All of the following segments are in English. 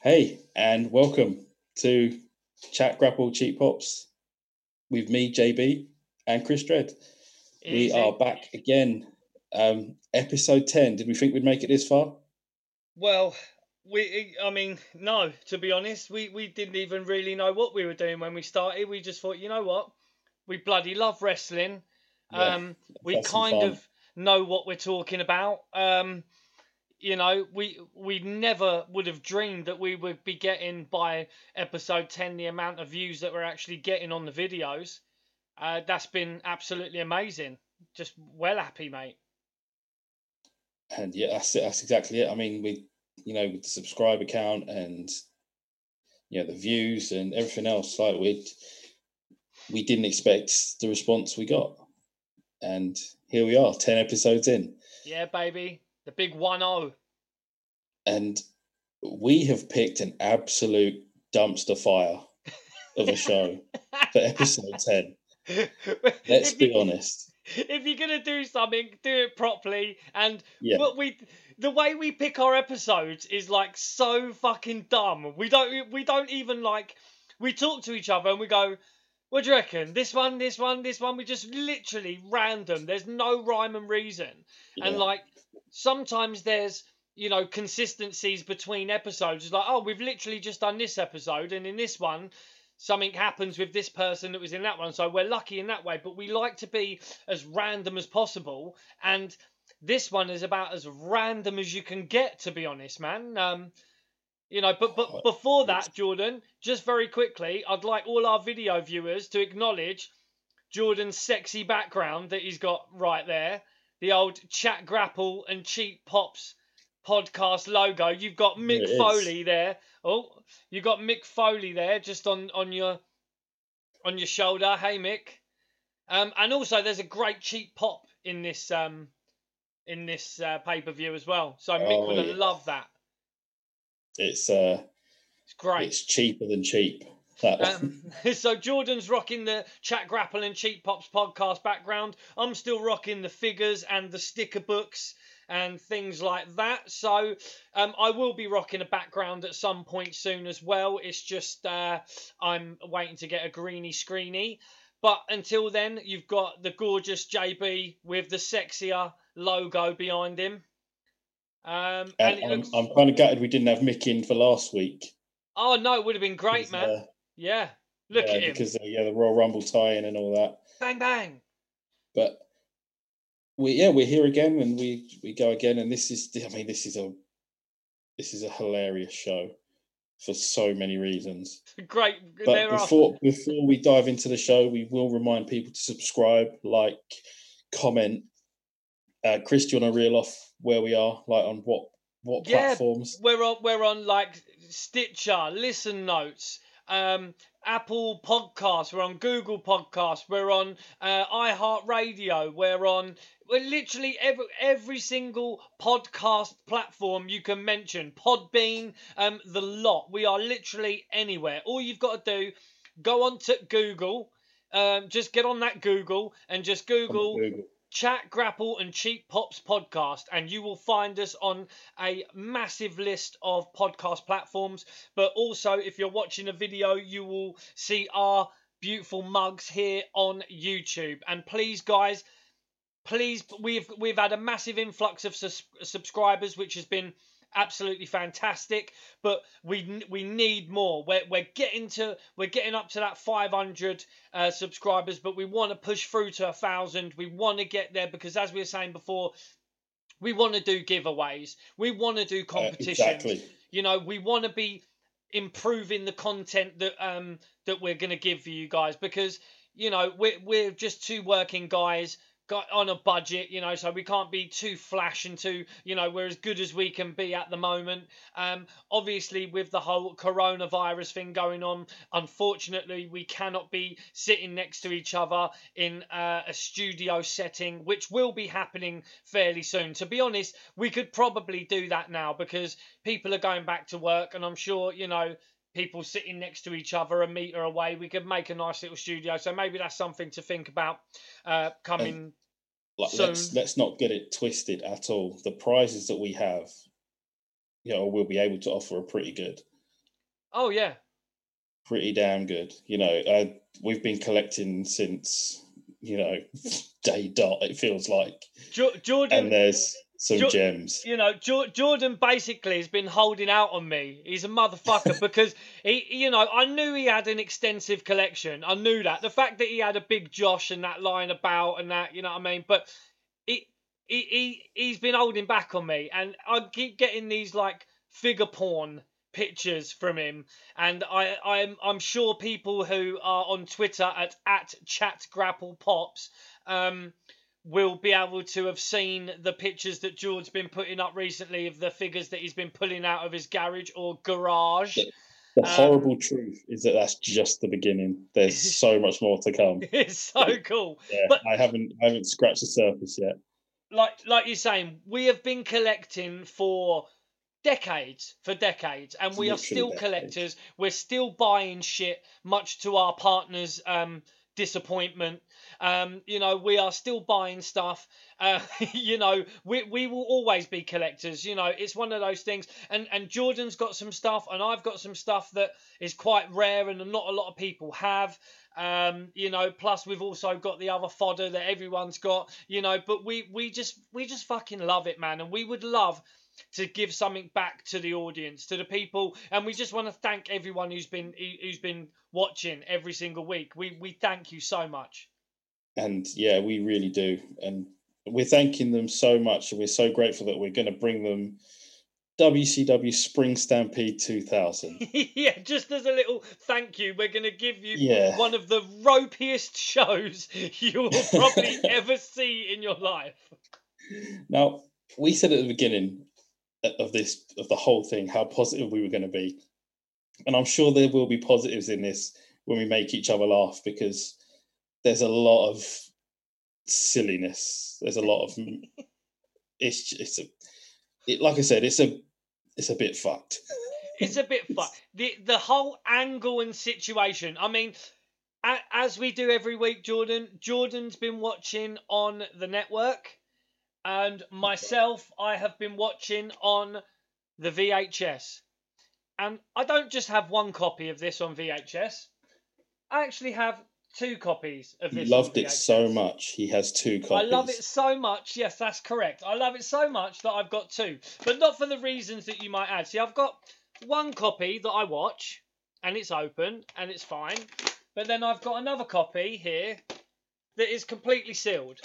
Hey, and welcome to Chat Grapple Cheap Pops with me, JB, and Chris Dredd. We are back again. Um, episode 10. Did we think we'd make it this far? Well, we I mean, no, to be honest, we we didn't even really know what we were doing when we started. We just thought, you know what? We bloody love wrestling. Yeah, um we kind of know what we're talking about. Um you know, we we never would have dreamed that we would be getting by episode 10 the amount of views that we're actually getting on the videos. Uh, that's been absolutely amazing. Just well happy, mate. And yeah, that's it. That's exactly it. I mean, we, you know, with the subscriber count and, you know, the views and everything else, like we we didn't expect the response we got. And here we are, 10 episodes in. Yeah, baby. The big 1-0. and we have picked an absolute dumpster fire of a show for episode 10 let's be honest If you're gonna do something, do it properly. And yeah what we, the way we pick our episodes is like so fucking dumb. We don't, we don't even like. We talk to each other and we go, "What do you reckon? This one, this one, this one." We just literally random. There's no rhyme and reason. And like sometimes there's you know consistencies between episodes. It's like, oh, we've literally just done this episode, and in this one, something happens with this person that was in that one. So we're lucky in that way. But we like to be as random as possible, and this one is about as random as you can get, to be honest, man. Um, you know, but but Oh, before that, Jordan, just very quickly, I'd like all our video viewers to acknowledge Jordan's sexy background that he's got right there. The old chat grapple and cheap pops podcast logo. You've got Mick it is. Foley there. Oh, you've got Mick Foley there, just on on your on your shoulder. Hey, Mick. Um, and also there's a great cheap pop in this um in this uh, pay per view as well. So Mick Oh, would have yeah. loved that. it's uh It's great. it's cheaper than cheap. Um, so Jordan's rocking the Chat Grapple and Cheap Pops podcast background. I'm still rocking the figures and the sticker books and things like that. So um, I will be rocking a background at some point soon as well. It's just uh, I'm waiting to get a greeny screeny. But until then, you've got the gorgeous JB with the sexier logo behind him. Um, and and I'm, looks. I'm kind of gutted we didn't have Mick in for last week Oh no, it would have been great, man. uh, Yeah, look yeah, at him. because uh, yeah the Royal Rumble tie-in and all that Bang bang. but we yeah we're here again and we we go again and this is I mean this is a this is a hilarious show for so many reasons Great. But before before we dive into the show, we will remind people to subscribe, like, comment. Uh, Chris, do you want to reel off where we are, like on what what Yeah, platforms? We're on. We're on like Stitcher, Listen Notes, um, Apple Podcasts. We're on Google Podcasts. We're on uh, iHeartRadio. We're on. We're literally every every single podcast platform you can mention. Podbean, um, the lot. We are literally anywhere. All you've got to do, go on to Google. Um, just get on that Google and just Google Google. Chat, Grapple, and Cheap Pops podcast, and you will find us on a massive list of podcast platforms. But also, if you're watching a video, you will see our beautiful mugs here on YouTube. And please, guys, please, we've we've had a massive influx of sus- subscribers, which has been absolutely fantastic. But we we need more. We're we're getting to we're getting up to that 500 uh, subscribers, but we want to push through to a thousand. We want to get there because, as we were saying before, we want to do giveaways. We want to do Uh, competitions. exactly. You know, we want to be improving the content that um that we're going to give for you guys because you know we're we're just two working guys got on a budget you know so we can't be too flash and too you know we're as good as we can be at the moment. Um obviously with the whole coronavirus thing going on unfortunately we cannot be sitting next to each other in uh, a studio setting which will be happening fairly soon. To be honest we could probably do that now because people are going back to work and i'm sure you know people sitting next to each other a meter away we could make a nice little studio so maybe that's something to think about uh coming Like, So- let's let's not get it twisted at all. The prizes that we have, you know, we'll be able to offer are pretty good. Oh yeah, pretty damn good. You know, uh, we've been collecting since you know day dot. It feels like jo- Jordan. And there's some jo- gems. You know, jo- Jordan basically has been holding out on me. He's a motherfucker because he, you know, I knew he had an extensive collection. I knew that. The fact that he had a big Josh and that line about and that, you know what I mean. But he, he, he he's been holding back on me, and I keep getting these like figure porn pictures from him and I, I'm I'm sure people who are on Twitter at at chat grapple pops um will be able to have seen the pictures that George's been putting up recently of the figures that he's been pulling out of his garage or garage. The, the um, horrible truth is that that's just the beginning. There's so much more to come. It's so cool. Yeah, but I haven't I haven't scratched the surface yet. Like like you're saying, we have been collecting for decades for decades and we are still decades. collectors we're still buying shit much to our partners um disappointment. Um you know we are still buying stuff. Uh you know we we will always be collectors. You know it's one of those things. And and Jordan's got some stuff and I've got some stuff that is quite rare and not a lot of people have. Um, you know, plus we've also got the other fodder that everyone's got, you know, but we we just we just fucking love it, man, and we would love to give something back to the audience, to the people, and we just want to thank everyone who's been who's been watching every single week. We we thank you so much. And yeah, we really do, and we're thanking them so much, and we're so grateful that we're going to bring them WCW Spring Stampede 2000. yeah, just as a little thank you, we're going to give you yeah. one of the ropiest shows you will probably ever see in your life. Now, we said at the beginning of this of the whole thing how positive we were going to be. And i'm sure there will be positives in this when we make each other laugh because there's a lot of silliness. There's a lot of it's it's a it, like i said it's a it's a bit fucked. It's a bit fucked. The the whole angle and situation i mean as we do every week jordan jordan's been watching on the network and myself, I have been watching on the VHS. And I don't just have one copy of this on VHS. I actually have two copies of this. He loved it so much. He has two copies. I love it so much. Yes, that's correct. I love it so much that I've got two, but not for the reasons that you might add. See, I've got one copy that I watch, and it's open and it's fine. But then I've got another copy here that is completely sealed.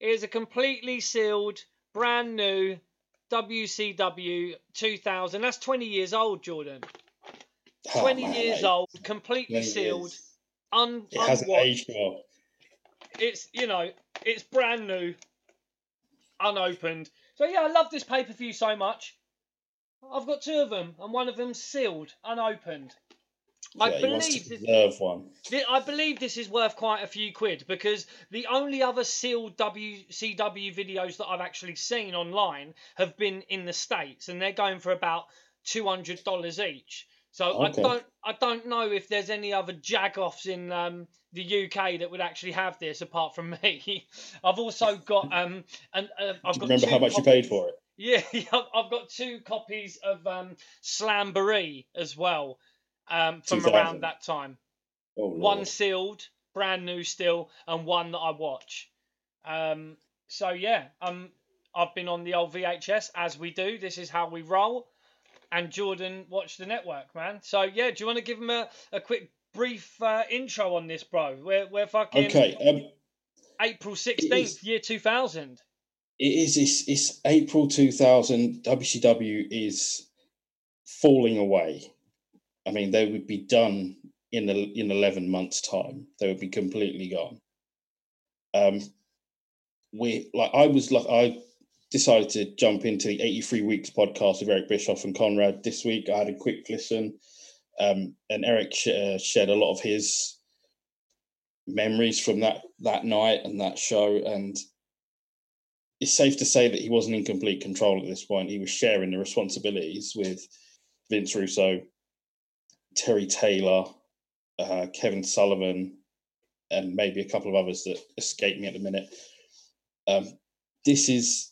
It is a completely sealed, brand new WCW 2000. That's 20 years old, Jordan. Oh, 20 man, years old, completely sealed. Un- it hasn't aged well. It's, you know, it's brand new, unopened. So, yeah, I love this pay per view so much. I've got two of them, and one of them's sealed, unopened. I yeah, believe this, one. I believe this is worth quite a few quid because the only other sealed WCW videos that I've actually seen online have been in the states, and they're going for about two hundred dollars each. So okay. I don't I don't know if there's any other jagoffs in um, the UK that would actually have this apart from me. I've also got um and uh, I've got remember how much copies. you paid for it. Yeah, I've got two copies of um, Slamboree as well um, from around that time. Oh, one sealed, brand new still, and one that I watch. Um, so yeah, um, I've been on the old VHS as we do. This is how we roll. And Jordan watched the network, man. So yeah, do you want to give him a, a quick brief uh, intro on this, bro? We're we're fucking okay. Um, April sixteenth, year two thousand. It is. It's, it's April two thousand. WCW is falling away. I mean, they would be done in the, in eleven months' time. They would be completely gone. Um, we like I was like I decided to jump into the eighty three weeks podcast with Eric Bischoff and Conrad this week. I had a quick listen, um, and Eric sh- uh, shared a lot of his memories from that that night and that show, and it's safe to say that he wasn't in complete control at this point. He was sharing the responsibilities with Vince Russo Terry Taylor, uh, Kevin Sullivan, and maybe a couple of others that escape me at the minute. Um, this is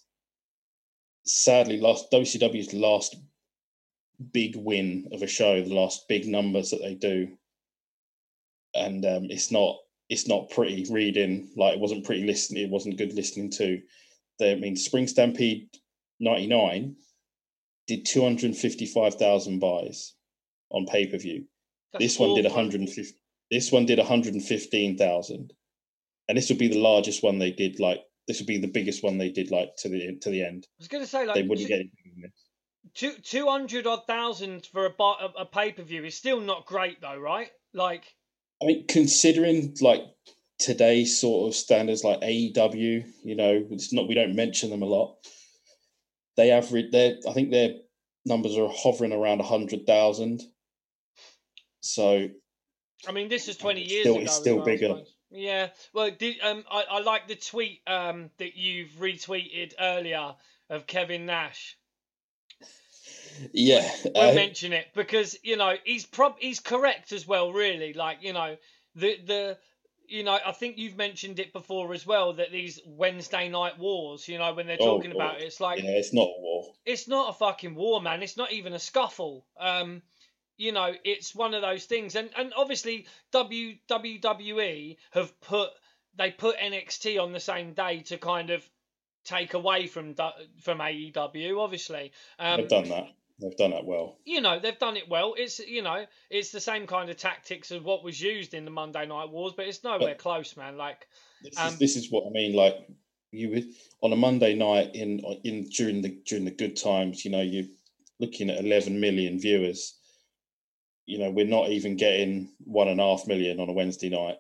sadly last WCW's last big win of a show, the last big numbers that they do, and um, it's not it's not pretty reading. Like it wasn't pretty listening. It wasn't good listening to. They, I mean, Spring Stampede '99 did 255,000 buys on pay per view. This one did 150. This one did 115,000, and this would be the largest one they did. Like this would be the biggest one they did. Like to the to the end. I was going to say like they wouldn't two, get it. Two two hundred odd thousand for a a, a pay per view is still not great though, right? Like, I mean, considering like today's sort of standards, like AEW, you know, it's not we don't mention them a lot. They average their, I think their numbers are hovering around hundred thousand. So I mean, this is twenty years still, ago. It's still bigger. Yeah. Well, did, um, I, I like the tweet um, that you've retweeted earlier of Kevin Nash. Yeah, we'll uh, mention it because you know he's prob he's correct as well. Really, like you know the the you know I think you've mentioned it before as well that these Wednesday night wars. You know when they're oh, talking oh, about it, it's like yeah, it's not a war. It's not a fucking war, man. It's not even a scuffle. Um, you know, it's one of those things. And and obviously WWE have put they put NXT on the same day to kind of take away from from AEW. Obviously, um, they've done that. They've done that well. You know, they've done it well. It's you know, it's the same kind of tactics as what was used in the Monday Night Wars, but it's nowhere but close, man. Like this, um, is, this is what I mean. Like you would on a Monday night in in during the during the good times, you know, you're looking at 11 million viewers you know, we're not even getting one and a half million on a Wednesday night,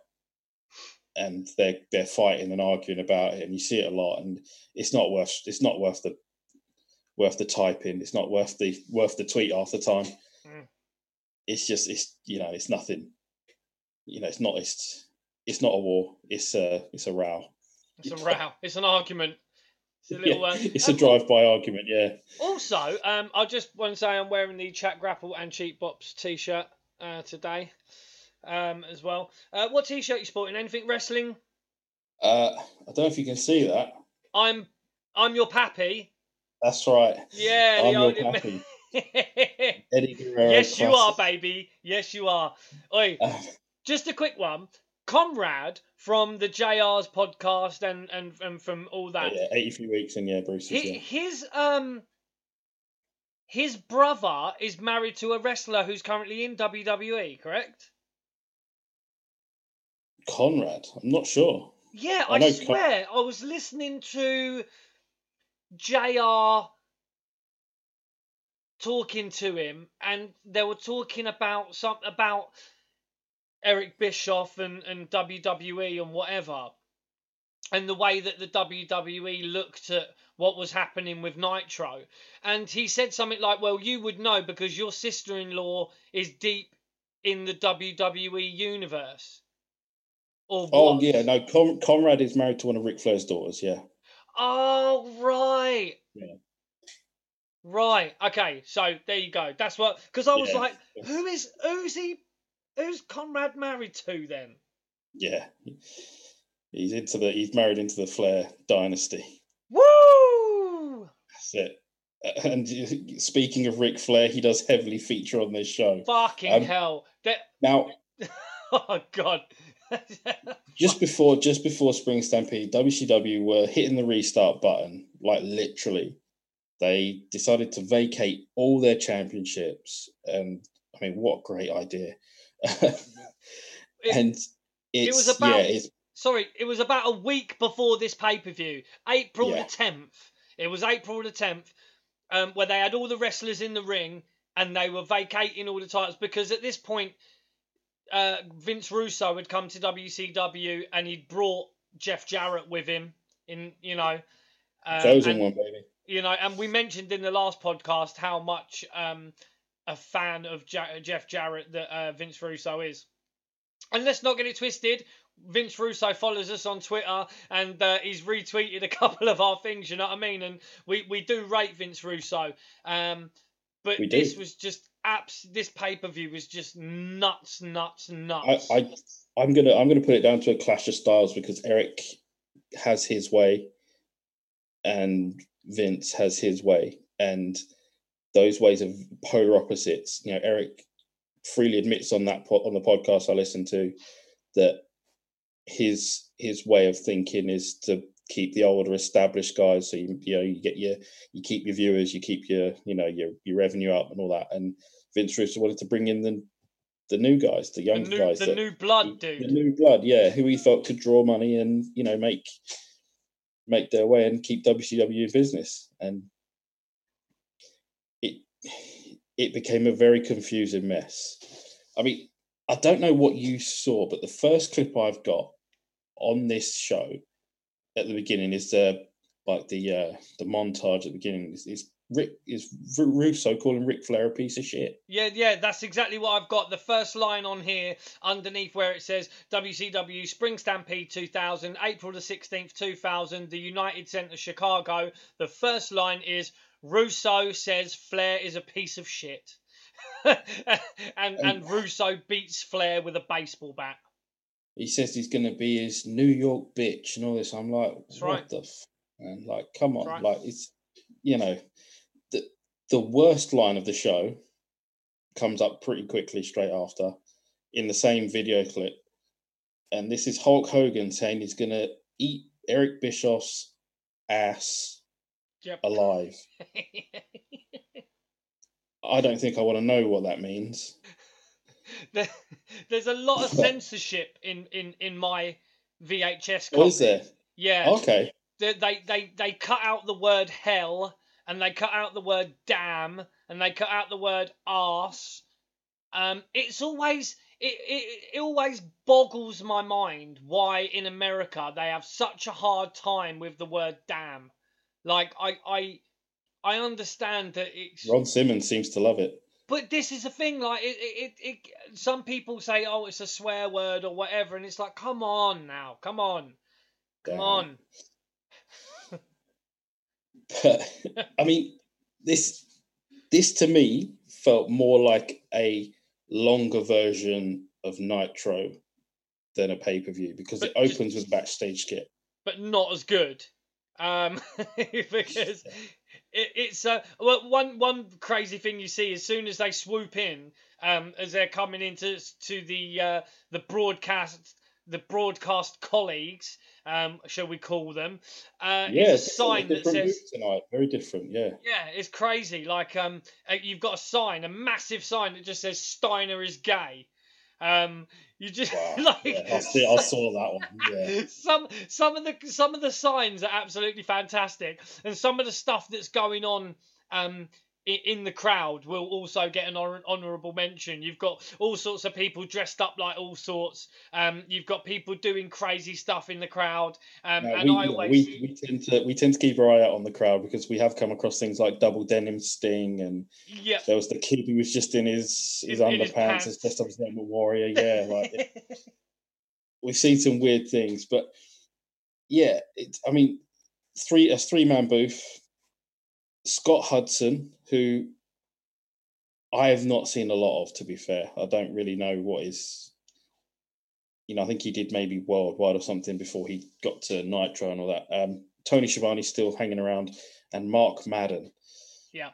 and they're they're fighting and arguing about it, and you see it a lot, and it's not worth it's not worth the worth the typing. It's not worth the worth the tweet half the time. Mm. It's just it's you know it's nothing. You know it's not it's it's not a war. It's a it's a row. It's a row. It's an argument. It's a little. Yeah, uh, it's a drive-by argument, yeah. Also, um, I just want to say I'm wearing the Chat Grapple and Cheap Pops T-shirt uh, today, um, as well. Uh, what T-shirt you sporting? Anything wrestling? Uh, I don't know if you can see that. I'm I'm your pappy. That's right. Yeah, I'm your pappy. Eddie Guerrero. Yes, classic. you are, baby. Yes, you are. Oi, uh, just a quick one. Conrad from the JR's podcast and and, and from all that. Yeah, eighty few weeks and yeah, Bruce. His, yeah. his um his brother is married to a wrestler who's currently in WWE, correct? Conrad, I'm not sure. Yeah, I, I swear Con- I was listening to JR talking to him and they were talking about some about Eric Bischoff and, and WWE and whatever, and the way that the WWE looked at what was happening with Nitro. And he said something like, Well, you would know because your sister in law is deep in the WWE universe. Or oh, yeah, no, Con- Conrad is married to one of Ric Flair's daughters, yeah. Oh, right. Yeah. Right. Okay. So there you go. That's what. Because I was yeah. like, who is who's he Who's Conrad married to then? Yeah, he's into the he's married into the Flair dynasty. Woo! That's it. And speaking of Ric Flair, he does heavily feature on this show. Fucking um, hell! That... Now, oh god. just before just before Spring Stampede, WCW were hitting the restart button, like literally. They decided to vacate all their championships, and I mean, what a great idea! and it was about yeah, sorry, it was about a week before this pay per view, April yeah. the tenth. It was April the tenth, um, where they had all the wrestlers in the ring and they were vacating all the titles because at this point, uh, Vince Russo had come to WCW and he'd brought Jeff Jarrett with him. In you know, um, chosen and, one, baby. You know, and we mentioned in the last podcast how much um, a fan of ja- Jeff Jarrett that uh, Vince Russo is. And let's not get it twisted. Vince Russo follows us on Twitter and uh, he's retweeted a couple of our things, you know what I mean? And we, we do rate Vince Russo. Um, but this was just apps. This pay per view was just nuts, nuts, nuts. I, I I'm gonna I'm gonna put it down to a clash of styles because Eric has his way, and Vince has his way, and those ways of polar opposites. You know, Eric freely admits on that po- on the podcast I listened to that his his way of thinking is to keep the older established guys so you, you know you get your you keep your viewers you keep your you know your your revenue up and all that and Vince Russo wanted to bring in the the new guys the young the new, guys the that, new blood dude. the new blood yeah who he felt could draw money and you know make make their way and keep WCW in business and it it became a very confusing mess. I mean I don't know what you saw but the first clip I've got on this show at the beginning is the like the uh the montage at the beginning. Is, is Rick is Russo calling Ric Flair a piece of shit. Yeah, yeah, that's exactly what I've got. The first line on here, underneath where it says WCW Spring Stampede 2000, April the 16th, 2000, the United Center, Chicago. The first line is Russo says Flair is a piece of shit. and, and Russo beats Flair with a baseball bat. He says he's going to be his New York bitch and all this. I'm like, That's what right. the f? And like, come on, right. like it's you know, the worst line of the show comes up pretty quickly straight after in the same video clip, and this is Hulk Hogan saying he's going to eat Eric Bischoff's ass Yep. alive. I don't think I want to know what that means. There- There's a lot of censorship in, in, in my VHS What oh, is copy. there? Yeah. Okay. they, they they they cut out the word hell and they cut out the word damn and they cut out the word ass. Um, it's always it, it it always boggles my mind why in America they have such a hard time with the word damn. Like I I I understand that it's Ron Simmons seems to love it. but this is the thing, like it, it, it, it, some people say, "Oh, it's a swear word" or whatever, and it's like, come on now, come on, come Damn. on. But I mean, this this to me felt more like a longer version of Nitro than a pay per view because it But just- opens with a backstage skit. but not as good. Um, because it, it's uh, well, one one crazy thing you see as soon as they swoop in, um, as they're coming into to the uh, the broadcast the broadcast colleagues, um, shall we call them? Uh, Yeah, a sign that says. tonight. Very different. Yeah. Yeah, it's crazy. Like, um, uh, you've got a sign, a massive sign that just says Steiner is gay. Um, you just Wow. like yeah. I, see, I saw that one. Yeah. some some of the some of the signs are absolutely fantastic, and some of the stuff that's going on um in the crowd will also get an hon- mention. You've got all sorts of people dressed up like all sorts. Um, you've got people doing crazy stuff in the crowd. Um, No, and we, I always we, we tend to we tend to keep our eye out on the crowd because we have come across things like double denim sting and yeah. there was the kid who was just in his his In- underpants pants. as dressed up as Ultimate Warrior. Yeah, like we've seen some weird things, but yeah, it, I mean, three a three man booth. Scott Hudson, who I have not seen a lot of, to be fair, I don't really know what is. You know, I think he did maybe worldwide or something before he got to Nitro and all that. Um, Tony Schiavone's still hanging around, and Mark Madden, yeah.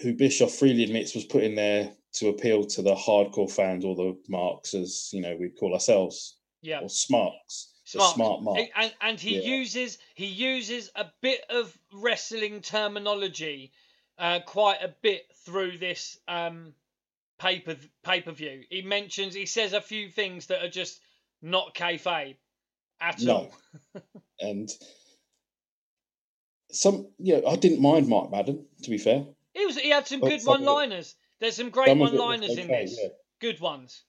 who Bischoff freely admits was put in there to appeal to the hardcore fans or the marks, as you know we call ourselves, Yeah. or smarks, Smart. smart mark. And- And, he Yeah. uses he uses a bit of wrestling terminology, uh, quite a bit through this um, pay per pay per view. He mentions he says a few things that are just not kayfabe at No. all. and some, yeah, I didn't mind Mark Madden, to be fair. He was he had some But good some of it- one liners. There's some great one liners in this. yeah. Good ones.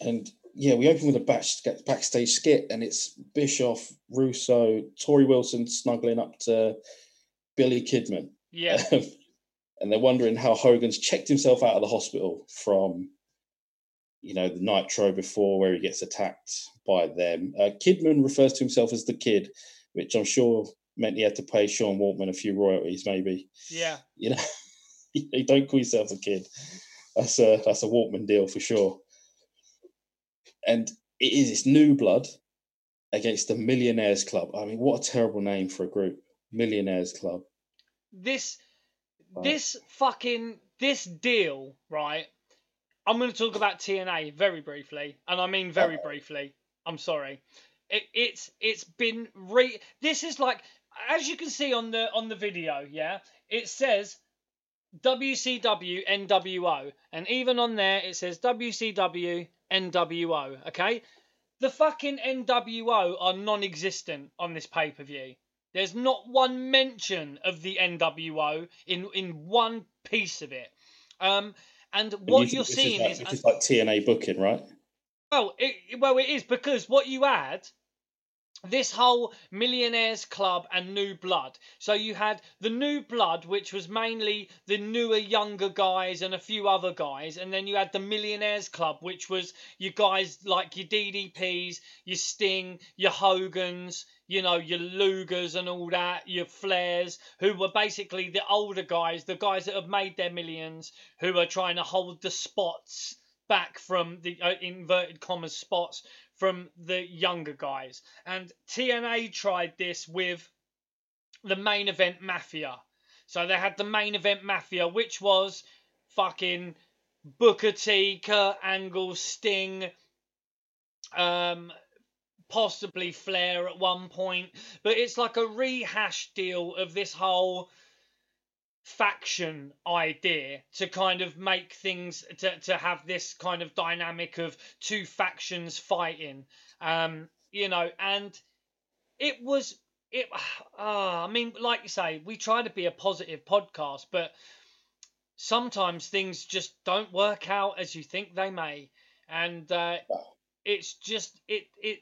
And yeah, we open with a back, backstage skit, and it's Bischoff, Russo, Torrie Wilson snuggling up to Billy Kidman. Yeah. and they're wondering how Hogan's checked himself out of the hospital from, you know, the Nitro before where he gets attacked by them. Uh, Kidman refers to himself as the kid, which I'm sure meant he had to pay Sean Waltman a few royalties, maybe. Yeah. You know, you don't call yourself a kid. That's a that's a Waltman deal for sure. And it is it's new blood against the Millionaires Club. I mean, what a terrible name for a group, Millionaires Club. This this fucking this deal, right? I'm going to talk about TNA very briefly, and I mean very briefly. I'm sorry. It, it's it's been re. This is like as you can see on the on the video, yeah. It says WCW NWO, and even on there it says WCW NWO. Okay, the fucking NWO are non-existent on this pay per view. There's not one mention of the NWO in in one piece of it. Um, and And what you you're think this seeing like, is, is like TNA booking, right? well, it, well, it is because what you add, this whole millionaires club and new blood. So you had the new blood, which was mainly the newer, younger guys and a few other guys, and then you had the millionaires club, which was you guys like your DDPs, your Sting, your Hogans, you know, your Lugers and all that, your Flairs, who were basically the older guys, the guys that have made their millions, who are trying to hold the spots back from the uh, inverted commas spots from the younger guys. And TNA tried this with the main event Mafia. So they had the main event Mafia, which was fucking Booker T, Kurt Angle, Sting, um, possibly Flair at one point. But it's like a rehash deal of this whole faction idea to kind of make things to, to have this kind of dynamic of two factions fighting. Um you know and it was it uh, i mean like you say we try to be a positive podcast but sometimes things just don't work out as you think they may. And uh, it's just it it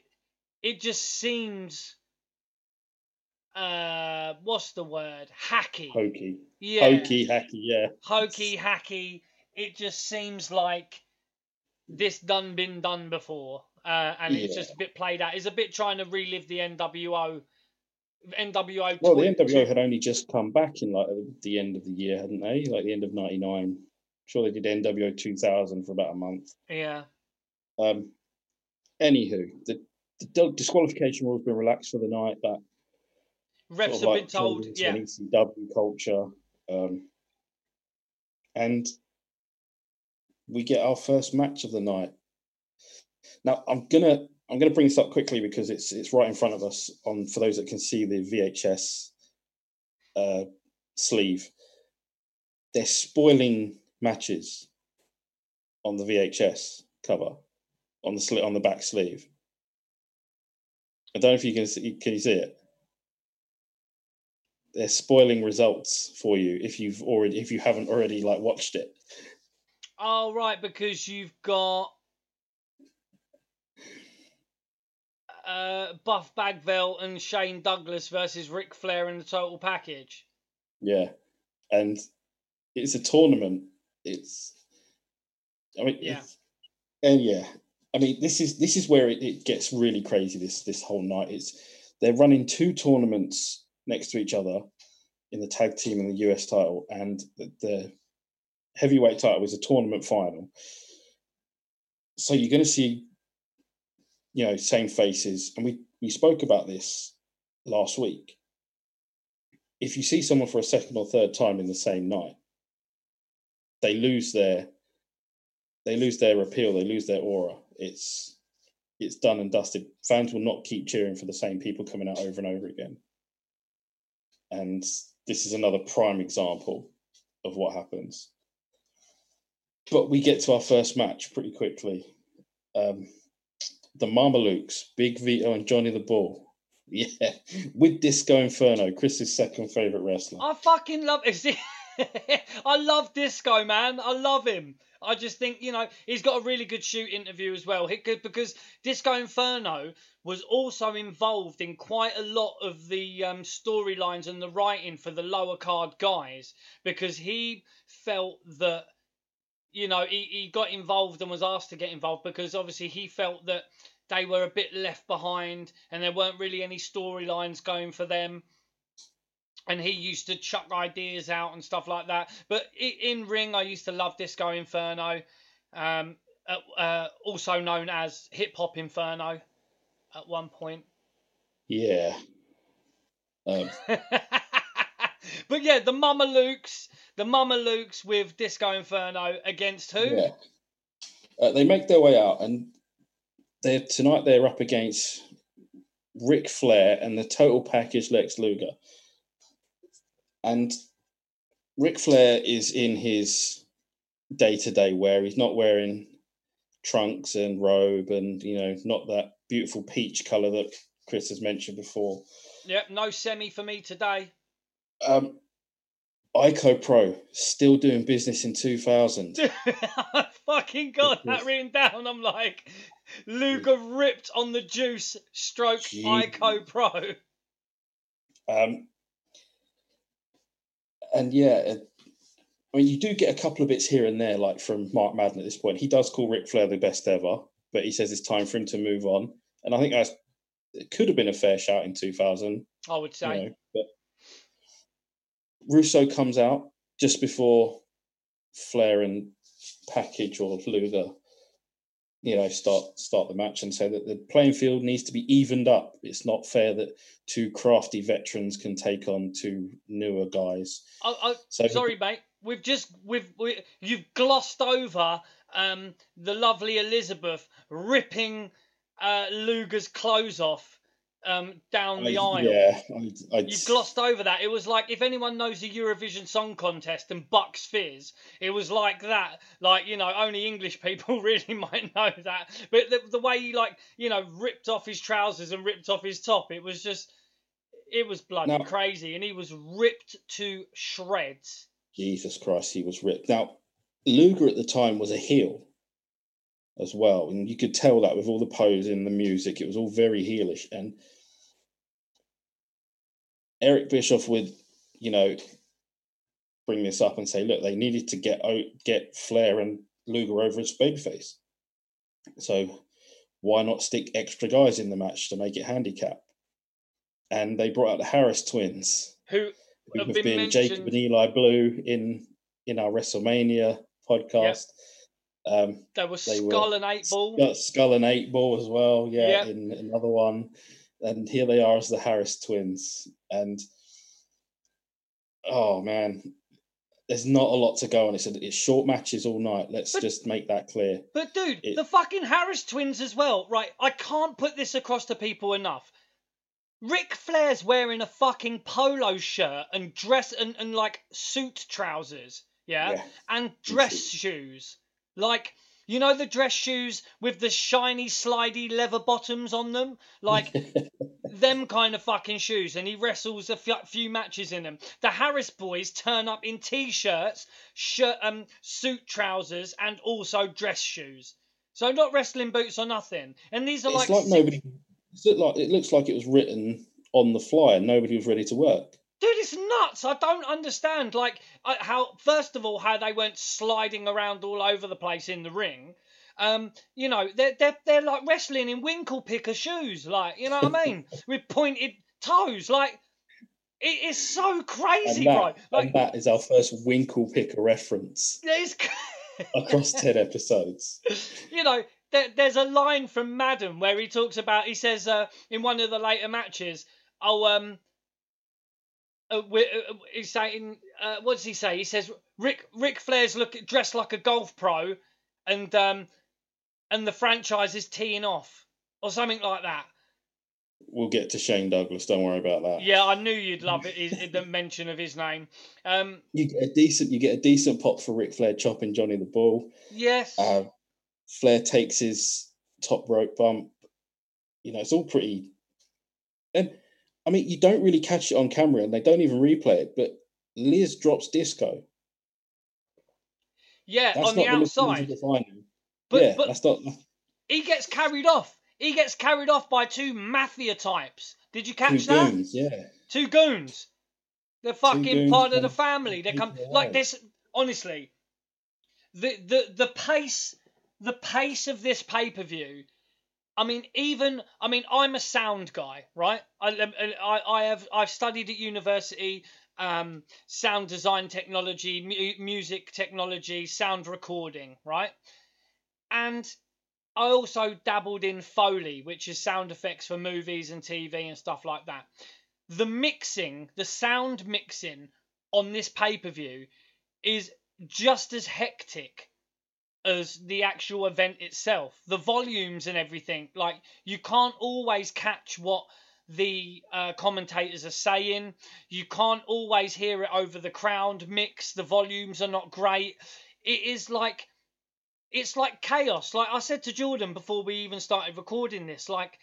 it just seems uh what's the word hacky Hokey, yeah hokey, hacky, yeah. hokey hacky. It just seems like this done been done before, uh, and it's just a bit played out. It's a bit trying to relive the NWO. NWO. Well, the NWO had only just come back in like the end of the year, hadn't they? Like the end of '99. Sure, they did NWO 2000 for about a month. Yeah. Um, anywho, the, the disqualification rule's been relaxed for the night. That Refs sort of have like been told. Yeah. an ECW culture, um, and we get our first match of the night. Now, I'm gonna I'm gonna bring this up quickly because it's it's right in front of us. On for those that can see the VHS uh, sleeve, they're spoiling matches on the VHS cover on the sli- on the back sleeve. I don't know if you can see, can you see it. They're spoiling results for you if you've already if you haven't already like watched it. Oh right, because you've got uh, Buff Bagwell and Shane Douglas versus Ric Flair in the total package. Yeah, and it's a tournament. It's, I mean, Yeah. and yeah, I mean, this is this is where it, it gets really crazy. This this whole night, it's they're running two tournaments next to each other in the tag team and the US title, and the, the heavyweight title is a tournament final. So you're going to see, you know, same faces, and we we spoke about this last week. If you see someone for a second or third time in the same night, they lose their they lose their appeal, they lose their aura. It's it's done and dusted. Fans will not keep cheering for the same people coming out over and over again. And this is another prime example of what happens. But we get to our first match pretty quickly. Um, the Mamalukes, Big Vito and Johnny the Bull. Yeah, with Disco Inferno, Chris's second favorite wrestler. I fucking love it. I love Disco, man. I love him. I just think, you know, he's got a really good shoot interview as well. He could, because Disco Inferno was also involved in quite a lot of the um, storylines and the writing for the lower card guys because he felt that, you know, he, he got involved and was asked to get involved because obviously he felt that they were a bit left behind and there weren't really any storylines going for them and he used to chuck ideas out and stuff like that. But in ring, I used to love Disco Inferno, um, uh, uh, also known as Hip Hop Inferno, at one point. Yeah. Um, but yeah, the Mamalukes, the Mamalukes with Disco Inferno against who? Yeah. Uh, they make their way out, and they're tonight they're up against Ric Flair and the total package Lex Luger. And Ric Flair is in his day to day wear. He's not wearing trunks and robe and, you know, not that beautiful peach color that Chris has mentioned before. Yep, no semi for me today. Um, ICOPRO still doing business in 2000. fucking got that written down. I'm like, Luger ripped on the juice stroke Gee. ICOPRO. Um, and yeah, uh, I mean, you do get a couple of bits here and there, like from Mark Madden at this point. He does call Ric Flair the best ever, but he says it's time for him to move on. And I think that's it could have been a fair shout in 2000. I would you say. know, but Russo comes out just before Flair and Package or Luger, you know, start start the match and say that the playing field needs to be evened up. It's not fair that two crafty veterans can take on two newer guys. Oh, oh, So sorry, mate. We've just we've we, you've glossed over um, the lovely Elizabeth ripping uh, Luger's clothes off um, down the I- aisle. Yeah, I, I, You glossed over that. It was like if anyone knows the Eurovision Song Contest and Bucks Fizz, it was like that. Like you know, only English people really might know that. But the, the way he like you know ripped off his trousers and ripped off his top, it was just, it was bloody Now- crazy, and he was ripped to shreds. Jesus Christ, he was ripped. Now, Luger at the time was a heel as well, and you could tell that with all the posing, the music, it was all very heelish. And Eric Bischoff would, you know, bring this up and say, look, they needed to get o- get Flair and Luger over as babyface. So why not stick extra guys in the match to make it handicap? And they brought out the Harris twins Who who have been been Jacob and Eli Blu in in our WrestleMania podcast. Um, there was Skull and Eight Ball. got Skull and Eight Ball as well, yeah, Yep. in another one. And here they are as the Harris twins. And oh man, there's not a lot to go on. It's, it's short matches all night. Let's But- just make that clear. But dude, It- the fucking Harris twins as well, right? I can't put this across to people enough. Ric Flair's wearing a fucking polo shirt and dress and, and like suit trousers, yeah, Yeah. and dress shoes. Like you know the dress shoes with the shiny slidey leather bottoms on them, like them kind of fucking shoes, and he wrestles a f- few matches in them. The Harris boys turn up in t-shirts, shirt, um, suit trousers, and also dress shoes. So not wrestling boots or nothing. And these are it's like, like nobody. Look like it looks like it was written on the fly and nobody was ready to work. Dude, it's nuts. I don't understand. Like how, first of all, how they weren't sliding around all over the place in the ring. Um, you know, they're they're they're like wrestling in winkle picker shoes, like you know what I mean, with pointed toes. Like it is so crazy, bro. that, Like and that is our first Winkle Picker reference it's. across 10 episodes. you know, there, there's a line from Madden where he talks about, he says uh, in one of the later matches, oh, um, uh, uh, he's saying, uh, what does he say? He says Ric Ric Flair's look dressed like a golf pro, and um, and the franchise is teeing off or something like that. We'll get to Shane Douglas. Don't worry about that. Yeah, I knew you'd love it. his- the mention of his name. Um, You get a decent. You get a decent pop for Ric Flair chopping Johnny the Bull. yes. Uh, Flair takes his top rope bump. You know, it's all pretty. And I mean, you don't really catch it on camera, and they don't even replay it. But Liz drops disco. yeah, That's on the outside. find. But yeah, but that's not. he gets carried off. He gets carried off by two mafia types. Did you Two catch that? goons, yeah. Two goons. They're fucking goons part of the family. They come like this. Honestly, the the the pace the pace of this pay per view. I mean, even I mean, I'm a sound guy, right? I I, I have I've studied at university. Um, sound design technology, mu- music technology, sound recording, right? And I also dabbled in Foley, which is sound effects for movies and TV and stuff like that. the mixing, the sound mixing on this pay per view is just as hectic as the actual event itself. The volumes and everything, like you can't always catch what the uh, commentators are saying. You can't always hear it over the crowd mix. The volumes are not great. It is like it's like chaos. Like I said to Jordan before we even started recording this, like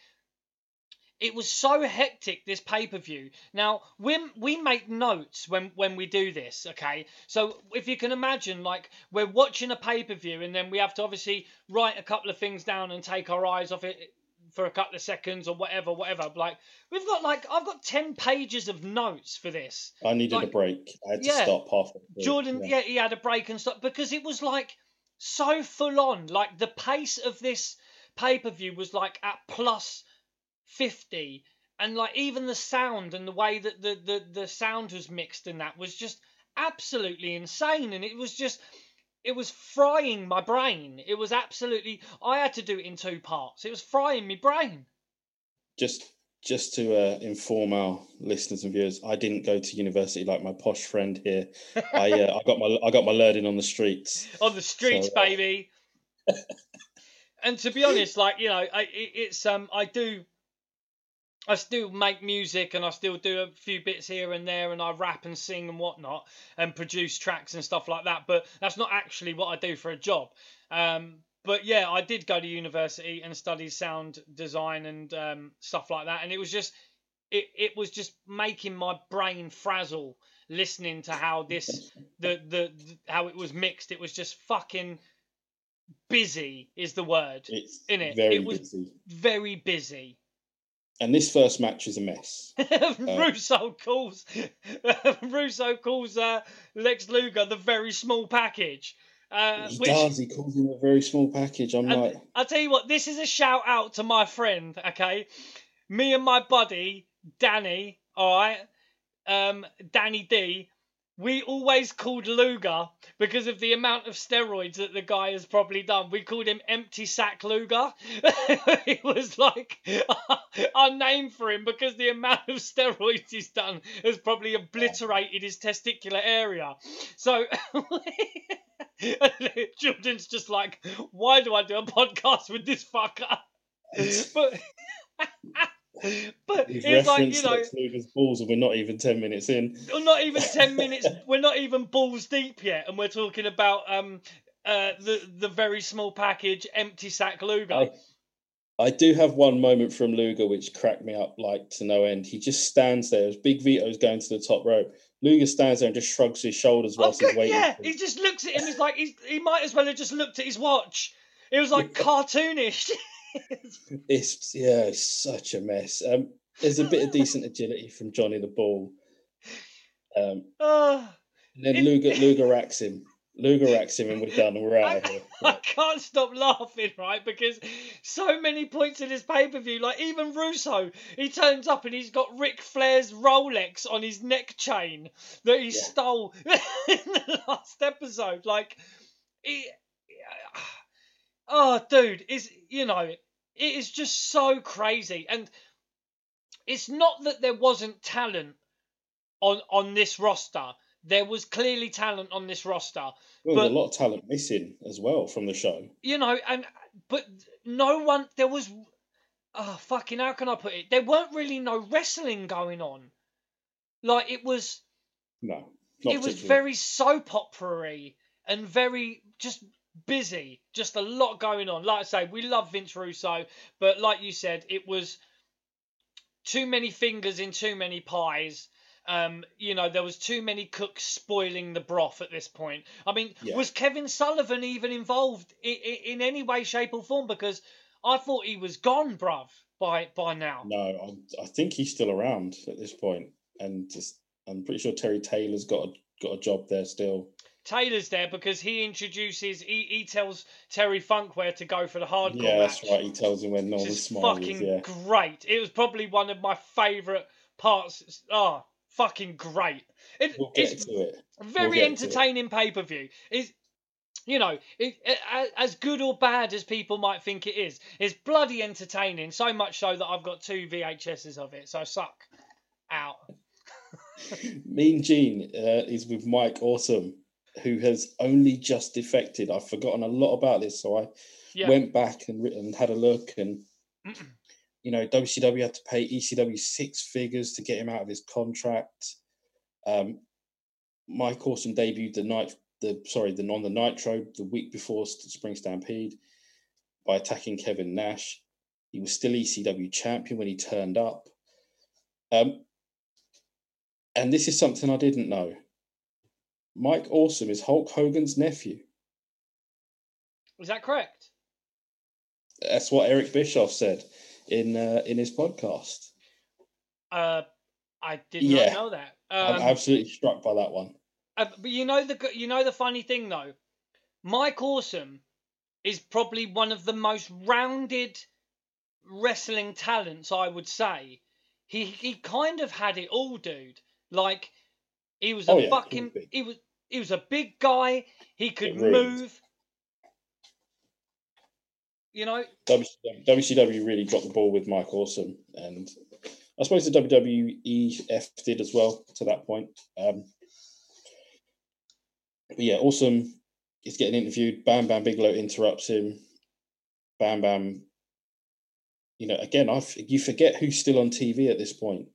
it was so hectic this pay per view. Now we we make notes when when we do this, okay? So if you can imagine, like we're watching a pay per view and then we have to obviously write a couple of things down and take our eyes off it for a couple of seconds or whatever, whatever. Like we've got like I've got ten pages of notes for this. I needed like, a break. I had to stop halfway. Jordan, yeah. yeah, he had a break and stuff because it was like so full on. Like the pace of this pay per view was like at plus 50 and like even the sound and the way that the, the the sound was mixed in that was just absolutely insane. And it was just it was frying my brain. It was absolutely i had to do it in two parts. It was frying my brain. Just just to uh, inform our listeners and viewers i didn't go to university like my posh friend here. I uh, i got my i got my learning on the streets. On the streets so, uh... baby. And to be honest like you know I, it, it's um i do I still make music and I still do a few bits here and there and I rap and sing and whatnot and produce tracks and stuff like that. But that's not actually what I do for a job. Um, but yeah, I did go to university and study sound design and um, stuff like that. And it was just, it, it was just making my brain frazzle listening to how this, the, the, the how it was mixed. It was just fucking busy is the word it's in it. Very it was busy. very busy and this first match is a mess. Russo calls Russo calls uh, Lex Luger the very small package. Uh, he which, does. He calls him a very small package. I'm like, I'll tell you what. This is a shout out to my friend. Okay, me and my buddy Danny. All right, um, Danny D we always called Luger because of the amount of steroids that the guy has probably done. We called him Empty Sack Luger. it was like our name for him because the amount of steroids he's done has probably obliterated his testicular area. So Jordan's just like, why do I do a podcast with this fucker? but but it's like you know, Luger's balls, and we're not even ten minutes in. We're not even ten minutes. We're not even balls deep yet, and we're talking about um uh the the very small package empty sack Luger. I, I do have one moment from Luger which cracked me up like to no end. He just stands there as Big Vito's going to the top rope. Luger stands there and just shrugs his shoulders whilst he's waiting. Yeah, he just looks at him. He's like he's, he might as well have just looked at his watch. It was like cartoonish. it's yeah, it's such a mess. Um, there's a bit of decent agility from Johnny the Bull. Um, uh, and then it, Luger Luger racks him. Luger racks him and we're done we're out I, of here. I can't stop laughing, right? Because so many points in this pay per view, like even Russo, he turns up and he's got Ric Flair's Rolex on his neck chain that he yeah. stole in the last episode. Like, it, oh, dude, is you know, it is just so crazy. And it's not that there wasn't talent on on this roster. There was clearly talent on this roster. Well, but, a lot of talent missing as well from the show. You know, and but no one there was oh fucking how can I put it? There weren't really no wrestling going on. Like it was No. it was very soap opera and very just busy, just a lot going on. Like I say, we love Vince Russo, but like you said, it was too many fingers in too many pies. Um, you know, there was too many cooks spoiling the broth at this point. I mean, yeah. was Kevin Sullivan even involved in, in, any way, shape, or form? Because I thought he was gone, bruv, by by now. No, I, I think he's still around at this point, and just I'm pretty sure Terry Taylor's got a, got a job there still. Taylor's there because he introduces, he, he tells Terry Funk where to go for the hardcore yeah, match. that's right. He tells him when Norman fucking is, yeah. great. It was probably one of my favourite parts. Ah, oh, fucking great. It, we'll it's it. very we'll entertaining pay per view. Is you know, it, it, as good or bad as people might think it is, it's bloody entertaining. So much so that I've got two VHSs of it. So suck. out. mean Gene uh, is with Mike Awesome, who has only just defected. I've forgotten a lot about this, so I Yeah. went back and, and had a look. And you know, WCW had to pay ECW six figures to get him out of his contract. Um, Mike Awesome debuted the night, the sorry, the non the Nitro the week before Spring Stampede by attacking Kevin Nash. He was still ECW champion when he turned up. Um, and this is something I didn't know. Mike Awesome is Hulk Hogan's nephew. Is that correct? That's what Eric Bischoff said in uh, in his podcast. Uh, I did Yeah. not know that. Um, I'm absolutely struck by that one. Uh, but you know the you know the funny thing though, Mike Awesome is probably one of the most rounded wrestling talents I would say. He he kind of had it all, dude. Like he was a Oh, yeah, fucking he was he was a big guy. He could move. You know, WCW, really dropped the ball with Mike Awesome, and I suppose the WWEF did as well to that point. Um, but yeah, Awesome is getting interviewed. Bam Bam Bigelow interrupts him. Bam Bam, you know, again, I you forget who's still on TV at this point.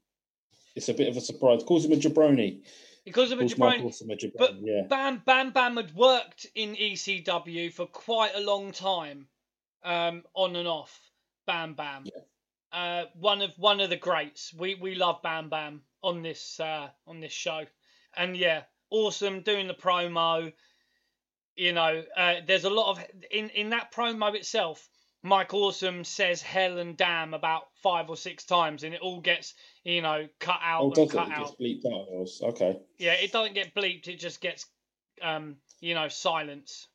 It's a bit of a surprise. Calls him a jabroni. Because of a jabroni. Jabroni. But yeah, Bam Bam Bam had worked in ECW for quite a long time, um, on and off. Bam Bam, uh, one of one of the greats. We we love Bam Bam on this uh, on this show, and yeah, awesome doing the promo. You know, uh, there's a lot of in in that promo itself. Mike Awesome says hell and damn about five or six times, and it all gets you know cut out oh, and does it? It out. gets bleeped out. Was- Okay. Yeah, it doesn't get bleeped. It just gets, um, you know, silence.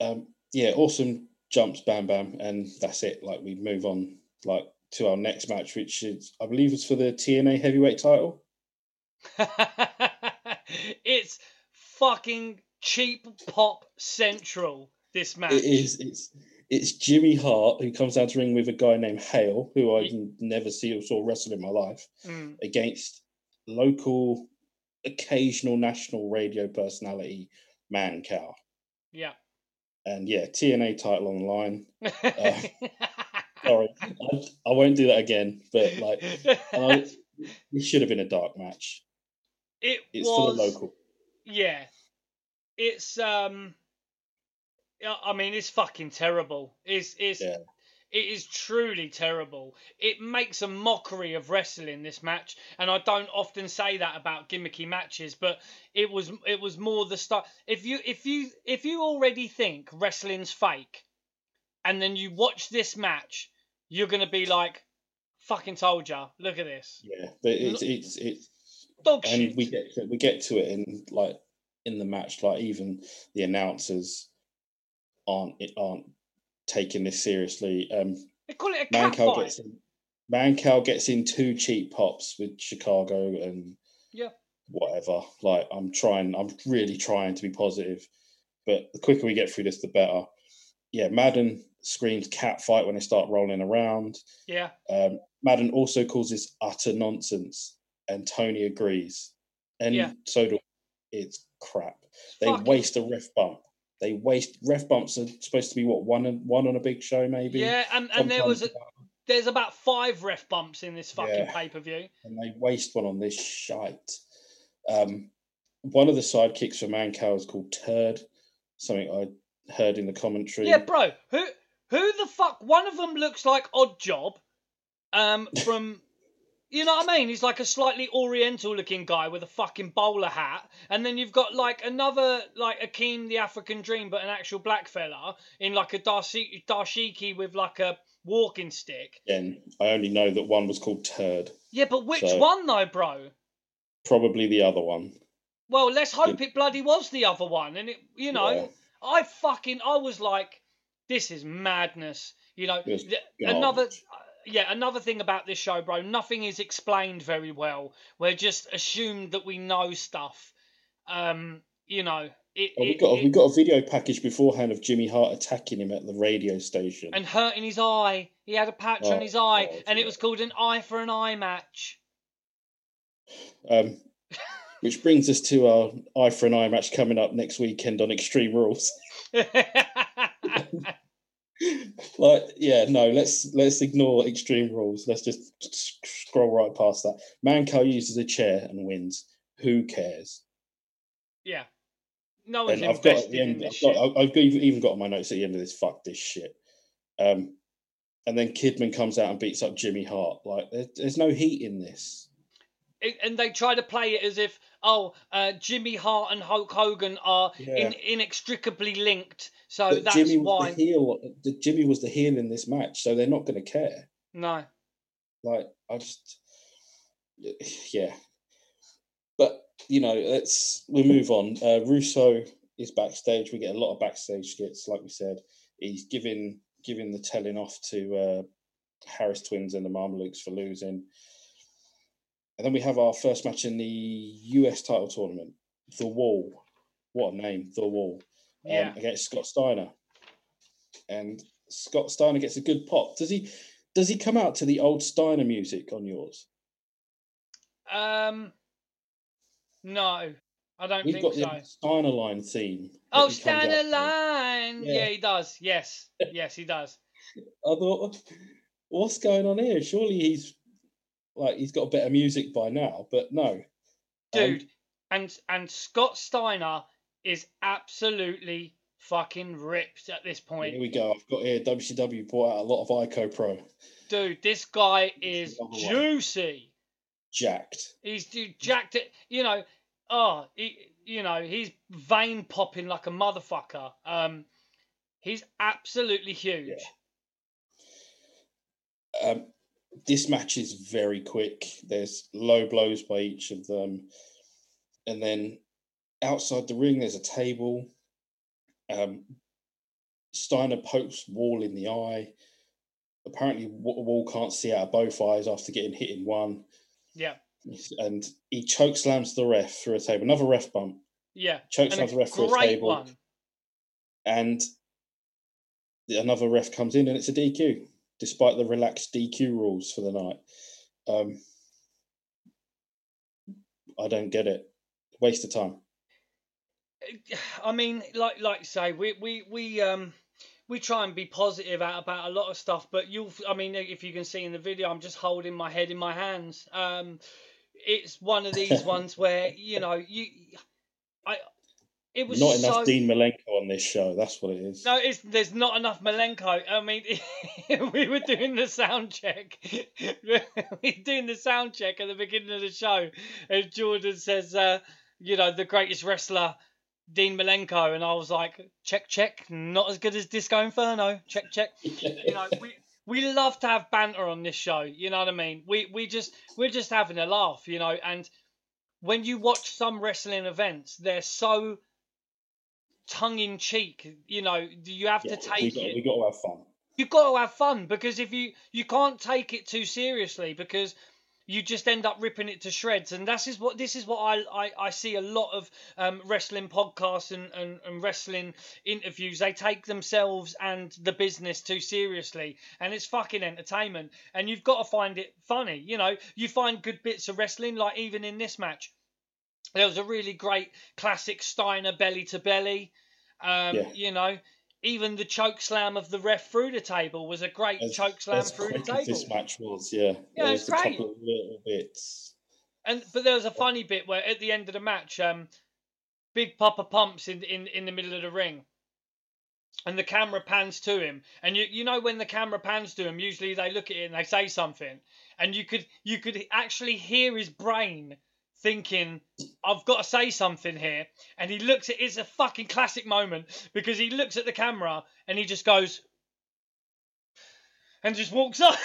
um, yeah, awesome jumps, bam, bam, and that's it. Like we move on, like to our next match, which is I believe is for the TNA heavyweight title. it's fucking cheap pop central. This match. It is. It's it's Jimmy Hart who comes down to ring with a guy named Hale, who I Ye- never see or saw wrestle in my life, Mm, against local, occasional national radio personality Mancow. yeah. And yeah, TNA title on the line. Sorry, I, I won't do that again. But like, I, it should have been a dark match. it It's for was. the local. Yeah. It's um. Yeah, I mean, it's fucking terrible. It's it's Yeah. it is truly terrible. It makes a mockery of wrestling this match, and I don't often say that about gimmicky matches, but it was it was more the stuff. If you if you if you already think wrestling's fake, and then you watch this match, you're gonna be like, "Fucking told ya! Look at this Yeah, but it's it's it's dog shit. and shit." we get to, we get to it in like in the match. Like even the announcers aren't it aren't taking this seriously. Um, they call it a cat fight. gets in, gets in two cheap pops with Chicago and Yeah. whatever. Like I'm trying, I'm really trying to be positive, but the quicker we get through this, the better. Yeah, Madden screams cat fight when they start rolling around. Yeah, Um, Madden also calls this utter nonsense, and Tony agrees. And Yeah. so do it's crap. They Fuck waste a ref bump. They waste ref bumps are supposed to be what one on one on a big show maybe. yeah, and, and there was a, there's about five ref bumps in this fucking Yeah. pay per view. and they waste one on this shite. Um, one of the sidekicks for Mancow is called Turd, something I heard in the commentary. Yeah, bro. Who who the fuck? One of them looks like Oddjob, um, from. You know what I mean? He's like a slightly oriental looking guy with a fucking bowler hat. And then you've got like another, like Akeem the African Dream, but an actual black fella in like a dashiki with like a walking stick. Again, I only know that one was called Turd. Yeah, but which So- one though, bro? Probably the other one. Well, let's hope it bloody was the other one. And it, you know, Yeah. I fucking, I was like, this is madness. You know, It was th- another. Yeah, another thing about this show, bro. Nothing is explained very well. We're just assumed that we know stuff. Um, you know, it, Oh, we got a, it- we got a video package beforehand of Jimmy Hart attacking him at the radio station. and hurting his eye. He had a patch on Oh, his eye, God, and it was called an eye for an eye match. Um, which brings us to our eye for an eye match coming up next weekend on Extreme Rules. like, yeah, no, let's let's ignore Extreme Rules. Let's just scroll right past that. Mancow uses a chair and wins. Who cares? yeah. No one's I've got, the end, I've, got. I've even got on my notes at the end of this. Fuck this shit. Um, and then Kidman comes out and beats up Jimmy Hart. Like, there, there's no heat in this. It- and they try to play it as if, oh, uh, Jimmy Hart and Hulk Hogan are in, inextricably linked, so But that's Jimmy was why. the heel. The, Jimmy was the heel in this match, so they're not going to care. No, Like, I just, yeah. But you know, let's we move on. Uh, Russo is backstage. We get a lot of backstage skits, like we said. He's giving giving the telling off to uh, Harris Twins and the Mamalukes for losing. And then we have our first match in the US title tournament, The Wall. What a name, The Wall, um, yeah, against Scott Steiner. And Scott Steiner gets a good pop. Does he? Does he come out to the old Steiner music on yours? um, no, I don't We've think got so. the Steiner line theme. Oh, he comes out stand a line. Yeah. Yeah. he does. Yes, yes, he does. I thought, what's going on here? Surely he's like he's got a better music by now, but no. Um, dude. and and Scott Steiner is absolutely fucking ripped at this point. here we go. I've got here. WCW brought out a lot of ICOPRO, Dude, this guy is juicy. jacked. He's dude, jacked it. You know, oh, he, you know, he's vein popping like a motherfucker. Um, he's absolutely huge. Um, this match is very quick. There's low blows by each of them, and then outside the ring there's a table. Um, Steiner pokes Wall in the eye. Apparently, Wall can't see out of both eyes after getting hit in one, Yeah, and he choke slams the ref through a table. Another ref bump. yeah. Choke And slams the ref through a table, one. and another ref comes in, and it's a DQ, despite the relaxed DQ rules for the night. Um, I don't get it. Waste of time. I mean, like like you say, we we we um we try and be positive out about a lot of stuff, but you'll I mean, if you can see in the video, I'm just holding my head in my hands. Um, it's one of these ones where you know you, I, it was Not enough so, Dean Malenko on this show. That's what it is. No, it's there's not enough Malenko. I mean, we were doing the sound check. we were doing the sound check at the beginning of the show, and Jordan says, uh, "You know, the greatest wrestler, Dean Malenko," and I was like, "Check, check, not as good as Disco Inferno. Check, check." You know, we we love to have banter on this show. You know what I mean? We we just we're just having a laugh. You know, and when you watch some wrestling events, they're so tongue in cheek. You know, you have Yeah, to we take got, it. we got to have fun. You've got to have fun because if you you can't take it too seriously because you just end up ripping it to shreds and that's is what this is what I, I, I see a lot of um, wrestling podcasts and, and, and wrestling interviews they take themselves and the business too seriously and it's fucking entertainment and you've got to find it funny you know you find good bits of wrestling like even in this match there was a really great classic Steiner belly to belly. Um, Yeah. You know, even the choke slam of the ref through the table was a great As, choke slam through the table. this match was, yeah. Yeah, it's was a great. couple of little bits. And but there was a funny bit where at the end of the match, um, Big Poppa Pump's in in in the middle of the ring. And the camera pans to him, and you you know when the camera pans to him, usually they look at it and they say something, and you could you could actually hear his brain thinking, I've got to say something here. And he looks at it's a fucking classic moment because he looks at the camera and he just goes and just walks off.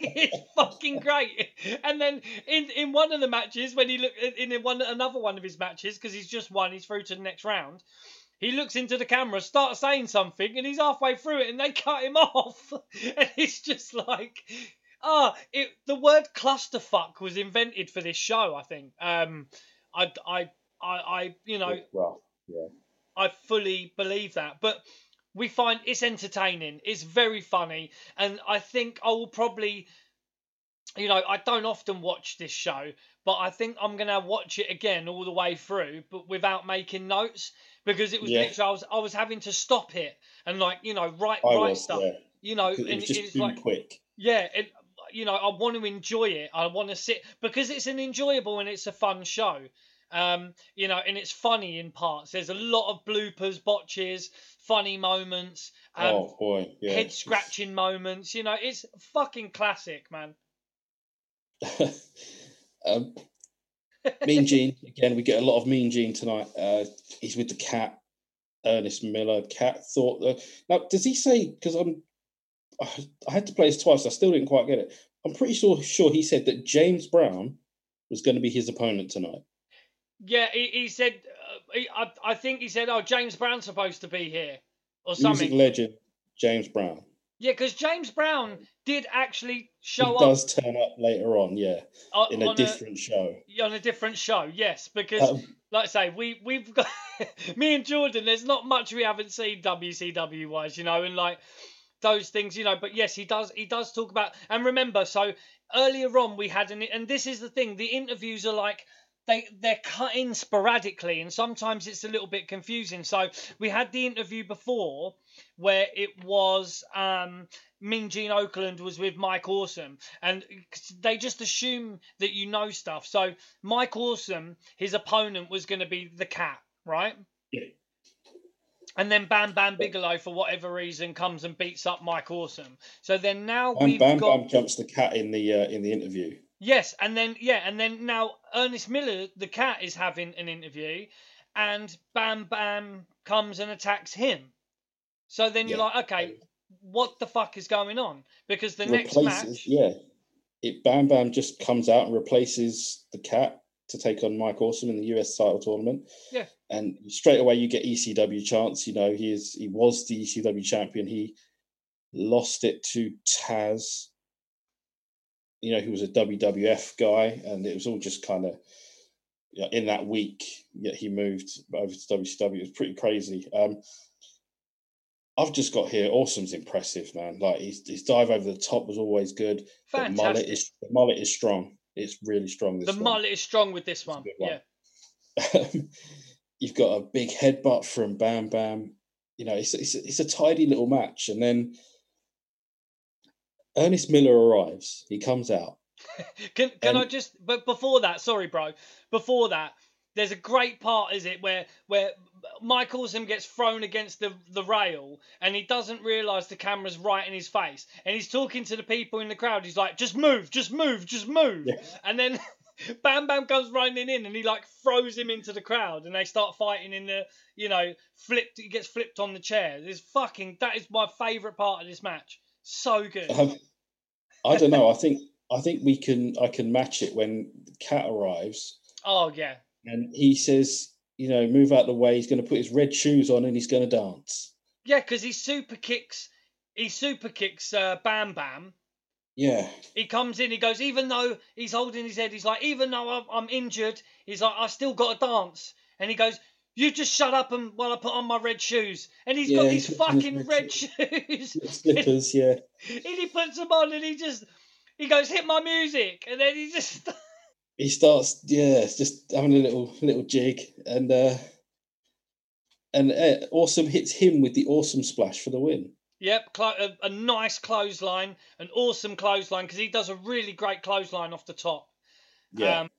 it's fucking great. And then in in one of the matches, when he look in one another one of his matches, because he's just won, he's through to the next round. He looks into the camera, starts saying something, and he's halfway through it, and they cut him off. and it's just like, ah, it. The word clusterfuck was invented for this show. I think. Um, I, I, I, I, you know, rough, yeah. I fully believe that. But we find it's entertaining. It's very funny, and I think I will probably you know, I don't often watch this show, but I think I'm gonna watch it again all the way through, but without making notes because it was Yeah. literally I was I was having to stop it and like you know write I write was, stuff. yeah. You know, and It was just it's too like quick. yeah, it, you know, I want to enjoy it. I want to sit because it's an enjoyable and it's a fun show. Um, you know, and it's funny in parts. There's a lot of bloopers, botches, funny moments, um, oh boy, yeah. head scratching moments. You know, it's fucking classic, man. um, mean Gene again. We get a lot of Mean Gene tonight. Uh, he's with the cat, Ernest Miller. Cat thought that now does he say? Because I'm, I, I had to play this twice. I still didn't quite get it. I'm pretty sure sure he said that James Brown was going to be his opponent tonight. Yeah, he, he said. Uh, he, I, I think he said, "Oh, James Brown's supposed to be here," or Music something. legend James Brown. Yeah, because James Brown did actually show he up does turn up later on, yeah, on, in a different show. on a different show. Yes, because Um, like I say, we we've got me and Jordan. There's not much we haven't seen WCW wise, you know, and like those things, you know. But yes, he does. He does talk about. And remember, so earlier on we had an. And this is the thing. The interviews are like. They, they're cut in sporadically and sometimes it's a little bit confusing. So we had the interview before where it was um, Mean Gene Okerlund was with Mike Awesome, and they just assume that you know stuff. So Mike Awesome, his opponent was going to be the cat, right? Yeah. And then Bam Bam Bigelow, for whatever reason, comes and beats up Mike Awesome. So then now Bam we've Bam got Bam jumps the cat in the uh, in the interview. Yes, and then yeah, and then now Ernest Miller, the cat, is having an interview, and Bam Bam comes and attacks him. So then you're Yeah. like, okay, what the fuck is going on? Because the next match, yeah. It Bam Bam just comes out and replaces the cat to take on Mike Awesome in the US title tournament. Yeah. And straight away you get ECW chance. You know, he is he was the ECW champion. He lost it to Taz, you know, who was a WWF guy, and it was all just kind of yeah, in that week, yeah, he moved over to WCW. It was pretty crazy. Um, I've just got here. Awesome's impressive, man. Like his, his dive over the top was always good. The mullet is the mullet is strong. It's really strong. This The one. mullet is strong with this one. one. Yeah. You've got a big headbutt from Bam Bam. You know, it's it's it's a tidy little match, and then Ernest Miller arrives. He comes out. Can can I just but before that, sorry, bro. Before that, there's a great part, is it, where where Mike Awesome gets thrown against the the rail and he doesn't realise the camera's right in his face. And he's talking to the people in the crowd, he's like, just move, just move, just move. Yeah. And then Bam Bam comes running in and he like throws him into the crowd and they start fighting in the you know, flipped he gets flipped on the chair. It's fucking that is my favourite part of this match. So good. Um, I don't know. I think I think we can. I can match it when Cat arrives Oh yeah. And he says, you know, move out the way. He's going to put his red shoes on and he's going to dance. Yeah, because he super kicks, he super kicks uh, Bam Bam. Yeah, He comes in, he goes, even though he's holding his head, he's like, even though I'm, I'm injured, he's like, I still got to dance. And he goes, you just shut up and while I put on my red shoes. And he's got these fucking red red shoes. slippers. Yeah, and he puts them on and he just, he goes, hit my music. And then he just, he starts. Yeah, just having a little little jig and uh and uh, awesome hits him with the awesome splash for the win. yep, clo- a, a nice clothesline, an awesome clothesline, because he does a really great clothesline off the top. Yeah, Um,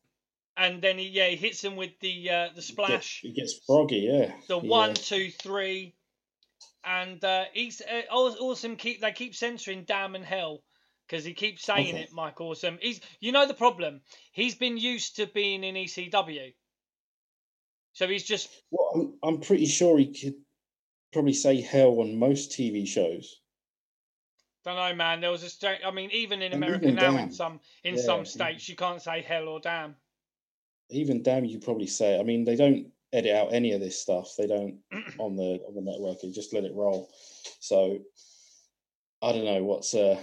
and then he, yeah, he hits him with the uh, the He gets- splash. He gets froggy. Yeah, the He, one, two, three, and uh, he's uh, awesome. Keep they keep censoring "damn" and "hell" because he keeps saying Okay. it. Mike Awesome. He's you know the problem. He's been used to being in ECW, so he's just Well, I'm, I'm pretty sure he could probably say hell on most TV shows. don't know, man. There was a stra- I mean, even in And America even now, in some in Yeah, some yeah. states, you can't say hell or damn. Even damn, you probably say. I mean, they don't edit out any of this stuff. They don't on the on the network. They just let it roll. So I don't know what's uh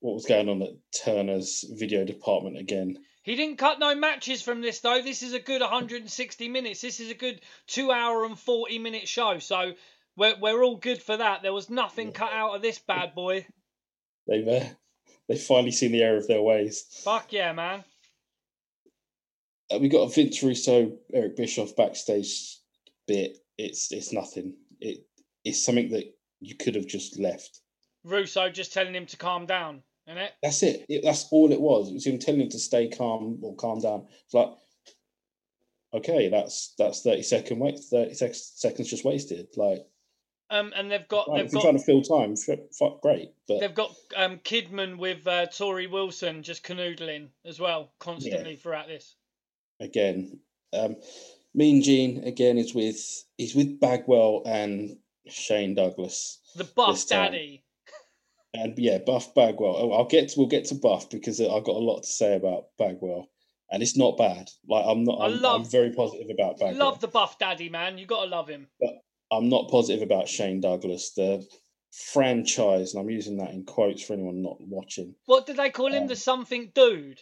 what was going on at Turner's video department again. He didn't cut no matches from this though. This is a good 160 minutes. This is a good two hour and 40 minute show. So we're we're all good for that. There was nothing cut out of this bad boy. They've uh, They've finally seen the error of their ways. Fuck yeah, man. Uh, we got a Vince Russo, Eric Bischoff backstage bit. It's it's nothing. It it's something that you could have just left. Russo just telling him to calm down, isn't it? That's it. it. That's all it was. It was him telling him to stay calm or calm down. It's like, okay, that's that's thirty second wait, thirty seconds just wasted. Like, Um, and they've got right, they've got trying to fill time, great. But they've got um Kidman with uh, Torrie Wilson just canoodling as well constantly throughout this. again, um, Mean Gene again is with he's with Bagwell and Shane Douglas. The Buff. Daddy. And yeah, Buff Bagwell. Oh, I'll get to, we'll get to Buff because I've got a lot to say about Bagwell, and it's not bad. Like I'm not. I I'm, love- I'm very positive about Bagwell. Love the Buff Daddy, man. You gotta love him. I'm not positive about Shane Douglas. The franchise, and I'm using that in quotes for anyone not watching. What did they call him? Um, the something dude.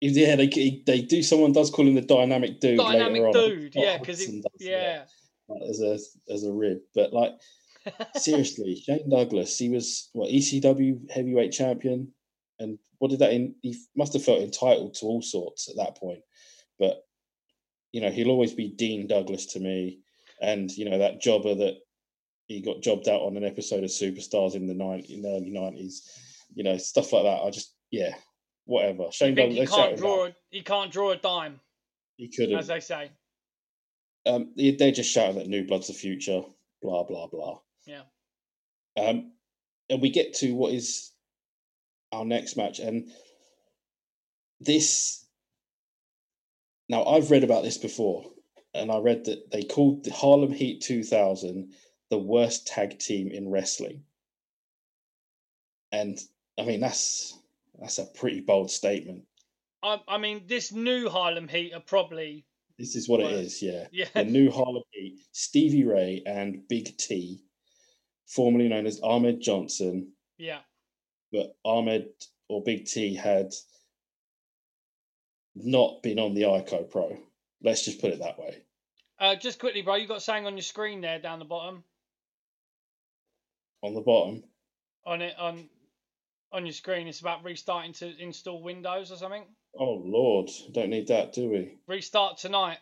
Yeah, they they do. Someone does call him the dynamic dude. Dynamic dude. Yeah, because Yeah. like, as a as a rib, but like seriously, Shane Douglas, he was what ECW heavyweight champion, and what did that? In, he must have felt entitled to all sorts at that point, but you know he'll always be Dean Douglas to me, and you know that jobber that he got jobbed out on an episode of Superstars in the nine in the early nineties, you know stuff like that. I just yeah, whatever. Shane think he Douglas, can't draw. A, he can't draw a dime, he couldn't. as they say. um, they, they just shouting that New Blood's the future, blah blah blah. Yeah. Um, and we get to what is our next match, and this. Now I've read about this before, and I read that they called the Harlem Heat 2000 the worst tag team in wrestling. And I mean that's that's a pretty bold statement. I, I mean, this new Harlem Heat are probably This is what it Worst. is, yeah. yeah. the new Harlem Heat, Stevie Ray and Big T, formerly known as Ahmed Johnson, Yeah. but Ahmed or Big T had not been on the ICOPRO. Let's just put it that way. Uh, just quickly, bro, you got something on your screen there down the bottom On the bottom, on it on on your screen. It's about restarting to install Windows or something. oh Lord, don't need that, do we? Restart tonight.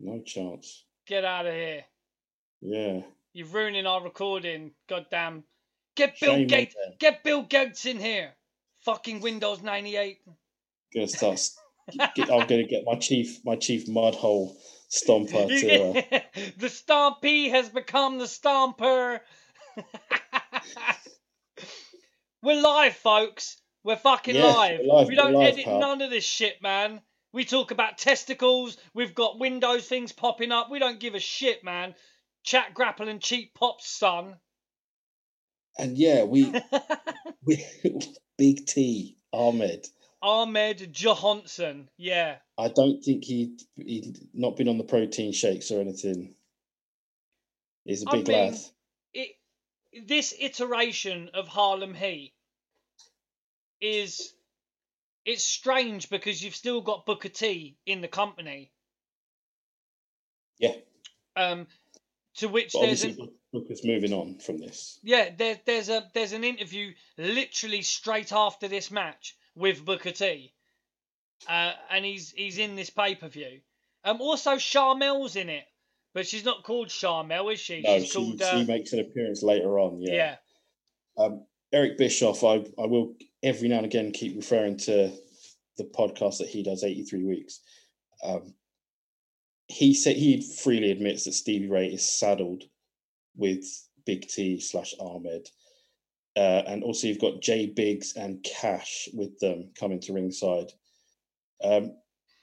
No chance. Get out of here. Yeah. You're ruining our recording. Goddamn. Get Bill Shame Gates. Get Bill Gates in here. Fucking Windows 98. Gonna start. get, I'm gonna get my chief, my chief mudhole stomper to. Uh, the Stompy has become the Stomper. We're live, folks. We're fucking Yeah, live. we're live, We don't live, edit pal. none of this shit, man. We talk about testicles. We've got Windows things popping up. We don't give a shit, man. Chat, grapple, and cheap pops, son. and yeah, we, we Big T Ahmed. Ahmed Johansson. Yeah. I don't think he he'd not been on the protein shakes or anything. He's a big I mean, lad. it this iteration of Harlem Heat is it's strange because you've still got Booker T in the company. Yeah. Um, to which But there's an moving on from this. yeah there, there's a there's an interview literally straight after this match with Booker T, uh, and he's he's in this pay per view. Um, also Sharmell's in it, but she's not called Charmel, is she? No, she's she, called she uh, makes an appearance later on. Yeah. yeah. Um, Eric Bischoff, I, I will every now and again keep referring to the podcast that he does, 83 Weeks. Um, he said he freely admits that Stevie Ray is saddled with Big T slash Ahmed. Uh, and also you've got J. Biggs and Cash with them coming to ringside. Um,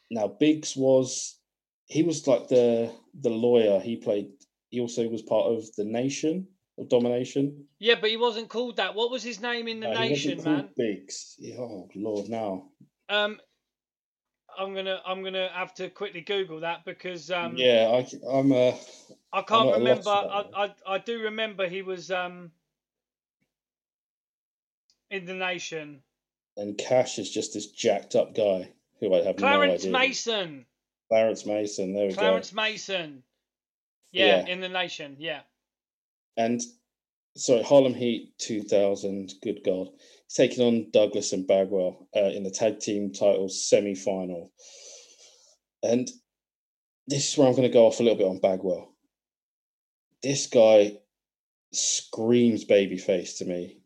now Biggs was he was like the the lawyer. He played. He also was part of the Nation of Domination. Yeah, but he wasn't called that. What was his name in the wasn't nation, man? Biggs. Oh Lord, now. Um, I'm gonna I'm gonna have to quickly Google that because um yeah, I, I'm. Uh, I can't lot remember. I, I I do remember he was um in the nation. and Cash is just this jacked up guy who I have Clarence no idea. Mason. Clarence Mason. There we Clarence go. Clarence Mason. Yeah, Yeah. in the nation. Yeah. And sorry, Harlem Heat 2000. Good God, taking on Douglas and Bagwell uh, in the tag team titles semi final. And this is where I'm going to go off a little bit on Bagwell. This guy screams babyface to me.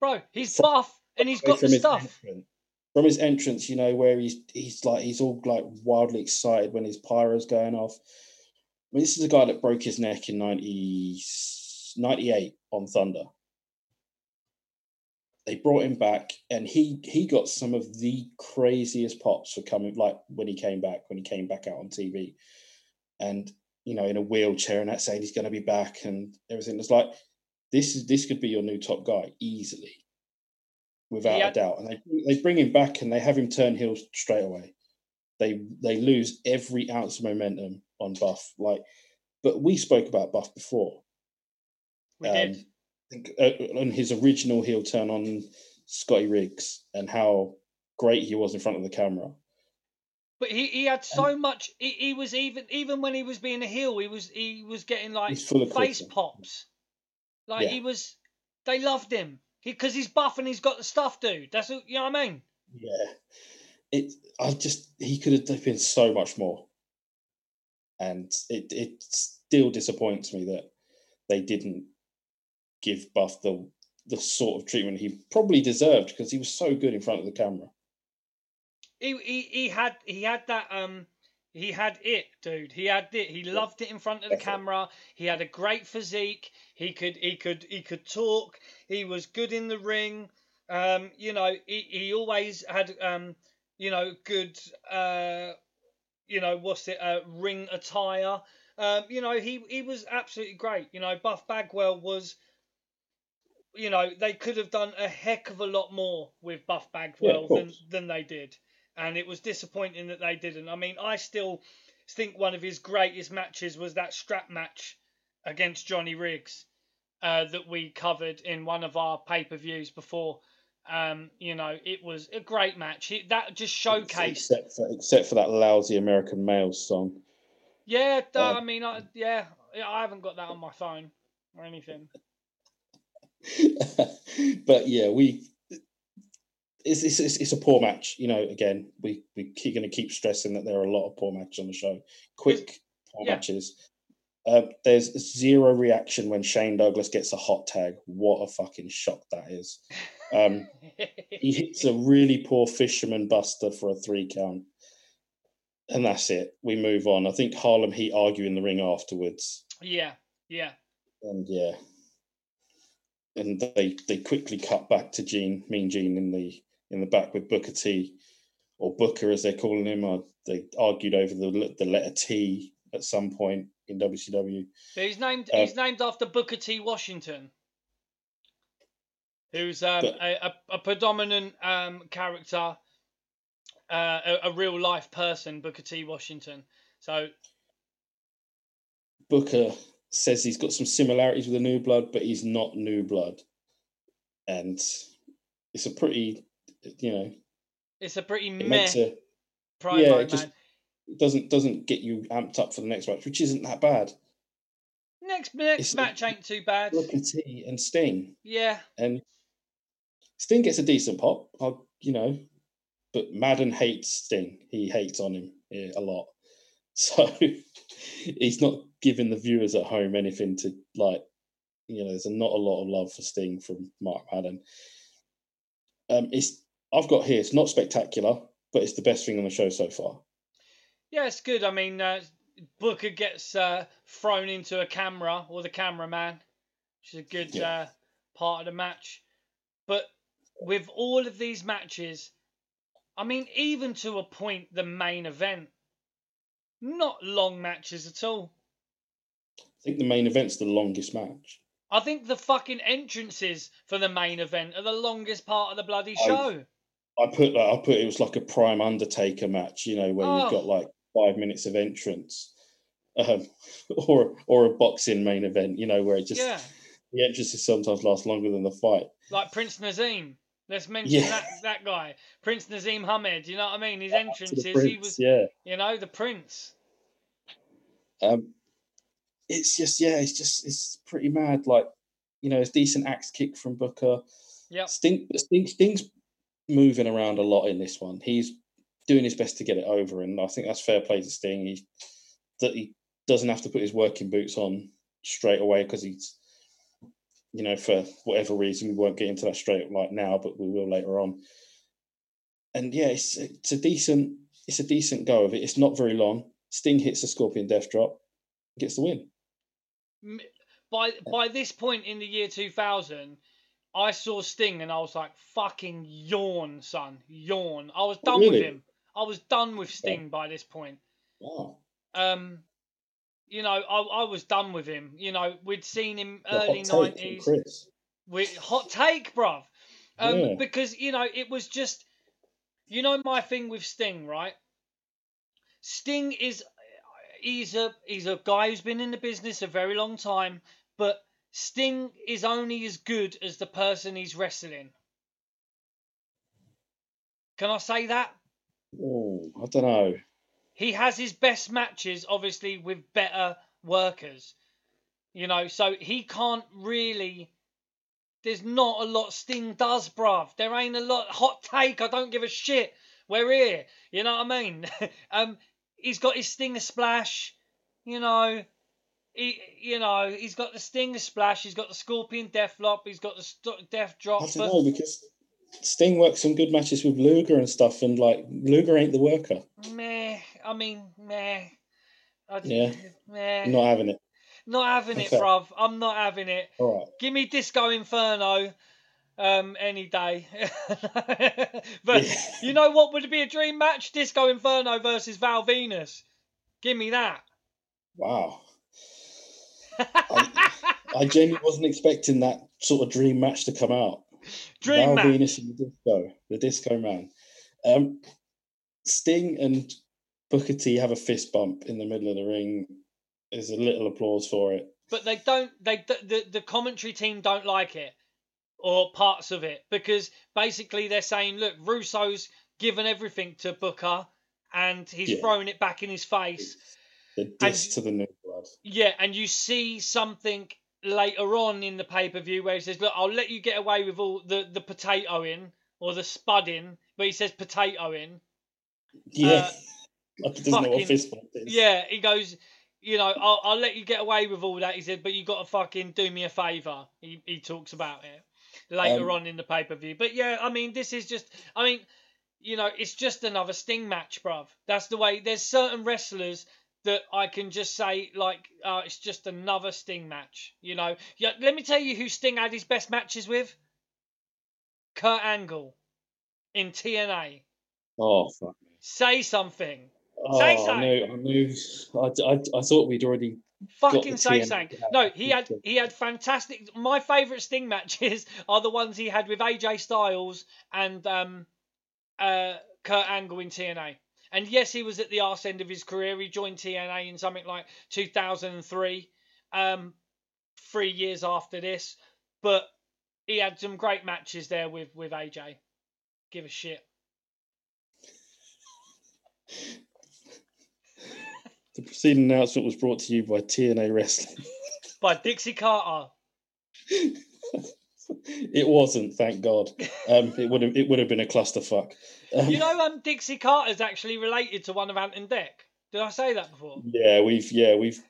Bro, he's buff and he's got the stuff. Entrance, from his entrance, you know, where he's he's like he's all like wildly excited when his pyro's going off. I mean, this is a guy that broke his neck in 90, 98 on Thunder. They brought him back, and he he got some of the craziest pops for coming, like when he came back, when he came back out on TV, and you know, in a wheelchair, and that saying he's going to be back and everything. It's like this is this could be your new top guy easily, without yeah. a doubt. And they they bring him back and they have him turn heel straight away. They they lose every ounce of momentum on Buff. Like, but we spoke about Buff before. We um, did. Think uh, on his original heel turn on Scotty Riggs and how great he was in front of the camera. But he, he had so and, much. He, he was even even when he was being a heel, he was he was getting like face pops. Like yeah. he was, they loved him because he, he's buff and he's got the stuff, dude. That's what, you know what I mean. Yeah, it. I just he could have been so much more, and it it still disappoints me that they didn't give Buff the the sort of treatment he probably deserved because he was so good in front of the camera. He, he he had he had that um he had it, dude. He had it. He loved it in front of the camera. He had a great physique. He could he could he could talk. He was good in the ring. Um, you know, he, he always had um, you know, good uh, you know, what's it, uh, ring attire. Um, you know, he he was absolutely great. You know, Buff Bagwell was you know, they could have done a heck of a lot more with Buff Bagwell yeah, than than they did and it was disappointing that they didn't. I mean, I still think one of his greatest matches was that strap match against Johnny Riggs uh, that we covered in one of our pay per views before. Um, you know, it was a great match. It, that just showcased. Except for, except for that lousy American Males song. Yeah, uh, I mean, I, yeah, I haven't got that on my phone or anything. but yeah, we it's, it's, it's a poor match. You know, again, we we keep going to keep stressing that there are a lot of poor matches on the show. Quick poor yeah. matches. Uh, there's zero reaction when Shane Douglas gets a hot tag. What a fucking shock that is. Um, he hits a really poor fisherman buster for a three count. And that's it. We move on. I think Harlem Heat argue in the ring afterwards. Yeah, yeah. And yeah. And they, they quickly cut back to Gene, Mean Gene, in the in the back with Booker T, or Booker as they're calling him. Uh, they argued over the the letter T at some point in WCW. He's named uh, he's named after Booker T. Washington, who's um, but, a, a, predominant um, character, uh, a, a real life person, Booker T. Washington. So Booker says he's got some similarities with the New Blood, but he's not New Blood, and it's a pretty you know, it's a pretty meh a, yeah, it just doesn't doesn't get you amped up for the next match, which isn't that bad. Next next it's match ain't too bad. Booker T and Sting. Yeah. And Sting gets a decent pop, I'll, you know, but Madden hates Sting. He hates on him yeah, a lot. So he's not giving the viewers at home anything to like. You know, there's not a lot of love for Sting from Mark Madden. Um, it's I've got here. It's not spectacular, but it's the best thing on the show so far. Yeah, it's good. I mean, uh, Booker gets uh, thrown into a camera or the cameraman, which is a good yeah. uh, part of the match. But with all of these matches, I mean, even to a point, the main event, not long matches at all. I think the main event's the longest match. I think the fucking entrances for the main event are the longest part of the bloody show. I put that. I put it was like a prime Undertaker match, you know, where oh. you've got like five minutes of entrance, um, or or a boxing main event, you know, where it just yeah. the entrances sometimes last longer than the fight. Like Prince Naseem. Let's mention yeah. that that guy, Prince Naseem Hamed. You know what I mean? His entrances, he was, yeah, you know, the Prince. Um, it's just yeah, it's just it's pretty mad. Like you know, it's decent axe kick from Booker. Yep. Sting, Sting, Sting's moving around a lot in this one. He's doing his best to get it over, and I think that's fair play to Sting. He that he doesn't have to put his working boots on straight away because he's, you know, for whatever reason, we won't get into that straight right now, but we will later on. And yeah, it's it's a decent it's a decent go of it. It's not very long. Sting hits the Scorpion Death Drop, gets the win. By by this point in the year 2000, I saw Sting and I was like, "Fucking yawn, son, yawn." I was done with Really? him. I was done with Sting by this point. Wow. Um, you know, I, I was done with him. You know, we'd seen him early nineties. With hot take, bruv. Um, Yeah. because you know it was just, you know, my thing with Sting, right? Sting is, he's a he's a guy who's been in the business a very long time, but Sting is only as good as the person he's wrestling. Can I say that? Oh, I don't know. He has his best matches obviously with better workers you know so he can't really there's not a lot sting does bruv. There ain't a lot hot take i don't give a shit. We're here you know what i mean? Um he's got his stinger splash you know. He, you know, he's got the stinger splash, he's got the scorpion death flop, he's got the st- death drop. I don't know because Sting works some good matches with Luger and stuff, and like Luger ain't the worker. Meh. I mean, meh. I, Yeah. Meh. Not having it. Not having it, Okay. bruv. I'm not having it. All right. Give me Disco Inferno um, any day. but Yeah. you know what would be a dream match? Disco Inferno versus Val Venis. Give me that. Wow. I genuinely wasn't expecting that sort of dream match to come out. Dream Val match. Venis and the Disco, the Disco Man. Um, Sting and Booker T have a fist bump in the middle of the ring. There's a little applause for it. but they don't they the, the commentary team don't like it or parts of it because basically they're saying look russo's given everything to booker and he's Yeah. throwing it back in his face The diss to the new blood. yeah and you see something later on in the pay-per-view where he says look i'll let you get away with all the the potatoing or the spudding but he says potatoing Yeah. like he doesn't know Uh, fucking- what fist bump is. Yeah, he goes, you know, I'll, I'll let you get away with all that. He said, but you got to fucking do me a favour. He, he talks about it later Um, on in the pay per view. But yeah, I mean, this is just, I mean, you know, it's just another Sting match, bruv. That's the way. There's certain wrestlers that I can just say, like, uh, it's just another Sting match. You know, yeah. Let me tell you who Sting had his best matches with. Kurt Angle in TNA. Oh, fuck me. Say something. Oh, Say I something. knew. I knew. I, I, I thought we'd already. fucking say TNA something. No, he had he had fantastic. My favourite Sting matches are the ones he had with AJ Styles and um, uh, Kurt Angle in TNA. And yes, he was at the arse end of his career. He joined TNA in something like 2003, um, three years after this. But he had some great matches there with with AJ. Give a shit. The preceding announcement was brought to you by TNA Wrestling. By Dixie Carter. it wasn't, thank God. Um, it would have. It would have been a clusterfuck. Um, You know, um, Dixie Carter's actually related to one of Ant and Dec. Did I say that before? Yeah, we've yeah we've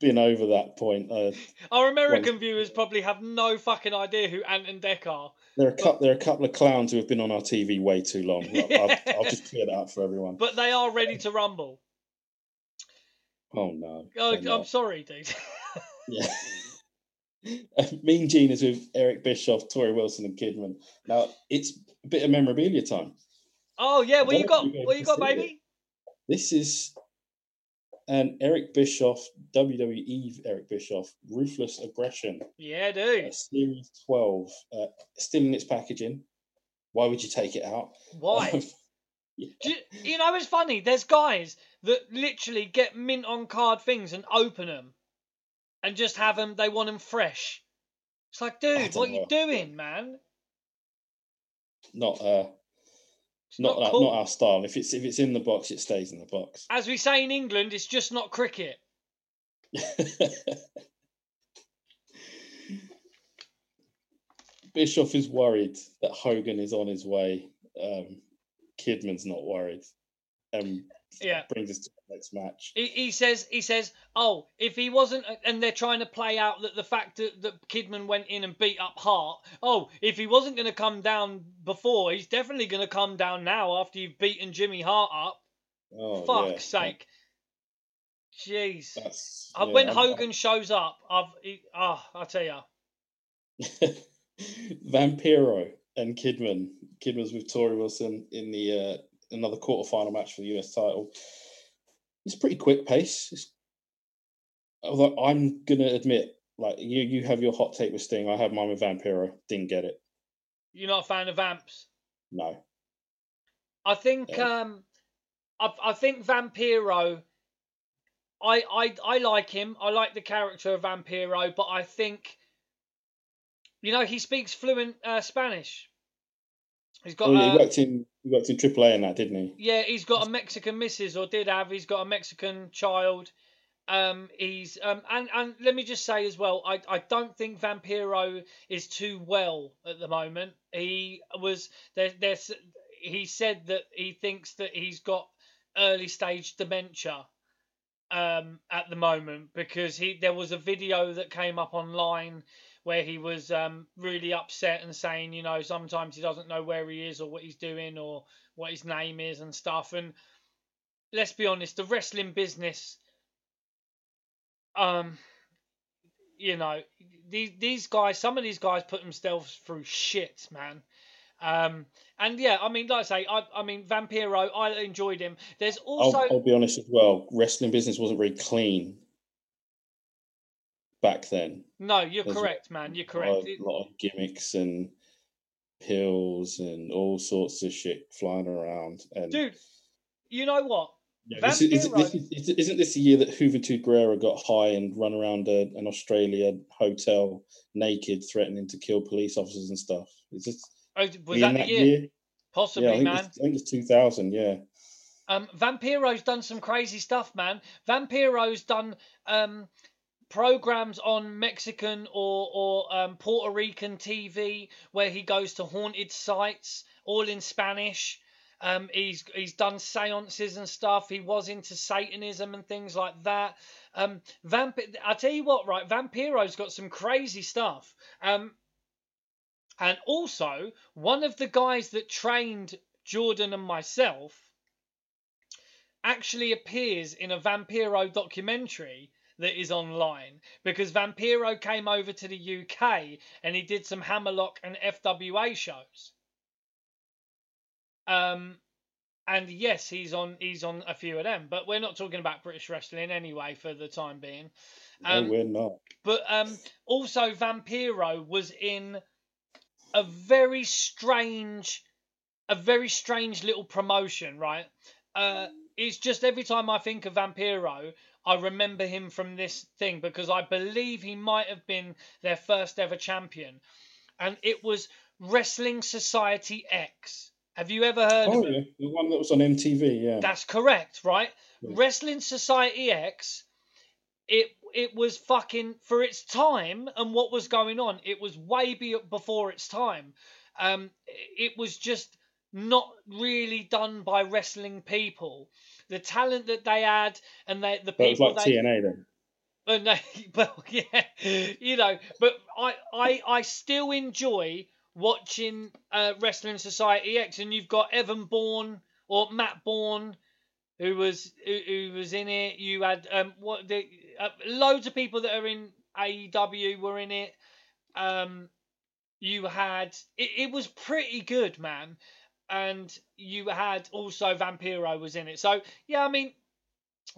been over that point. Uh, Our American viewers probably have no fucking idea who Ant and Dec are. there are a couple. There are a couple of clowns who have been on our TV way too long. I'll, I'll, I'll just clear that up for everyone. But they are ready to rumble. Oh no. Oh, I'm not. sorry, dude. Yeah. Mean Gene is with Eric Bischoff, Torrie Wilson, and Kidman. Now it's a bit of memorabilia time. Oh yeah, what you got? What you got, baby? This is an Eric Bischoff, WWE Eric Bischoff, Ruthless Aggression, Yeah, uh, dude. Series 12, uh, still in its packaging. Why would you take it out? Why? Yeah. Do you, you know, it's funny. There's guys that literally get mint on card things and open them, and just have them. They want them fresh. It's like, dude, what you doing, man? Not uh, not not cool. not our style. If it's if it's in the box, it stays in the box. As we say in England, it's just not cricket. Bischoff is worried that Hogan is on his way. Um, Kidman's not worried. Um, Yeah. brings us to next match. He, he says he says, oh, if he wasn't, and they're trying to play out that the fact that, that Kidman went in and beat up Hart. Oh, if he wasn't going to come down before, he's definitely going to come down now after you've beaten Jimmy Hart up. Oh, Fuck's yeah. sake. Jeez. Uh, yeah, when I'm- Hogan shows up, I've he, ah, I tell you, Vampiro and Kidman. Kidman's with Torrie Wilson in the uh, another quarterfinal match for the US title. It's pretty quick pace. It's, although I'm gonna admit, like you, you have your hot take with Sting. I have mine with Vampiro. Didn't get it. you're not a fan of Vamps. No. I think Yeah. um, I I think Vampiro. I I I like him. I like the character of Vampiro, but I think, you know, he speaks fluent uh, Spanish. He's got Oh, yeah, uh, he worked in he worked in AAA and that, didn't he? yeah, he's got a Mexican missus, or did have. He's got a Mexican child. Um, he's um, and and let me just say as well, I I don't think Vampiro is too well at the moment. He was there. There's he said that he thinks that he's got early stage dementia. Um, at the moment because he there was a video that came up online where he was um, really upset and saying, you know, sometimes he doesn't know where he is or what he's doing or what his name is and stuff. And let's be honest, the wrestling business, um, you know, these these guys, some of these guys put themselves through shit, man. Um, and yeah, I mean, like I say, I, I mean, Vampiro, I enjoyed him. There's also I'll, I'll be honest as well. Wrestling business wasn't very clean back then. no, you're there's correct, man. You're correct. a lot of gimmicks and pills and all sorts of shit flying around. And dude, you know what? Yeah, this is, is, Vampiro- this is, isn't this the year that Juventud Guerrera got high and run around a, an Australia hotel naked, threatening to kill police officers and stuff? Is this Oh, was that the year? Possibly, Yeah, I think, man. it's, I think it's 2000. Yeah, Um, Vampiro's done some crazy stuff, man. Vampiro's done um, programs on Mexican or or um, Puerto Rican TV where he goes to haunted sites, all in Spanish. Um, he's he's done seances and stuff. He was into Satanism and things like that. Um, Vamp- I tell you what, right? Vampiro's got some crazy stuff. Um, and also one of the guys that trained Jordan and myself actually appears in a Vampiro documentary that is online because Vampiro came over to the UK and he did some Hammerlock and FWA shows. Um, and yes, he's on he's on a few of them, but we're not talking about British wrestling anyway for the time being. Um, no, we're not. But um, also Vampiro was in a very strange, a very strange little promotion, right? Uh, it's just every time I think of Vampiro, I remember him from this thing because I believe he might have been their first ever champion, and it was Wrestling Society X. Have you ever heard Oh of it? yeah, the one that was on MTV. Yeah, That's correct, right? Yeah. Wrestling Society X. It it was fucking for its time and what was going on. It was way be, before its time. Um, it was just not really done by wrestling people. The talent that they had and they, the that was people like they TNA then. uh, no, well, yeah, you know, but I, I, I still enjoy watching uh, Wrestling Society X, and you've got Evan Bourne or Matt Bourne, who was who, who was in it. You had um what the uh, loads of people that are in AEW were in it. Um, you had it, it was pretty good, man, and you had also Vampiro was in it. So yeah, I mean.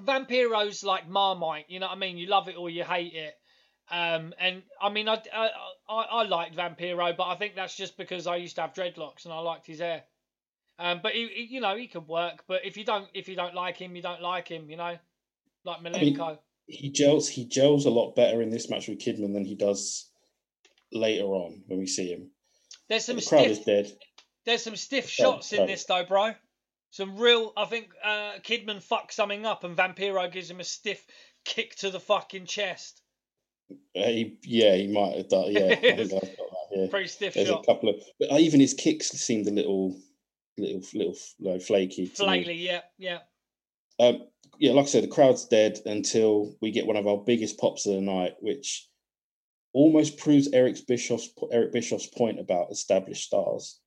Vampiro's like Marmite, you know what I mean? You love it or you hate it. Um, and I mean, I, I, I, I liked Vampiro, but I think that's just because I used to have dreadlocks and I liked his hair. Um, but he, he- you know, he could work. But if you don't, if you don't like him, you don't like him. You know, like mean, He gels. He gels a lot better in this match with Kidman than he does later on when we see him. There's some the crowd stiff, is dead. There's some stiff shots in this though, bro. Some real. I think uh, Kidman fucks something up, and Vampiro gives him a stiff kick to the fucking chest. Uh, he, yeah, he might have done. Yeah, I think I've got that Yeah, Pretty stiff there's shot. a couple of, but even his kicks seemed a little, little, little like, flaky. Flaily, yeah, yeah. Um, yeah, like I said, the crowd's dead until we get one of our biggest pops of the night, which almost proves Eric Bischoff's Eric Bischoff's point about established stars,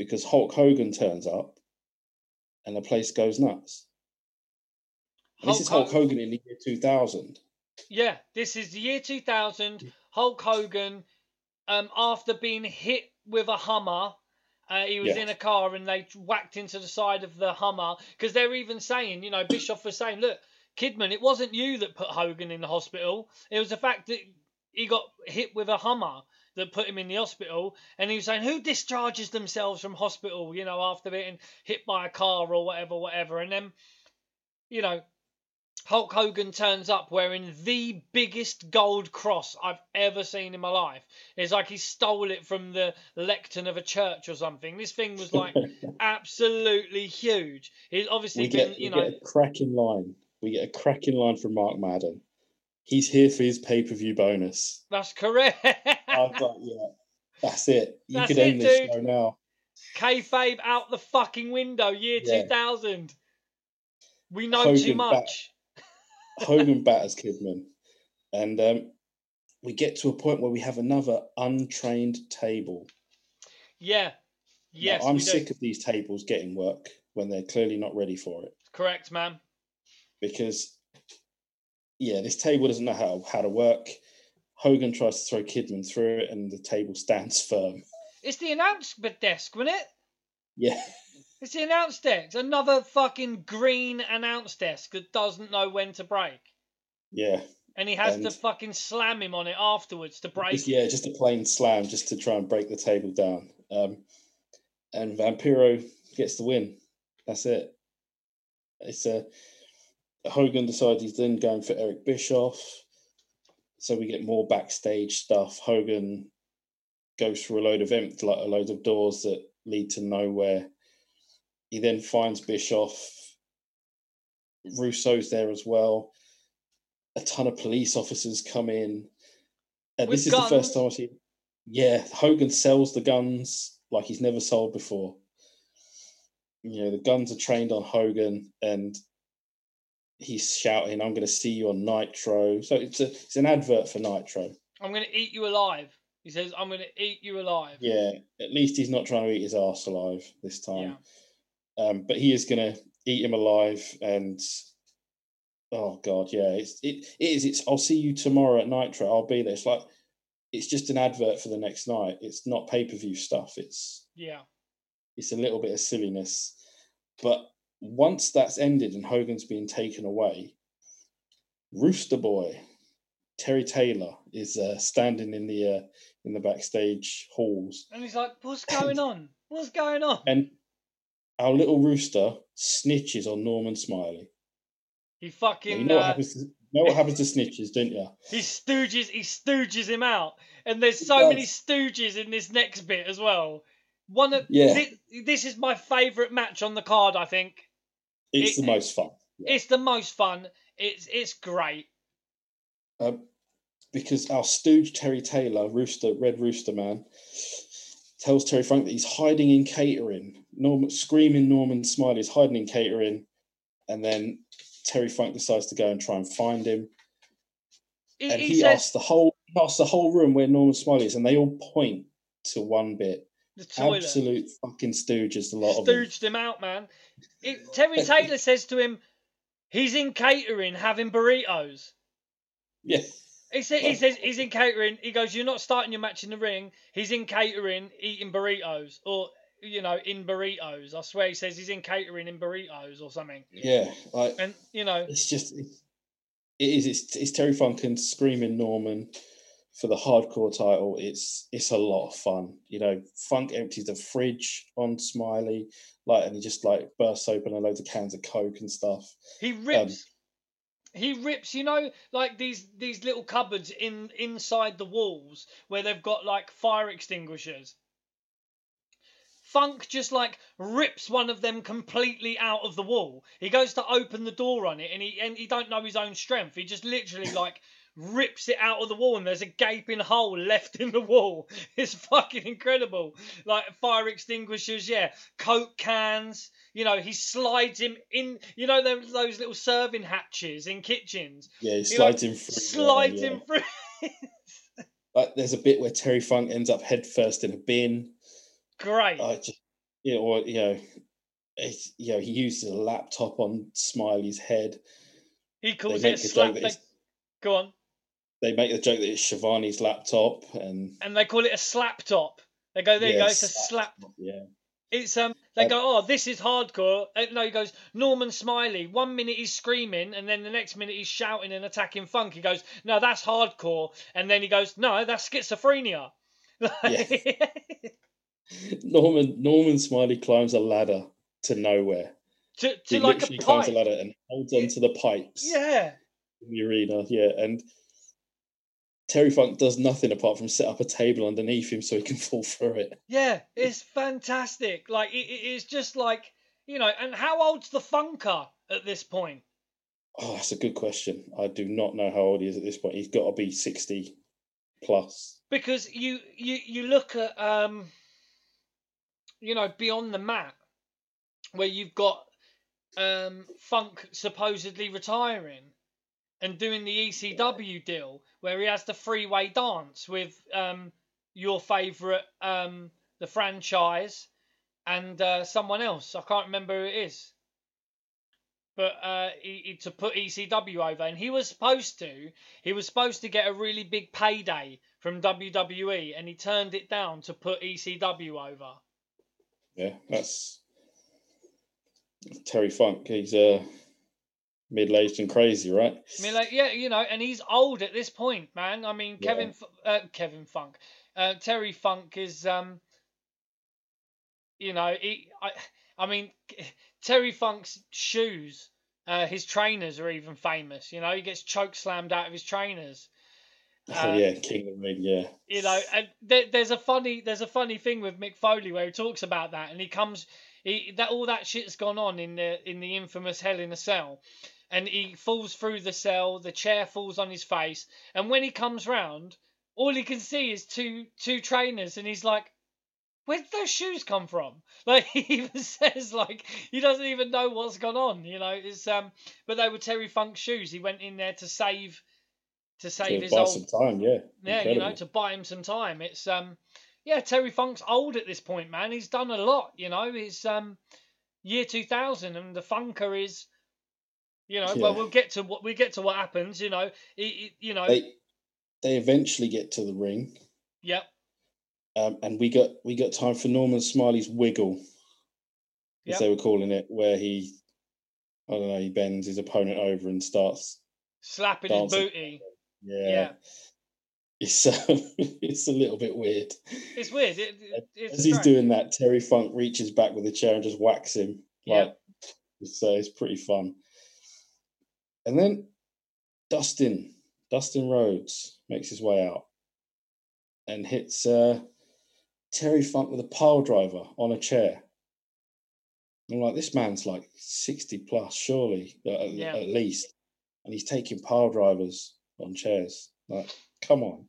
because Hulk Hogan turns up, and the place goes nuts. And this is Hulk Ho- Hogan in the year two thousand. Yeah, this is the year 2000. Hulk Hogan, um, after being hit with a Hummer, uh, he was Yeah. in a car and they whacked into the side of the Hummer. Because they're even saying, you know, Bischoff was saying, look, Kidman, it wasn't you that put Hogan in the hospital. It was the fact that he got hit with a Hummer that put him in the hospital. And he was saying, who discharges themselves from hospital, you know, after being hit by a car or whatever, whatever. And then, you know, Hulk Hogan turns up wearing the biggest gold cross I've ever seen in my life. It's like he stole it from the lectern of a church or something. This thing was like absolutely huge. He's obviously we been, you we know, get a cracking line. We get a cracking line from Mark Madden. He's here for his pay per view bonus. that's correct. I was like, yeah, that's it. You That's could it, end this dude. show now. Kayfabe out the fucking window, year Yeah. 2000. We know Hogan too much. Hogan batters Kidman, and um, we get to a point where we have another untrained table. Yeah. Now, Yes, I'm do. sick of these tables getting work when they're clearly not ready for it. Correct, man. Because, yeah, this table doesn't know how, how to work. Hogan tries to throw Kidman through it, and the table stands firm. It's the announcement desk, wasn't it? Yeah, It's the announce desk. Another fucking green announce desk that doesn't know when to break. yeah, And he has to fucking slam him on it afterwards to break Just- yeah, just a plain slam, just to try and break the table down. Um, and Vampiro gets the win. That's it. It's a Hogan decides he's then going for Eric Bischoff, so we get more backstage stuff. Hogan goes through a load of empty, like a load of doors that lead to nowhere. He then finds Bischoff. Russo's there as well. A ton of police officers come in. And With this is the first time I see. Yeah, Hogan sells the guns like he's never sold before. You know, the guns are trained on Hogan, and he's shouting, "I'm going to see you on Nitro." So it's a it's an advert for Nitro. I'm going to eat you alive. He says, I'm going to eat you alive. Yeah, at least he's not trying to eat his ass alive this time. Yeah. Um, but he is going to eat him alive, and oh god, yeah, it's it, it is. It's I'll see you tomorrow at Nitro. I'll be there. It's like it's just an advert for the next night. It's not pay per view stuff. It's Yeah. it's a little bit of silliness. But once that's ended and Hogan's been taken away, Rooster Boy, Terry Taylor is uh, standing in the uh, in the backstage halls, And he's like, what's going on? What's going on? and our little rooster snitches on Norman Smiley. He Now, fucking, you know what uh, happens? To, you know what happens to snitches, don't you? he stooges, he stooges him out. And there's so many stooges in this next bit as well. One of, Yeah. thi- this is my favourite match on the card, I think. It's It- the most fun. Yeah. It's the most fun. It's it's great. Um, because our stooge Terry Taylor, Rooster, Red Rooster Man, tells Terry Funk that he's hiding in catering. Norman screaming Norman Smiley is hiding in catering, and then Terry Funk decides to go and try and find him. And he says asks the whole he asks the whole room where Norman Smiley is, and they all point to one bit. The toilet. Absolute fucking stooges, a lot of them. stooged him out, man. It, Terry Taylor says to him, he's in catering having burritos. Yeah, He, sa- he says he's in catering. He goes, you're not starting your match in the ring. He's in catering eating burritos. Or, you know, in burritos. I swear he says he's in catering in burritos or something. yeah. Like And, you know, it's just it is it's, it's Terry Funk and screaming Norman for the hardcore title. It's it's a lot of fun. You know, Funk empties the fridge on Smiley, like, and he just like bursts open a load of cans of Coke and stuff. he um, rips. he rips, you know, like these these little cupboards in inside the walls where they've got like fire extinguishers. Funk just like rips one of them completely out of the wall. He goes to open the door on it, and he and he don't know his own strength. He just literally like rips it out of the wall, and there's a gaping hole left in the wall. It's fucking incredible. Like fire extinguishers, yeah, coke cans. You know, he slides him in. You know, those those little serving hatches in kitchens. Yeah, he slides him through. Slides yeah. him through. Like, there's a bit where Terry Funk ends up headfirst in a bin. Great. I just, you know, or, you know, it's, you know, he uses a laptop on Smiley's head. he calls they it a slap. They, go on. They make the joke that it's Schiavone's laptop, and And they call it a slap top. They go, there you go, it's a slap slap yeah, It's um. They Um, go, oh, this is hardcore. Uh, no, he goes Norman Smiley. One minute he's screaming, and then the next minute he's shouting and attacking Funk. He goes, no, that's hardcore. And then he goes, no, that's schizophrenia. yeah. Norman Norman Smiley climbs a ladder to nowhere. to He to like literally climbs a ladder and holds onto the pipes Yeah. in the arena. Yeah, and Terry Funk does nothing apart from set up a table underneath him so he can fall through it. Yeah, it's fantastic. Like it, it- it's just like you know. And how old's the Funker at this point? Oh, that's a good question. I do not know how old he is at this point. He's got to be sixty plus. Because you you you look at um, you know, beyond the mat, where you've got um Funk supposedly retiring and doing the ECW deal where he has the freeway dance with um your favourite um the franchise and uh, someone else. I can't remember who it is. But uh, he, he- to put ECW over, and he was supposed to, he was supposed to get a really big payday from WWE, and he turned it down to put ECW over. Yeah, that's Terry Funk. He's uh, middle aged and crazy, right? I mean, like, yeah, you know, and he's old at this point, man. I mean, Kevin, F- uh, Kevin Funk, uh, Terry Funk is, um, you know, he, I, I mean, Terry Funk's shoes, uh, his trainers are even famous. You know, he gets choke slammed out of his trainers. oh Uh, yeah, King of the Ring. Yeah, you know and there, there's a funny there's a funny thing with Mick Foley where he talks about that and he comes he that all that shit's gone on in the in the infamous Hell in a Cell and he falls through the cell the chair falls on his face and when he comes round all he can see is two two trainers and he's like where did those shoes come from like he even says like he doesn't even know what's gone on you know it's um but they were Terry Funk's shoes he went in there to save to save to his buy old some time. Yeah, yeah, you know, to buy him some time. It's um, yeah, Terry Funk's old at this point, man. He's done a lot. You know, he's um, year two thousand, and the Funker is, you know, well, we'll get to what we get to what happens. You know, he, you know, they they eventually get to the ring, yep, um, and we got we got time for Norman Smiley's wiggle, as Yep. they were calling it, where he, I don't know, he bends his opponent over and starts. slapping his Dancing. booty. Yeah, Yeah. it's uh, it's a little bit weird. It's weird. It, it, it's As he's strange. doing that, Terry Funk reaches back with a chair and just whacks him. Yeah. Like, so it's pretty fun. And then Dustin, Dustin Rhodes makes his way out and hits uh, Terry Funk with a pile driver on a chair. I'm like, this man's like 60 plus, surely, at, Yeah. at least. And he's taking pile drivers on chairs. Like, come on.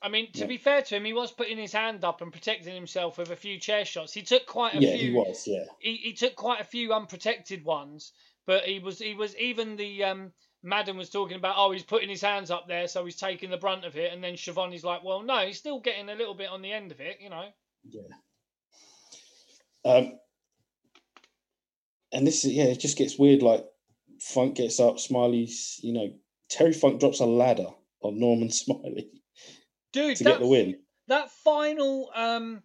I mean, to Yeah. be fair to him, he was putting his hand up and protecting himself with a few chair shots. He took quite a yeah, few. he was, yeah. he, he took quite a few unprotected ones, but he was he was even the um Madden was talking about oh he's putting his hands up there so he's taking the brunt of it and then Schiavone's like well no he's still getting a little bit on the end of it you know Yeah. Um, and this is yeah, it just gets weird. Like Funk gets up, Smiley's, you know, Terry Funk drops a ladder on Norman Smiley dude to that, get the win. that final um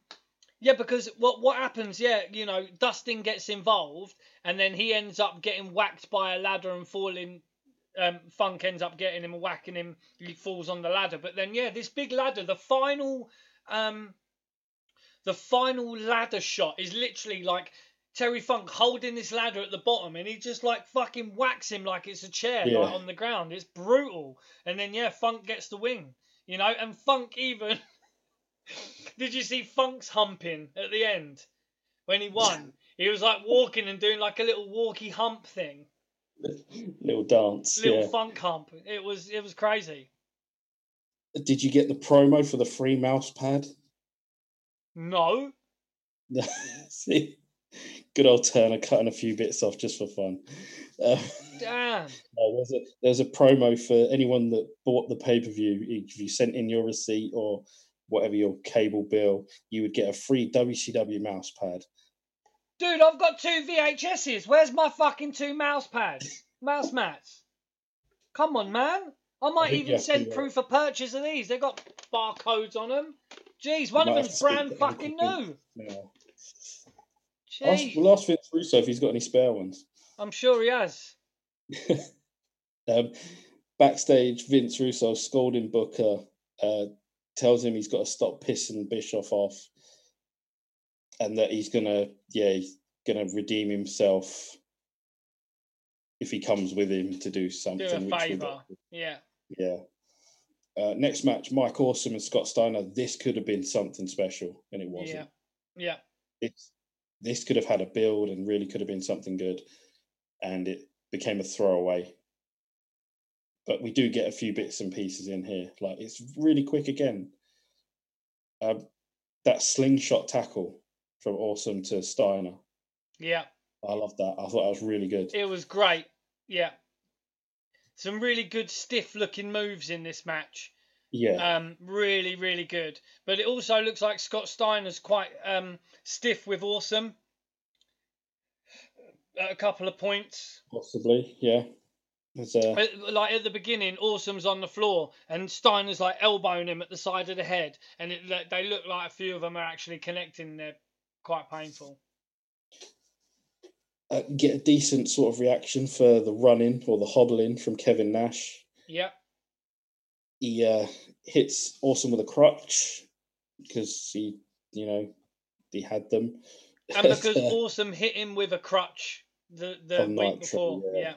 yeah because what what happens yeah you know Dustin gets involved and then he ends up getting whacked by a ladder and falling um, Funk ends up getting him whacking him. He falls on the ladder. But then, yeah, this big ladder, the final, um, the final ladder shot is literally like Terry Funk holding this ladder at the bottom, and he just like fucking whacks him like it's a chair, Yeah. like on the ground. It's brutal. And then yeah, Funk gets the win. You know, and Funk even. Did you see Funk's humping at the end when he won? He was like walking and doing like a little walkie hump thing Little dance. little yeah. funk hump. It was it was crazy. Did you get the promo for the free mouse pad? No. See, good old Turner cutting a few bits off just for fun. Uh, Damn. no, there's a there's a promo for anyone that bought the pay per view. If you sent in your receipt or whatever your cable bill, you would get a free WCW mouse pad. Dude, I've got two VHSs. Where's my fucking two mouse pads? Mouse mats. Come on, man. I might you even send proof of purchase of these. They've got barcodes on them. Jeez, one of them's brand fucking new. Jeez. we'll ask Vince Russo if he's got any spare ones. I'm sure he has. Um, backstage, Vince Russo scolding Booker, uh, tells him he's got to stop pissing Bischoff off, and that he's gonna, yeah, he's gonna redeem himself if he comes with him to do something. Do a which we'll favour. get- Yeah. Yeah. Uh, next match, Mike Awesome and Scott Steiner. This could have been something special, and it wasn't. Yeah. Yeah. It's, this could have had a build and really could have been something good, and it became a throwaway. But we do get a few bits and pieces in here. Like it's really quick again. Um, that slingshot tackle from Awesome to Steiner. Yeah. I love that. I thought that was really good. It was great. Yeah. Some really good stiff looking moves in this match. Yeah, Um, really, really good. But it also looks like Scott Steiner's quite um, stiff with awesome. At a couple of points. possibly. Yeah. There's a, like at the beginning, Awesome's on the floor and Steiner's like elbowing him at the side of the head, and it, they- look like a few of them are actually connecting. They're quite painful. uh, get a decent sort of reaction for the running or the hobbling from Kevin Nash. Yeah, He uh, hits Awesome with a crutch because he, you know, he had them. and because Awesome hit him with a crutch the the week before. yeah. Yeah.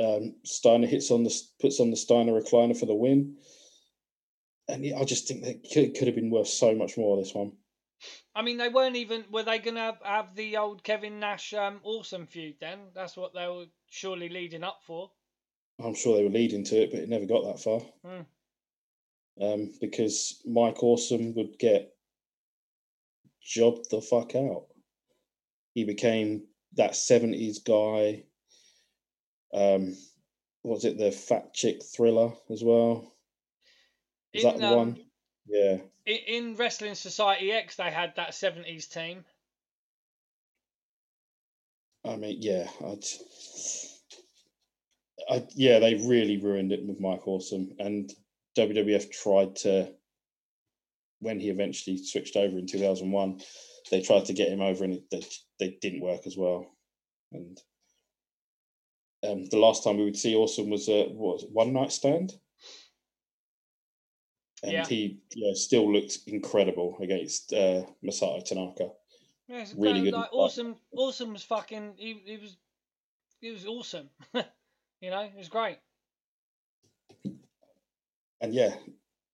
Um, Steiner hits on the puts on the Steiner recliner for the win, and yeah, I just think that could, could have been worth so much more. This one, I mean, they weren't even. Were they gonna have, have the old Kevin Nash um, Awesome feud then? That's what they were surely leading up for. I'm sure they were leading to it, but it never got that far. Hmm. Um, because Mike Awesome would get jobbed the fuck out. He became that 70s guy. Um, was it the fat chick thriller as well? Is that In, the um, one? Yeah. In Wrestling Society X, they had that '70s team. I mean, yeah, I'd, I yeah, they really ruined it with Mike Awesome, and WWF tried to, when he eventually switched over in two thousand one, they tried to get him over, and it, they they didn't work as well, and um, the last time we would see Awesome was a what was it, one night stand, and Yeah. he yeah still looked incredible against uh, Masato Tanaka. Yeah, Really good Like awesome, awesome was fucking. He, he was, he was awesome. you know, it was great. and yeah,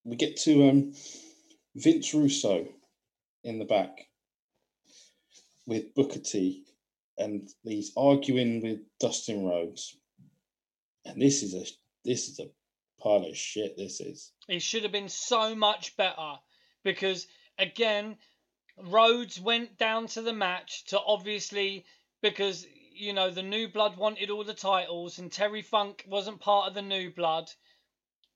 we get to um, Vince Russo in the back with Booker T, and he's arguing with Dustin Rhodes, and this is a this is a pile of shit. This is It should have been so much better because again, Rhodes went down to the match to obviously because you know the New Blood wanted all the titles and Terry Funk wasn't part of the New Blood.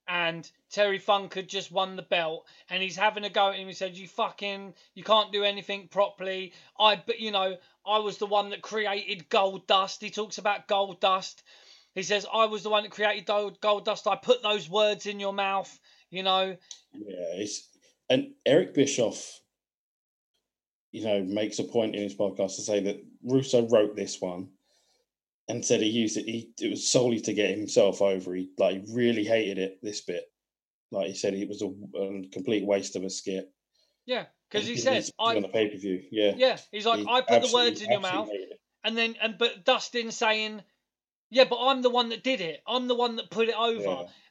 And Terry Funk had just won the belt, and he's having a go at him. He said, "You fucking, you can't do anything properly. I, but you know, I was the one that created Gold Dust." He talks about Gold Dust. He says, "I was the one that created Gold Dust. I put those words in your mouth." You know, yeah, and Eric Bischoff, you know, makes a point in his podcast to say that Russo wrote this one and said he used it. He it was solely to get himself over. He like he really hated it. This bit, like he said, it was a, a complete waste of a skit. yeah, because he didn't said, need to be "I, on the pay per view. Yeah, yeah." He's like, He "I put the words in your mouth," and then and but Dustin saying, "Yeah, but I'm the one that did it. I'm the one that put it over."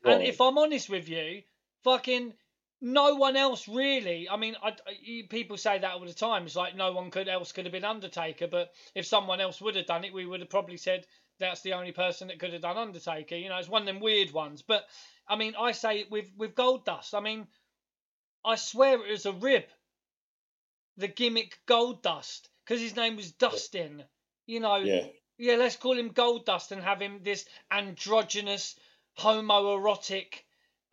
Yeah, And if I'm honest with you, fucking no one else really. I mean, I, I- people say that all the time. It's like no one could else could have been Undertaker, but if someone else would have done it, we would have probably said that's the only person that could have done Undertaker. You know, it's one of them weird ones. But I mean, I say with with Gold Dust. I mean, I swear it was a rib. The gimmick Gold Dust, because his name was Dustin. You know, Yeah. yeah, let's call him Gold Dust and have him this androgynous, homoerotic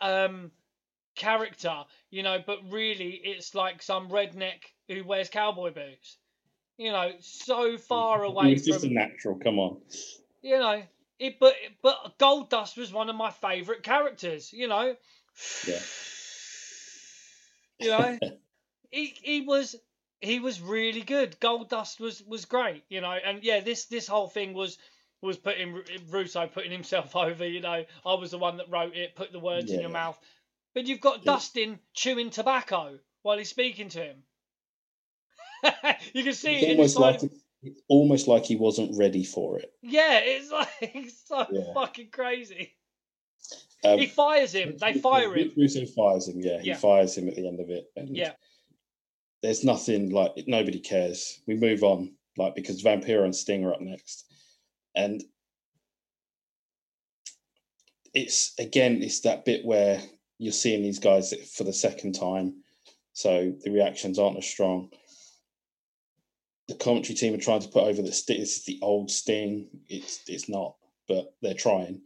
um, character, you know, but really it's like some redneck who wears cowboy boots. You know, so far away It's just a natural. Come on. you know, it but but Gold Dust was one of my favourite characters, you know. Yeah. You know, he he was he was really good. Gold Dust was was great, you know, and yeah, this this whole thing was was putting Russo putting himself over. You know, I was the one that wrote it, put the words in your mouth, but you've got Yeah. Dustin chewing tobacco while he's speaking to him. you can see It's it almost like, like it's almost like he wasn't ready for it. yeah, it's like so Yeah. fucking crazy. Um, he fires him. They fire him. Russo fires him. Yeah, he Yeah. fires him at the end of it. And Yeah. there's nothing like nobody cares. We move on, like because Vampiro and Sting are up next, and it's again it's that bit where you're seeing these guys for the second time, so the reactions aren't as strong. The commentary team are trying to put over that. This is the old Sting. It's it's not, but they're trying.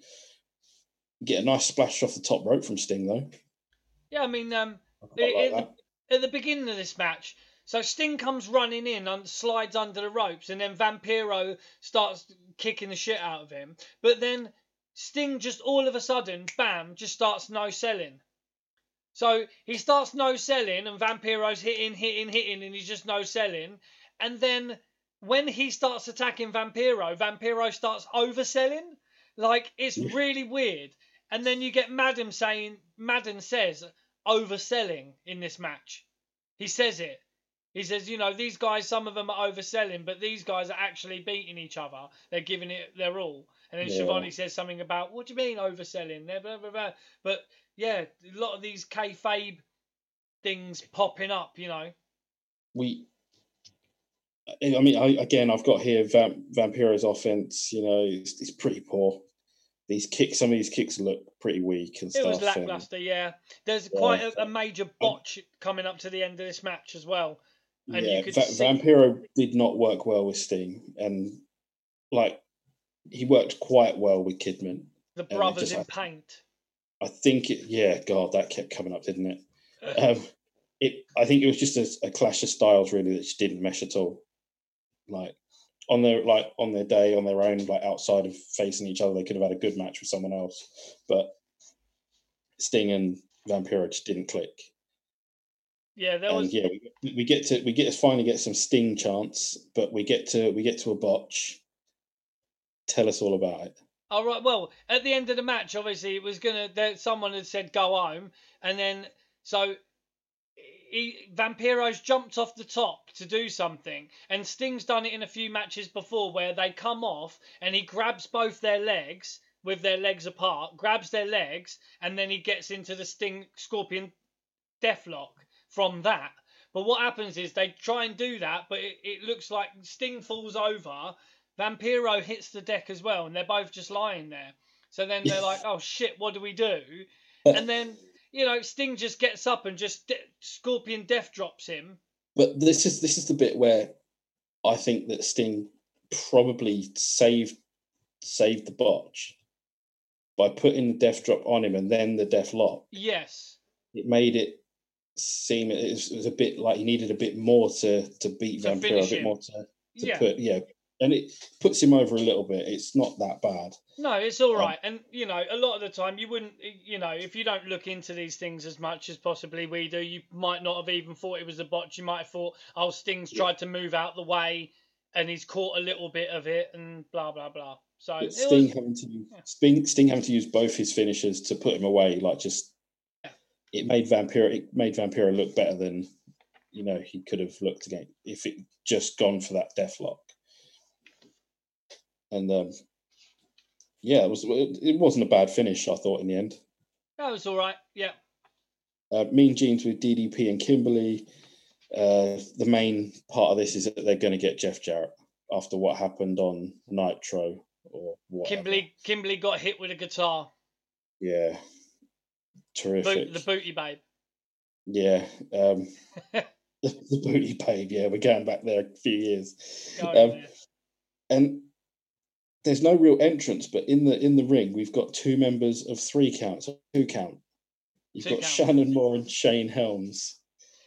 Get a nice splash off the top rope from Sting though. Yeah, I mean, um, I quite like the, at the beginning of this match, so Sting comes running in and slides under the ropes, and then Vampiro starts kicking the shit out of him. But then Sting just all of a sudden, bam, just starts no selling. So he starts no selling, and Vampiro's hitting, hitting, hitting, and he's just no selling. And then when he starts attacking Vampiro, Vampiro starts overselling. Like it's really weird. And then you get Madden saying, Madden says overselling in this match. He says it. He says, you know, these guys, some of them are overselling, but these guys are actually beating each other. They're giving it their all. And then Yeah. Schiavone says something about, what do you mean overselling? They're blah, blah, blah. But yeah, a lot of these kayfabe things popping up, you know. we I mean, I, again, I've got here Vamp, Vampiro's offense. You know, it's, it's pretty poor. These kicks, some of these kicks look pretty weak and It stuff. was and- yeah. There's Yeah. quite a, a major botch coming up to the end of this match as well. And you yeah, could Va- see- Vampiro did not work well with Sting, and like he worked quite well with Kidman. The it brothers in paint. I think it. Yeah, God, that kept coming up, didn't it? Um, it. I think it was just a, a clash of styles, really, that just didn't mesh at all. Like on their like on their day, on their own, like outside of facing each other, they could have had a good match with someone else, but Sting and Vampiro just didn't click. yeah, there and was. yeah, we, we get to we get to finally get some Sting chance, but we get to we get to a botch. Tell us all about it. All right. Well, at the end of the match, obviously, it was gonna. There, someone had said go home, and then so he, Vampiro's jumped off the top to do something, and Sting's done it in a few matches before, where they come off and he grabs both their legs with their legs apart, grabs their legs, and then he gets into the Sting Scorpion Deathlock from that. But what happens is they try and do that, but it, it looks like Sting falls over. Vampiro hits the deck as well, and they're both just lying there. So then they're like, "Oh shit, what do we do?" And then you know, Sting just gets up and just de- Scorpion Death drops him. But this is this is the bit where I think that Sting probably saved saved the botch by putting the death drop on him and then the death lock. Yes, It made it seem it was, it was a bit like he needed a bit more to to beat To Vampiro, a bit him. more to, to yeah. put yeah, and it puts him over a little bit. It's not that bad. No, it's all right. Um. And you know, a lot of the time, you wouldn't, you know, if you don't look into these things as much as possibly we do, you might not have even thought it was a botch. You might have thought, oh, Sting's Yeah. tried to move out the way, and he's caught a little bit of it, and blah blah blah. So Sting was, having to use, yeah. Sting, Sting having to use both his finishers to put him away, like just Yeah. it made Vampiro it made Vampiro look better than you know he could have looked again if it just gone for that death lock. And um, yeah, it was it, it wasn't a bad finish. I thought in the end. that was all right. Yeah, Uh, Mean Gene's with DDP and Kimberly. Uh, the main part of this is that they're going to get Jeff Jarrett after what happened on Nitro or what. Kimberly, Kimberly got hit with a guitar. Yeah. terrific. The booty babe. Yeah. Um, the, the booty babe. Yeah, we're going back there a few years. Um, and there's no real entrance, but in the in the ring, we've got two members of three count, so two count. You've Two got. Shannon Moore and Shane Helms.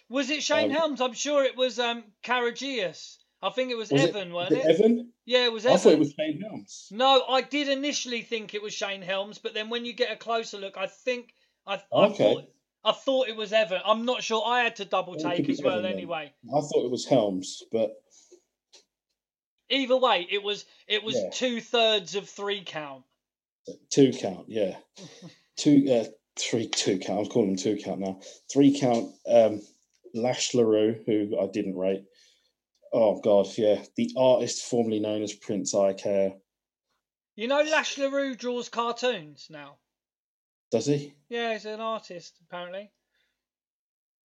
Was it Shane um, Helms? I'm sure it was um Karagias. I think it was, Was Evan, Was wasn't it it? Evan? Yeah, it was Evan. I thought it was Shane Helms. No, I did initially think it was Shane Helms, but then when you get a closer look, I think I, I thought I thought it was Evan. I'm not sure. I had to double take as well Evan then. anyway. I thought it was Helms, but Either way, it was it was Yeah. two thirds of three count. two count, yeah. two, uh, three, two count. I'm calling two count now. Three count. Um, Lash LaRue, who I didn't rate. Oh God, yeah. The artist formerly known as Prince Iaukea. You know, Lash LaRue draws cartoons now. Does he? Yeah, he's an artist apparently.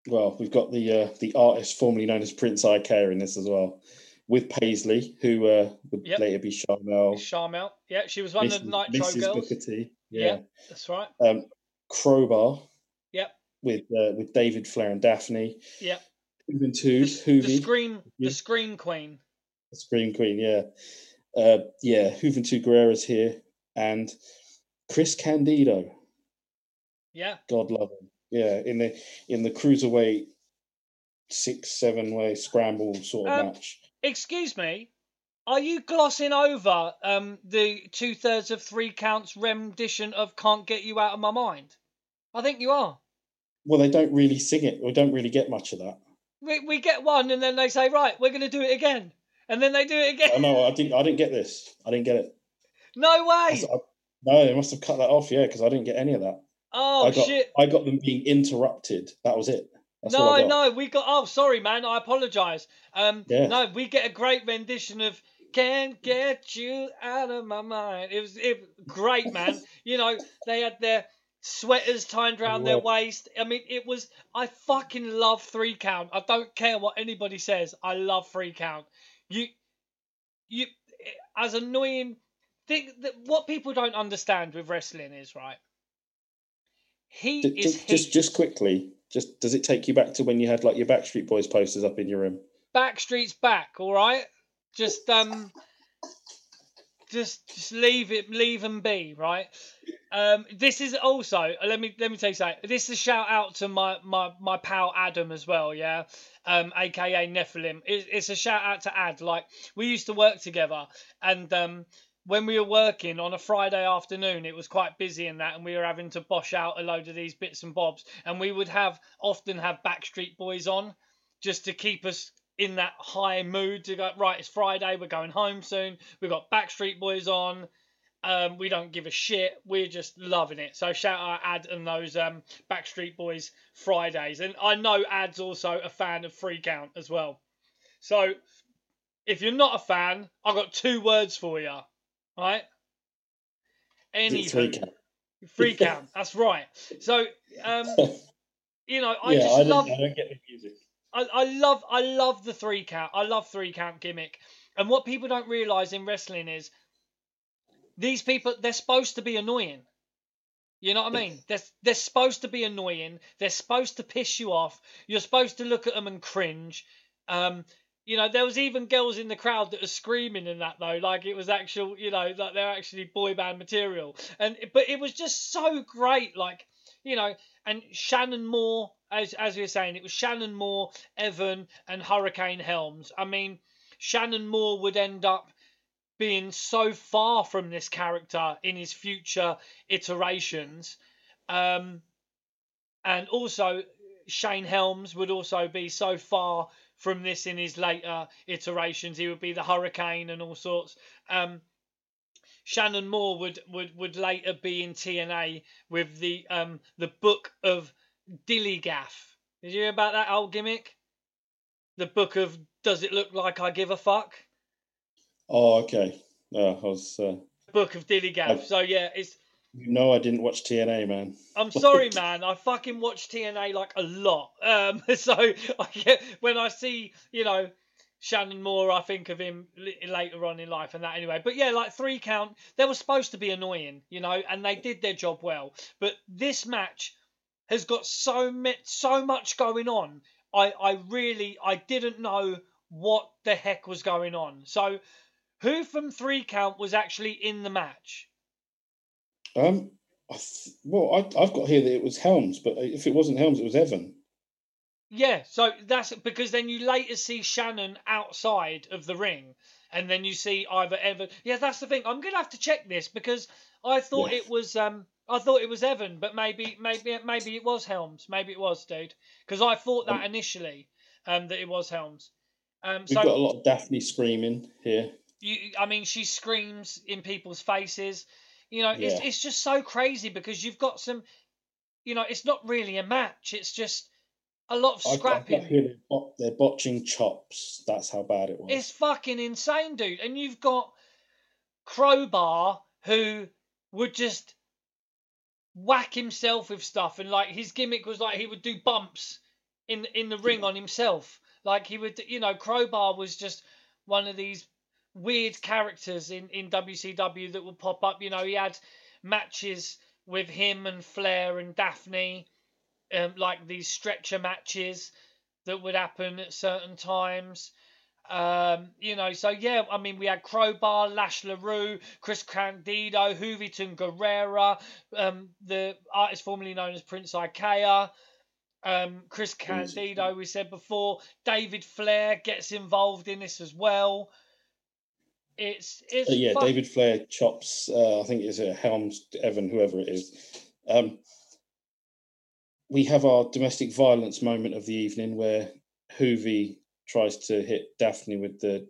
Well, we've got the uh, the artist formerly known as Prince Iaukea in this as well, with Paisley, who uh, would Yep. later be Sharmell. Sharmell. Yeah, she was one of the Nitro Mrs. girls. Booker T. Yeah. Yeah. That's right. Um, Crowbar. Yep. With uh, with David Flair and Daphne. Yep. Juventud, The, the scream, Yeah. the scream queen. the Scream Queen, yeah. Uh, yeah, Juventud Guerrera's here. And Chris Candido, Yeah. God love him. Yeah, in the in the cruiserweight six, seven way scramble sort of Um, match. Excuse me. Are you glossing over um, the two thirds of three counts rendition of "Can't Get You Out of My Mind"? I think you are. Well, they don't really sing it. We don't really get much of that. We, we get one, and then they say, "Right, we're going to do it again," and then they do it again. I know. I didn't. I didn't get this. I didn't get it. No I, way! I- no, they must have cut that off. Yeah, because I didn't get any of that. Oh I got. shit! I got them being interrupted. That was it. That's No, no, we got. Oh, sorry, man. I apologise. Um, Yeah. no, we get a great rendition of "Can't Get You Out of My Mind." It was it great, man. you know, they had their sweaters tied around their waist. I mean, it was. I fucking love three count. I don't care what anybody says. I love three count. You, you, as annoying. Think that what people don't understand with wrestling is right. He is Just, just, just quickly. Just does it take you back to when you had like your Backstreet Boys posters up in your room? Backstreet's back, all right. Just um, just just leave it, leave them be, right. Um, this is also uh, let me let me tell you something. This is a shout out to my my my pal Adam as well, yeah. Um, aka Nephilim. It, it's a shout out to Ad. Like we used to work together, and um, when we were working on a Friday afternoon, it was quite busy in that, and we were having to bosh out a load of these bits and bobs, and we would have often have Backstreet Boys on, just to keep us in that high mood to go right. It's Friday, we're going home soon. We've got Backstreet Boys on. Um, we don't give a shit. We're just loving it. So shout out Ad and those um, Backstreet Boys Fridays, and I know Ad's also a fan of Free Count as well. So if you're not a fan, I've got two words for you. Right? Is it three count? free count. That's right. So, um, you know, I yeah, just I, don't, love, I don't get the music. I, I love, I love the three count. I love three count gimmick. And what people don't realize in wrestling is these people they're supposed to be annoying. You know what I mean? They're, they're supposed to be annoying. They're supposed to piss you off. You're supposed to look at them and cringe. Um, you know, there was even girls in the crowd that were screaming in that though, like it was actual, you know, like they're actually boy band material. And but it was just so great, like you know, and Shannon Moore, as as we were saying, it was Shannon Moore, Evan, and Hurricane Helms. I mean, Shannon Moore would end up being so far from this character in his future iterations. Um, and also, Shane Helms would also be so far from this in his later iterations. He would be the Hurricane and all sorts. Um, Shannon Moore would, would, would later be in TNA with the um the book of DILLIGAF. Did you hear about that old gimmick? The book of Does it look like I give a fuck? Oh, okay. Yeah, I was. Uh, Book of DILLIGAF. So yeah, it's you know, I didn't watch TNA, man. I'm sorry, man. I fucking watch TNA like a lot. Um, so I get when I see, you know, Shannon Moore, I think of him later on in life and that anyway. But yeah, like three count, they were supposed to be annoying, you know, and they did their job well. But this match has got so met so much going on. I I really I didn't know what the heck was going on. So, who from three count was actually in the match? Um, I th- well, I, I've got here that it was Helms, but if it wasn't Helms, it was Evan. Yeah, so that's because then you later see Shannon outside of the ring, and then you see either Evan. Yeah, that's the thing. I'm gonna have to check this because I thought Yeah. it was um I thought it was Evan, but maybe maybe maybe it was Helms. Maybe it was, dude. Because I thought that Um, initially, um, that it was Helms. Um, We've so got a lot of Daphne screaming here. you, I mean, she screams in people's faces. You know, it's Yeah. it's just so crazy because you've got some. You know, it's not really a match. It's just a lot of I've I've scrapping. they're, bot- they're botching chops. That's how bad it was. It's fucking insane, dude. And you've got Crowbar who would just whack himself with stuff, and like his gimmick was like he would do bumps in in the ring on himself. Like he would, you know, Crowbar was just one of these weird characters in in WCW that would pop up. You know, he had matches with him and Flair and Daphne, um, like these stretcher matches that would happen at certain times. Um, you know, so yeah, I mean, we had Crowbar, Lash LaRue, Chris Candido, Juventud Guerrera, um, the artist formerly known as Prince Iaukea, um, Chris Candido, we said before, David Flair gets involved in this as well. It's it's Uh, yeah, fuck- David Flair chops. Uh, I think it's a Helms, Evan, whoever it is. Um, we have our domestic violence moment of the evening where Juvi tries to hit Daphne with the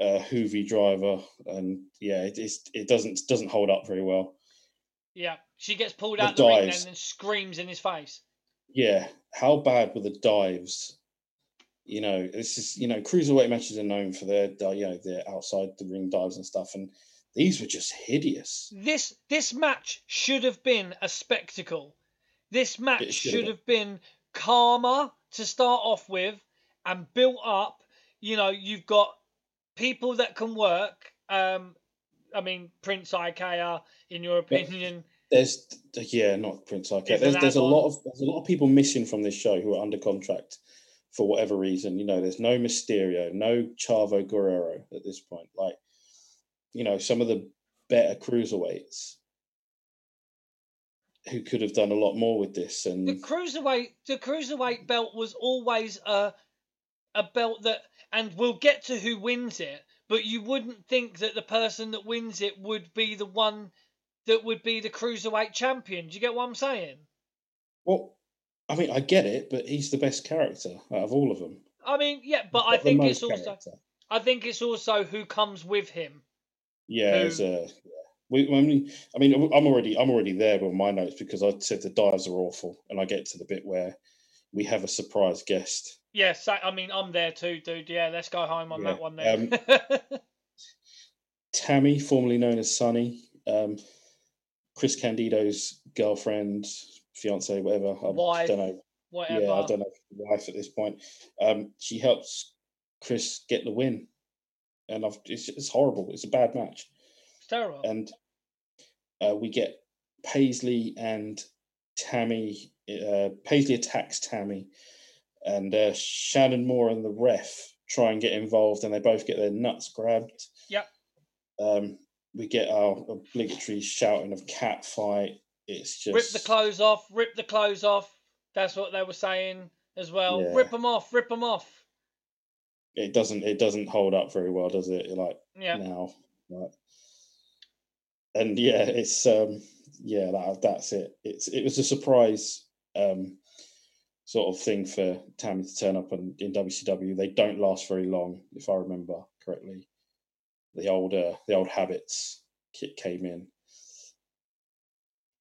uh, Juvi driver, and yeah, it is, it doesn't doesn't hold up very well. yeah. She gets pulled out the ring and then screams in his face. Yeah, how bad were the dives? You know, this is you know cruiserweight matches are known for their you know their outside the ring dives and stuff, and these were just hideous. This this match should have been a spectacle. This match should should have been calmer to start off with and built up. You know, you've got people that can work. Um, I mean, Prince Iaukea, in your opinion, There's yeah, not Prince Arcade. There's there's a lot of there's a lot of people missing from this show who are under contract for whatever reason. You know, there's no Mysterio, no Chavo Guerrero at this point. Like, you know, some of the better cruiserweights who could have done a lot more with this. And the cruiserweight the cruiserweight belt was always a a belt that, and we'll get to who wins it. But you wouldn't think that the person that wins it would be the one that would be the cruiserweight champion. Do you get what I'm saying? well, I mean, I get it, but he's the best character out of all of them. I mean, yeah, but I think it's also character. I think it's also who comes with him. Yeah, Who- it's a. Yeah. We, I mean, I mean, I'm already, I'm already there with my notes because I said the dives are awful, and I get to the bit where we have a surprise guest. Yes, I mean I'm there too, dude. Yeah, let's go home on Yeah, that one then. Tammy, formerly known as Sunny, um, Chris Candido's girlfriend, fiance, whatever. I Wife, don't know. Whatever. Yeah, I don't know if she's the wife at this point. Um, she helps Chris get the win, and I've, it's, it's horrible. It's a bad match. It's terrible. and uh, we get Paisley and Tammy. Uh, Paisley attacks Tammy, and uh, Shannon Moore and the ref try and get involved, and they both get their nuts grabbed. Yep. Um, we get our obligatory shouting of cat fight. It's just Rip the clothes off. Rip the clothes off. That's what they were saying as well. Yeah. Rip them off. Rip them off. It doesn't. It doesn't hold up very well, does it? Like Yeah. now, like, and yeah, it's um, yeah, that that's it. It's it was a surprise um, sort of thing for Tammy to turn up in, in WCW. They don't last very long, if I remember correctly. The older uh, the old habits kit came in,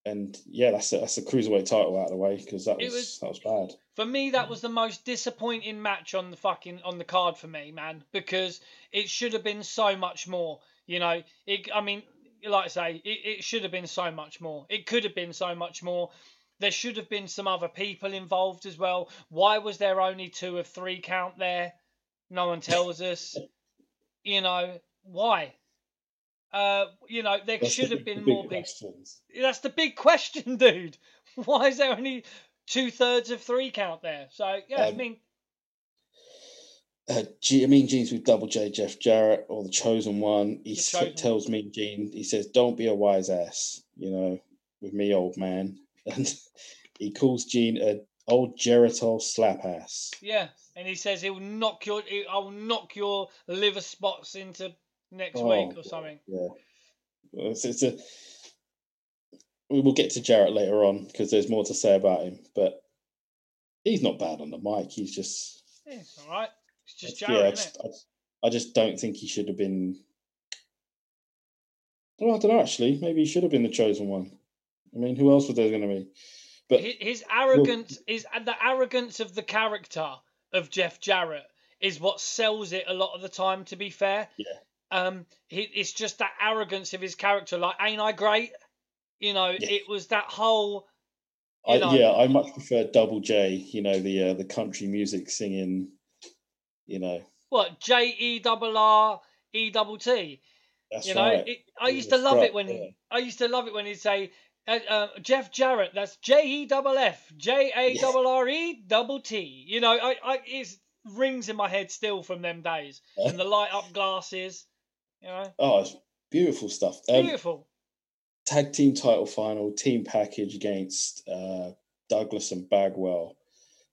and yeah, that's a, that's the cruiserweight title out of the way because that was, was- that was bad. For me, that was the most disappointing match on the fucking on the card for me, man, because it should have been so much more. You know, it. I mean, like I say, it, it should have been so much more. It could have been so much more. There should have been some other people involved as well. Why was there only two of three count there? No one tells us. You know why? Uh, you know, there That's the should have the been big more people. questions. That's the big question, dude. Why is there only two thirds of three count there? So yeah, I Um, mean, uh, G, Mean Gene's with Double J, Jeff Jarrett, or the Chosen One. He s- Chosen tells Mean Gene, he says, "Don't be a wise ass," you know, with me, old man, and he calls Gene a old Geritol slap ass. yeah, and he says he'll knock your, I'll knock your liver spots into next Oh, week or something. Yeah, it's, it's a. We will get to Jarrett later on because there's more to say about him, but he's not bad on the mic. He's just Yeah, it's all right. It's just yeah. Jarrett, I isn't just? I, just- I just don't think he should have been. Well, I don't know. Actually, maybe he should have been the chosen one. I mean, who else was there going to be? But His, arrogance is uh, the arrogance of the character of Jeff Jarrett is what sells it a lot of the time. To be fair, Yeah. Um, he, it's just that arrogance of his character. Like, ain't I great? You know, Yeah. it was that whole. I, know- yeah, I much prefer Double J. You know, the uh, the country music singing. You know, What J E double R E double T. that's You know, right. it, I used to love it when yeah. he. I used to love it when he'd say, uh, uh, "Jeff Jarrett." That's J E double F J A double R E double T. You know, I, I it rings in my head still from them days. And the light up glasses. You know, Oh, it's beautiful stuff. Um, beautiful. tag team title final, team package against uh, Douglas and Bagwell.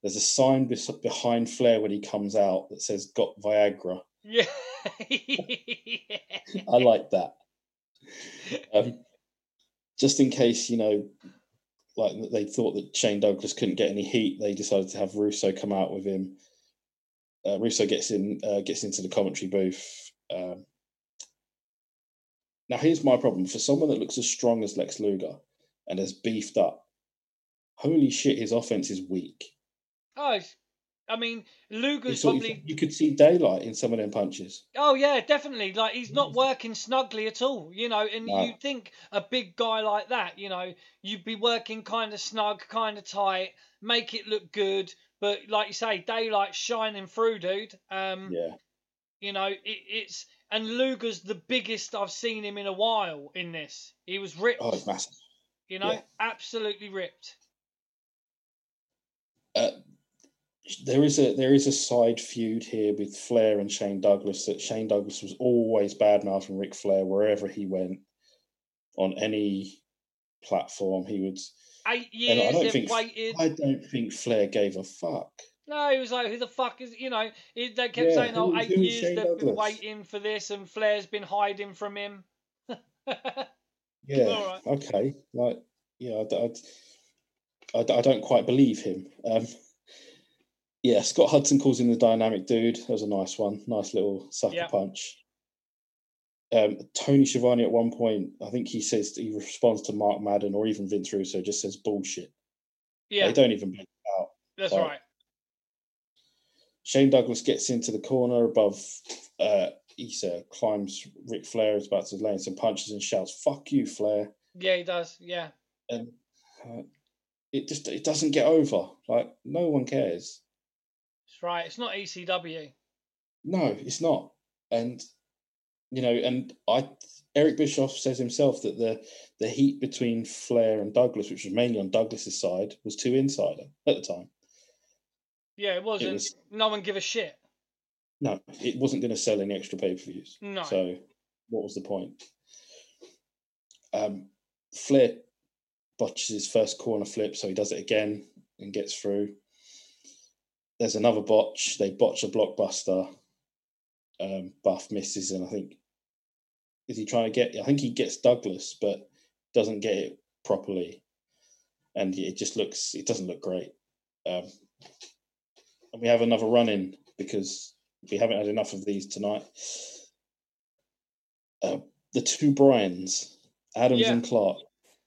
There's a sign behind Flair when he comes out that says "Got Viagra." Yeah. I like that. Um, just in case, you know, like they thought that Shane Douglas couldn't get any heat, they decided to have Russo come out with him. Uh, Russo gets in, uh, gets into the commentary booth. Um, now, here's my problem: for someone that looks as strong as Lex Luger and has beefed up, holy shit, his offense is weak. oh, I mean, Luger's sort of- probably. you could see daylight in some of them punches. Oh yeah, definitely. Like he's not working snugly at all, you know. And No. you'd think a big guy like that, you know, you'd be working kind of snug, kind of tight, make it look good. But like you say, daylight shining through, dude. Um, Yeah, you know, it, it's and Luger's the biggest I've seen him in a while in this. He was ripped, oh, massive. you know, yeah. absolutely ripped. uh, there is a there is a side feud here with Flair and Shane Douglas that Shane Douglas was always bad mouthing Ric Flair wherever he went on any platform he would Eight and I don't think waited. I don't think Flair gave a fuck. No, he was like, who the fuck is, you know, he, they kept Yeah, saying, oh, eight years they've been waiting for this and Flair's been hiding from him. Yeah, okay, like yeah, I, I don't quite believe him. Um, yeah, Scott Hudson calls him the dynamic dude. That was a nice one, nice little sucker Yeah. punch. Um, Tony Schiavone at one point, I think he says he responds to Mark Madden or even Vince Russo, just says bullshit. yeah, They don't even blink out. that's right. Shane Douglas gets into the corner above. Uh, uh, climbs. Ric Flair is about to land some punches and shouts, "Fuck you, Flair!" Yeah, he does. Yeah. and uh, it just it doesn't get over. Like no one cares. That's right. It's not ECW. No, it's not. And you know, and I Eric Bischoff says himself that the the heat between Flair and Douglas, which was mainly on Douglas's side, was too insider at the time. Yeah, it wasn't. was- No one give a shit. No, it wasn't going to sell any extra pay per views. No. So what was the point? Um, Flair botches his first corner flip, so he does it again and gets through. There's another botch. They botch a blockbuster. Um, Buff misses, and I think is he trying to get? I think he gets Douglas, but doesn't get it properly, and it just looks. It doesn't look great. Um, and we have another run in because we haven't had enough of these tonight. Uh, the two Bryans, Adams Yeah. and Clark,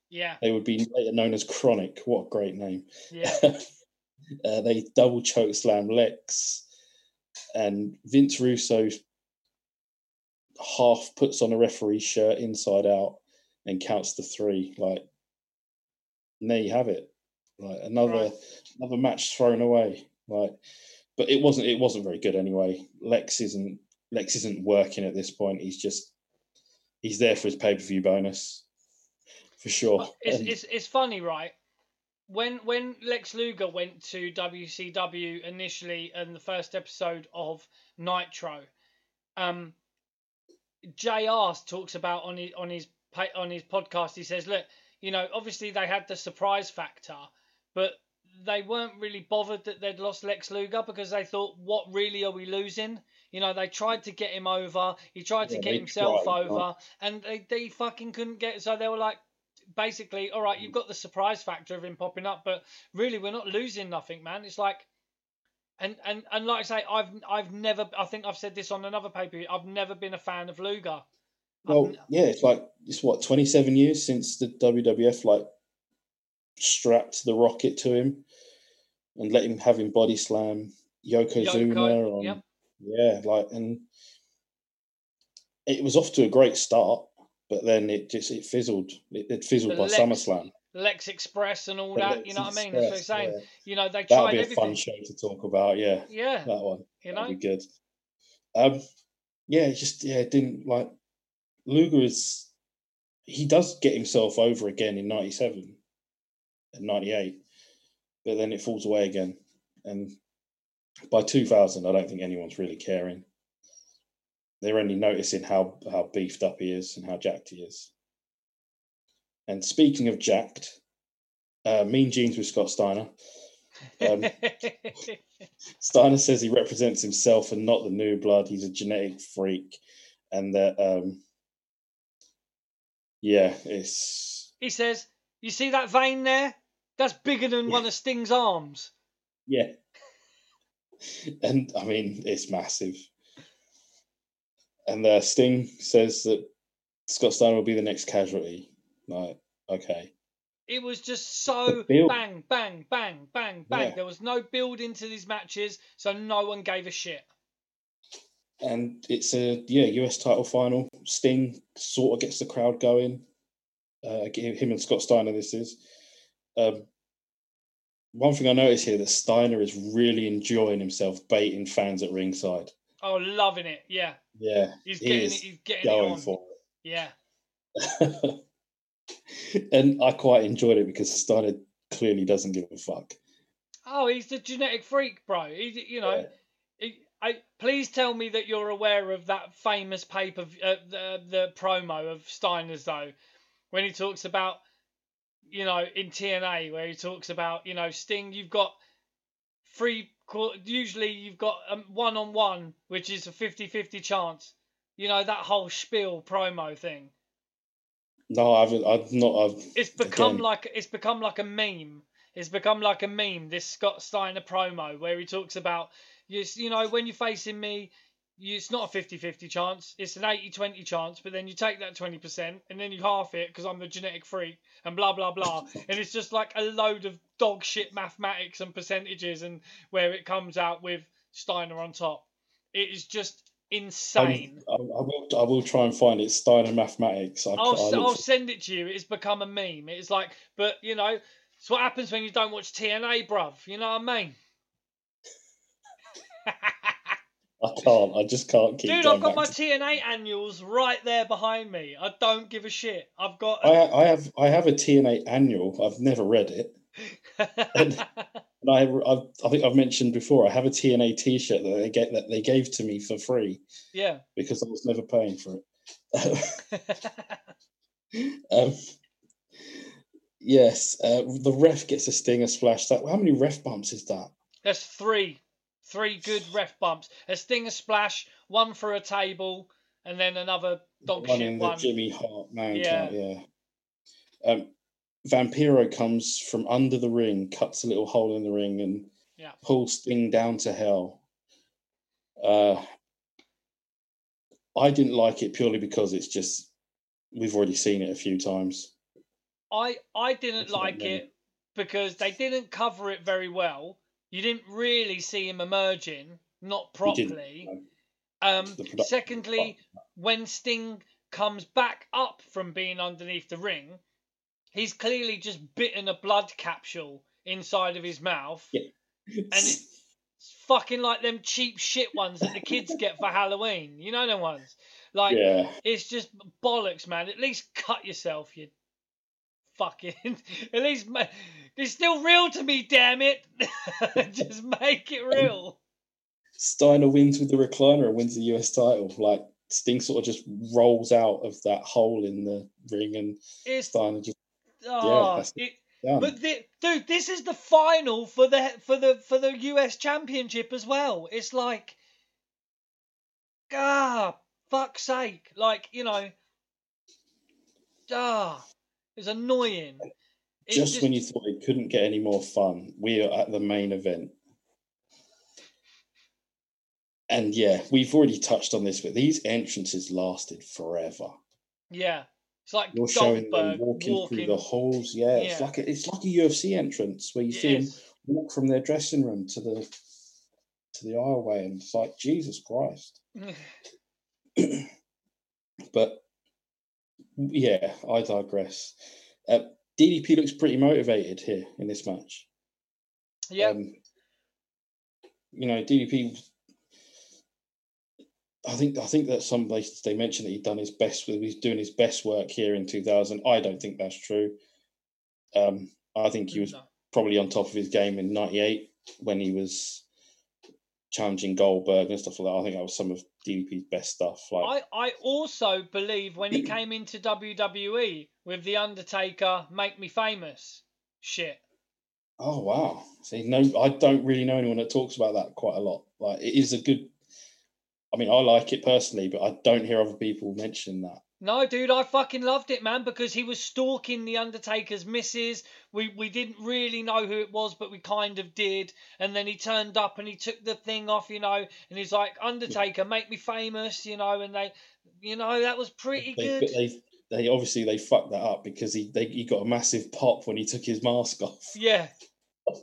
Yeah. they would be later known as KroniK. What a great name. Yeah. uh, they double choke slam Lex, and Vince Russo half puts on a referee shirt inside out and counts the three. Like, and there you have it. Like another Right. another match thrown away. Like, but it wasn't it wasn't very good anyway. Lex isn't Lex isn't working at this point. He's just he's there for his pay per view bonus for sure. It's, it's it's funny, right? when when Lex Luger went to WCW initially in the first episode of Nitro, um, JR talks about on his on his on his podcast. He says, look, you know, obviously they had the surprise factor, but they weren't really bothered that they'd lost Lex Luger because they thought, what really are we losing? You know, they tried to get him over. He tried to get himself tried, over, and they, they fucking couldn't get. So they were like, basically, all right, you've got the surprise factor of him popping up, but really, we're not losing nothing, man. It's like, and and and like I say, I've I've never. I think I've said this on another paper. I've never been a fan of Luger. Well, n- yeah, it's like it's what twenty seven years since the WWF like strapped the rocket to him and let him have him body slam Yokozuna Yoko, on yep. yeah, like and it was off to a great start, but then it just it fizzled. It, it fizzled The by Lex- SummerSlam. Lex Express and all The that. You know what I mean? That's what I'm saying. yeah. You know, they That'll tried be a everything. fun show to talk about. Yeah, Yeah, that one. you That'd know. be good. Um, yeah, it just yeah, it didn't like Luger is he does get himself over again in '97 and '98, but then it falls away again, and by 2000, I don't think anyone's really caring. They're only noticing how how beefed up he is and how jacked he is. And speaking of jacked, uh, Mean Gene's with Scott Steiner. Um, Steiner says he represents himself and not the new blood. He's a genetic freak, and that um, yeah, it's he says, "You see that vein there? That's bigger than one of Sting's arms." yeah, and I mean it's massive. And uh, Sting says that Scott Steiner will be the next casualty. Like, okay, It was just so bang, bang, bang, bang, bang. Yeah. There was no build into these matches, so no one gave a shit. and it's a yeah US title final. Sting sort of gets the crowd going. Uh, him and Scott Steiner. This is um, one thing I noticed here that Steiner is really enjoying himself baiting fans at ringside. Oh, loving it. Yeah, Yeah, he's he getting is it. He's getting it going on. for Yeah, and I quite enjoyed it because Steiner clearly doesn't give a fuck. Oh, he's the genetic freak, bro. He's, you know, Yeah. he, I, please tell me that you're aware of that famous paper, uh, the, the promo of Steiner's, though, when he talks about, you know, in TNA, where he talks about, you know, Sting, you've got three, usually you've got one on one, which is a 50 50 chance. You know, that whole spiel promo thing. No, I haven't. I've not. I've It's become again, like it's become like a meme. It's become like a meme. This Scott Steiner promo where he talks about you, you know when you're facing me, it's not a 50-50 chance. It's an 80-20 chance. But then you take that twenty percent and then you half it because I'm the genetic freak and blah blah blah. and it's just like a load of dog shit mathematics and percentages and where it comes out with Steiner on top. It is just insane. I, I will. I will try and find it. Steiner mathematics. I, I'll, I s- I'll for- send it to you. It's become a meme. It's like, but you know, it's what happens when you don't watch TNA, bruv. You know what I mean? I can't. I just can't keep. Dude, I've got my to- TNA annuals right there behind me. I don't give a shit. I've got. I, I have. I have a TNA annual. I've never read it, and I. I've, I think I've mentioned before. I have a TNA T-shirt that they get that they gave to me for free yeah. because I was never paying for it. um, yes, uh, the ref gets a stinger splash. That how many ref bumps is that? That's three, three good ref bumps. A stinger splash, one for a table, and then another dog one shit in the one. Jimmy Hart man Yeah. count, yeah. Um, Vampiro comes from under the ring, cuts a little hole in the ring, and Yeah. pulls Sting down to hell. Uh, I didn't like it purely because it's just we've already seen it a few times. I I didn't not like it because they didn't cover it very well. You didn't really see him emerging, not properly. Um, secondly, when Sting comes back up from being underneath the ring, he's clearly just bitten a blood capsule inside of his mouth. Yeah. And It's fucking like them cheap shit ones that the kids get for Halloween. You know them ones? Like, yeah, it's just bollocks, man. At least cut yourself, you fucking. At least It's still real to me, damn it. Just make it real. Steiner wins with the recliner and wins the US title. Like Sting sort of just rolls out of that hole in the ring and It's Steiner just oh, that's it, done. but the, dude, this is the final for the for the for the US Championship as well. It's like, ah, fuck's sake! Like you know, ah, it's annoying. It's just, when you thought it couldn't get any more fun, we are at the main event. And yeah, we've already touched on this, but these entrances lasted forever. yeah, it's like You're showing them walking, walking. through the halls. Yeah, it's like a, it's like a UFC entrance where you It see them walk from their dressing room to the to the aisleway, and it's like Jesus Christ. But yeah, I digress. Uh, DDP looks pretty motivated here in this match. yeah, Um, you know, DDP. I think I think that some places they mentioned that he'd done his best with he's doing his best work here in 2000. I don't think that's true. Um, I think he was probably on top of his game in '98 when he was challenging Goldberg and stuff like that. I think that was some of DDP's best stuff. Like, I, I also believe when he came into WWE with The Undertaker, Make Me Famous shit. oh wow, see, no, I don't really know anyone that talks about that quite a lot. Like, it is a good. I mean, I like it personally, but I don't hear other people mention that. No, dude, I fucking loved it, man, because he was stalking The Undertaker's missus. We we didn't really know who it was, but we kind of did. And then he turned up and he took the thing off, you know, and he's like, Undertaker, make me famous, you know, and they, you know, that was pretty They, good. they, they obviously they fucked that up because he they, he got a massive pop when he took his mask off. Yeah.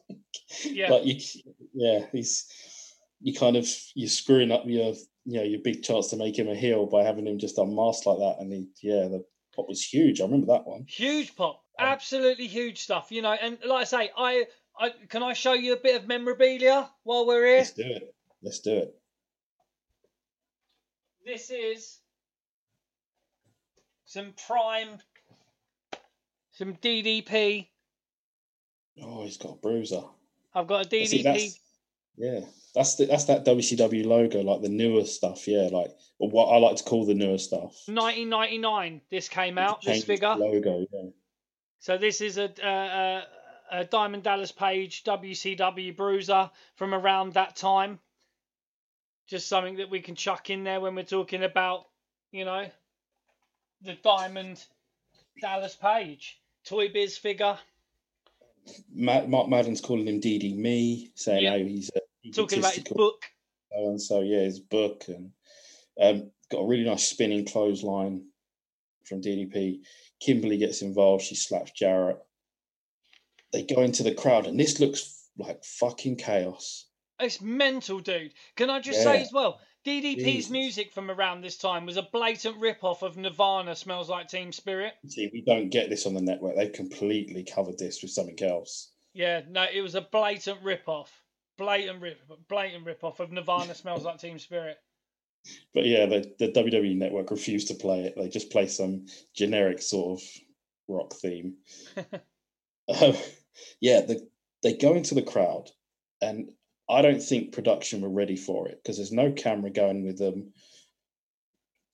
Yeah. Like you, yeah, he's you kind of you're screwing up your you know your big chance to make him a heel by having him just unmasked like that. And he, yeah, the pop was huge. I remember that one. Huge pop, Um, absolutely huge stuff. You know, and like I say, I, I can I show you a bit of memorabilia while we're here. Let's do it. Let's do it. This is some prime, some DDP. Oh, he's got a bruiser. I've got a see, DDP. that's- yeah, that's the, that's that WCW logo, like the newer stuff. Yeah, like or what I like to call the newer stuff. 1999. This came out. This figure. logo. Yeah. So this is a, a, a, a Diamond Dallas Page WCW Bruiser from around that time. Just something that we can chuck in there when we're talking about, you know, the Diamond Dallas Page Toy Biz figure. Ma- Mark Madden's calling him DD Me, saying how he's uh, Talking about his book. and so yeah, his book and um, got a really nice spinning clothesline from DDP. Kimberly gets involved. She slaps Jarrett. They go into the crowd, and this looks like fucking chaos. It's mental, dude. Can I just say as well, DDP's Jesus. music from around this time was a blatant rip-off of Nirvana Smells Like Teen Spirit. See, we don't get this on the network. They've completely covered this with something else. Yeah, no, it was a blatant rip-off. Blatant rip, blatant rip-off of Nirvana Smells Like Teen Spirit. But yeah, the, the WWE network refused to play it. They just play some generic sort of rock theme. Um, yeah, the, they go into the crowd, and I don't think production were ready for it because there's no camera going with them,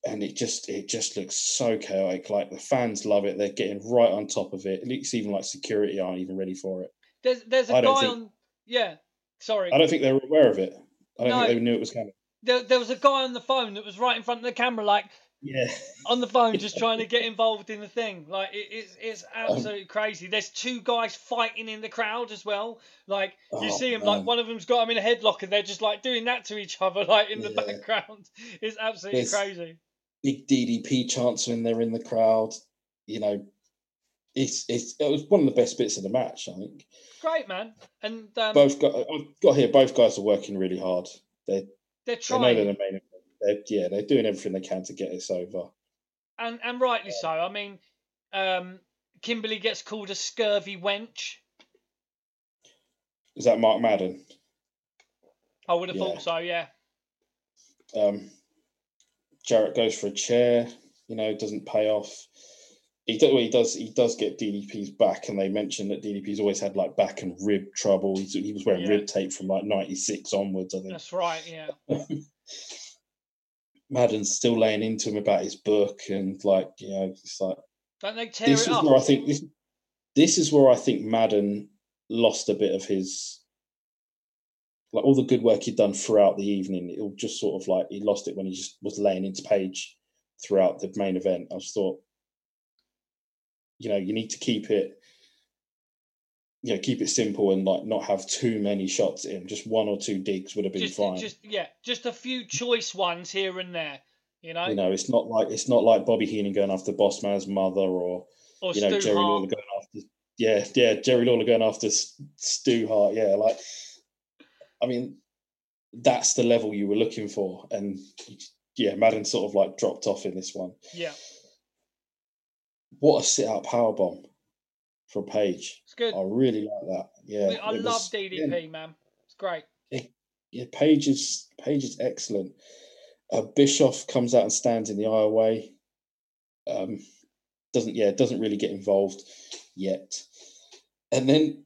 and it just it just looks so chaotic. Like the fans love it; they're getting right on top of it. It looks even like security aren't even ready for it. There's there's a guy think- on yeah, sorry. I don't think they were aware of it. I don't No. think they knew it was coming. There, there was a guy on the phone that was right in front of the camera, like Yeah, on the phone, just trying to get involved in the thing. Like it, it's it's Um, absolutely crazy. There's two guys fighting in the crowd as well. Like you Oh, see them, like one of them's got them in a headlock, and they're just like doing that to each other, like in the Yeah. background. It's absolutely There's- crazy. big DDP chants when they're in the crowd. You know, it's it's it was one of the best bits of the match. I think. Great man, and um, both got I've got here. Both guys are working really hard. They they're they know they're trying, the. They're, yeah, they're doing everything they can to get this over. and and rightly so. I mean, um, Kimberly gets called a scurvy wench. Is that Mark Madden? I would have Yeah. thought so. Yeah. Um, Jarrett goes for a chair. You know, doesn't pay off. He does. He does. He does get DDP's back, and they mentioned that DDP's always had like back and rib trouble. He's, he was wearing Yeah. rib tape from like '96 onwards. I think That's right. Yeah. Madden's still laying into him about his book, and like you know, it's like Don't they tear this it is up? where I think this. This is where I think Madden lost a bit of his. Like all the good work he'd done throughout the evening, it all just sort of like he lost it when he just was laying into Page throughout the main event. I just thought, you know, you need to keep it, you know, keep it simple and like not have too many shots in. Just one or two digs would have been just, fine. just yeah, just a few choice ones here and there. You know, you know, it's not like it's not like Bobby Heenan going after Boss Man's mother or or you know Stu Jerry Hart. Lawler going after yeah yeah Jerry Lawler going after Stu Hart yeah like I mean that's the level you were looking for and yeah Madden sort of like dropped off in this one Yeah, what a sit out power bomb for Page it's good. I really like that yeah I love was- DDP, man. It's great. yeah Page is Page is excellent uh, Bischoff comes out and stands in the aisle way um doesn't yeah doesn't really get involved yet and then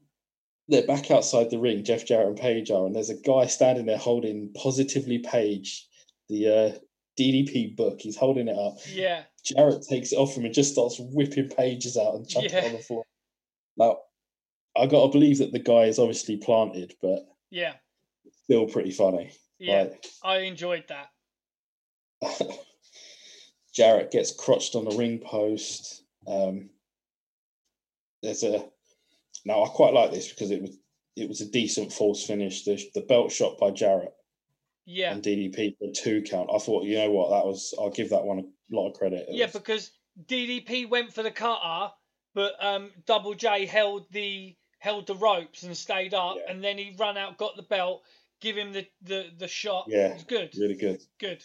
they're back outside the ring Jeff Jarrett and Page are and there's a guy standing there holding positively Page the uh DDP book he's holding it up Yeah, Jarrett takes it off him and just starts whipping pages out and chucking it Yeah. on the floor now I got to believe that the guy is obviously planted but yeah, still pretty funny yeah. Like, I enjoyed that. Jarrett gets crotched on the ring post. Um, there's a now I quite like this because it was it was a decent false finish. The the belt shot by Jarrett Yeah, and DDP for two count. I thought you know what that was. I'll give that one a lot of credit. It yeah, was- because DDP went for the cutter, but um, Double J held the held the ropes and stayed up, Yeah. and then he ran out, got the belt, give him the the the shot. Yeah. it was good, really good. good.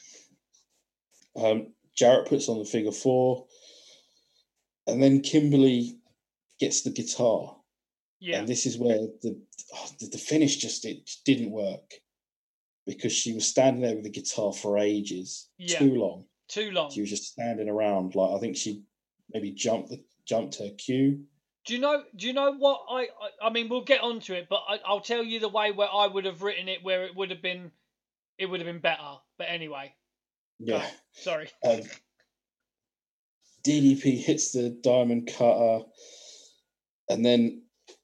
Um, Jarrett puts on the figure four, and then Kimberly gets the guitar. Yeah, And this is where the the, the finish just it didn't work because she was standing there with the guitar for ages, Yeah. too long. too long. She was just standing around. Like I think she maybe jumped the jumped her cue. Do you know? Do you know what I? I, I mean, we'll get onto it, but I, I'll tell you the way where I would have written it, where it would have been, it would have been better. But anyway. Yeah. sorry. Um, DDP hits the diamond cutter, and then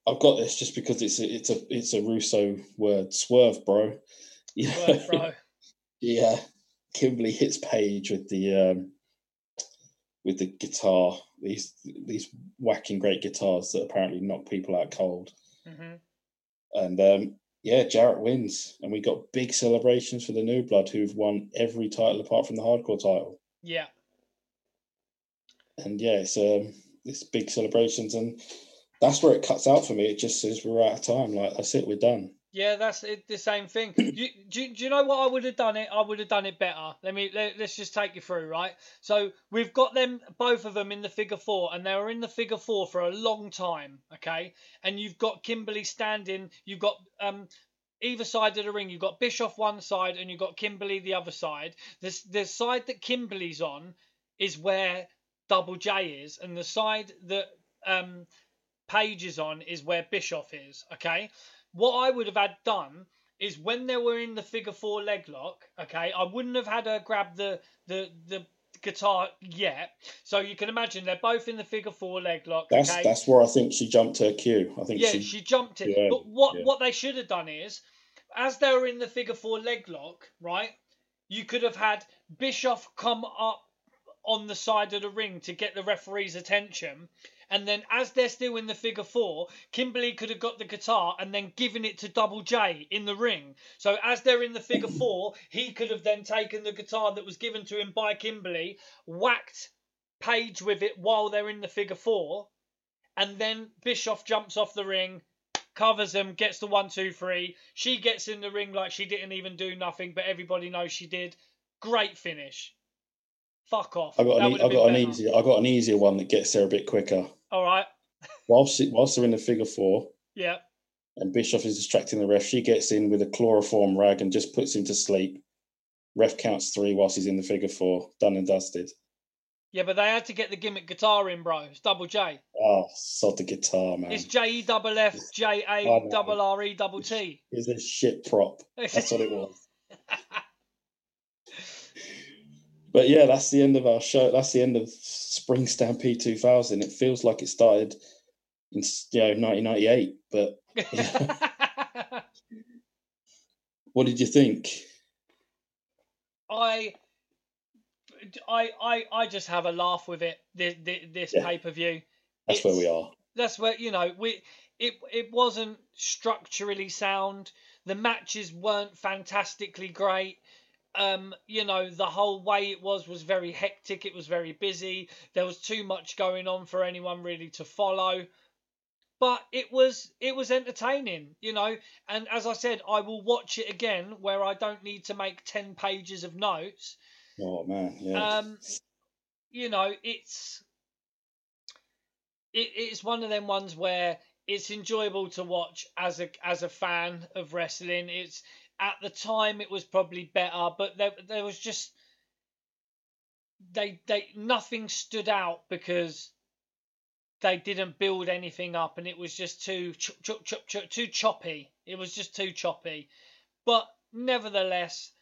I've got this just because it's a it's a it's a Russo word. Swerve, bro. Yeah. Bro. Yeah, Kimberly hits Page with the um, with the guitar. These these whacking great guitars that apparently knock people out cold. hmm And um, yeah, Jarrett wins, and we got big celebrations for the New Blood, who've won every title apart from the Hardcore title. Yeah, And yeah, it's um, it's big celebrations, and that's where it cuts out for me. It just says we're out of time. Like that's it, we're done. Yeah, that's it, the same thing. do, you- do, do you know what I would have done it? I would have done it better. Let me let, let's just take you through, right? So we've got them both of them in the figure four, and they were in the figure four for a long time. Okay, and you've got Kimberly standing. You've got um either side of the ring. You've got Bischoff one side, and you've got Kimberly the other side. This the side that Kimberly's on is where Double J is, and the side that um Page is on is where Bischoff is. Okay, what I would have had done is when they were in the figure four leg lock. Okay, I wouldn't have had her grab the the the guitar yet. So you can imagine they're both in the figure four leg lock. That's okay, that's where I think she jumped her cue. I think yeah, she, she jumped it. Yeah, but what yeah. what they should have done is, as they were in the figure four leg lock, right? You could have had Bischoff come up on the side of the ring to get the referee's attention. And then, as they're still in the figure four, Kimberly could have got the guitar and then given it to Double J in the ring. So, as they're in the figure four, he could have then taken the guitar that was given to him by Kimberly, whacked Page with it while they're in the figure four, and then Bischoff jumps off the ring, covers them, gets the one, two, three. She gets in the ring like she didn't even do nothing, but everybody knows she did. Great finish. Fuck off. I got That an, would I have got an easier I got an easier one that gets there a bit quicker. All right. Whilst whilst they're in the figure four Yeah. and Bischoff is distracting the ref, she gets in with a chloroform rag and just puts him to sleep. Ref counts three whilst he's in the figure four, done and dusted. Yeah, but they had to get the gimmick guitar in, bro. It's double J. Oh, sod the guitar, man. It's J E double F J A double R E double T. It's a shit prop. That's what it was. But yeah, that's the end of our show. That's the end of Spring Stampede 2000. It feels like it started in you know 1998. But what did you think? I, I, I, I just have a laugh with it. This, this Yeah. pay per view. That's where we are. That's where you know we. It it wasn't structurally sound. The matches weren't fantastically great. Um, you know, the whole way it was was very hectic. It was very busy. There was too much going on for anyone really to follow. But it was it was entertaining, you know. And as I said, I will watch it again where I don't need to make ten pages of notes. Oh man, yeah. Um, you know, it's it, it's one of them ones where it's enjoyable to watch as a as a fan of wrestling. It's at the time it was probably better, but there there was just they they nothing stood out because they didn't build anything up and it was just too ch- ch- ch- too choppy. It was just too choppy. But nevertheless,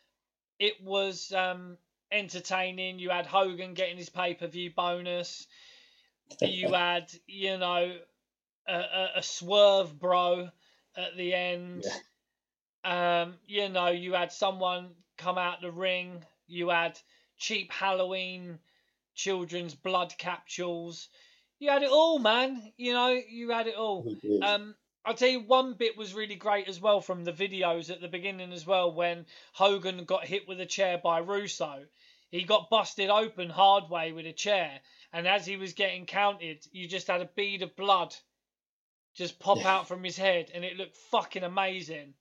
it was um, entertaining. You had Hogan getting his pay per view bonus. You had, you know, a, a, a swerve bro at the end. Um, you know, you had someone come out the ring. You had cheap Halloween children's blood capsules. You had it all, man. You know, you had it all. Um, I'll tell you one bit was really great as well from the videos at the beginning as well when Hogan got hit with a chair by Russo. He got busted open hard way with a chair, and as he was getting counted, you just had a bead of blood just pop Yeah. out from his head, and it looked fucking amazing.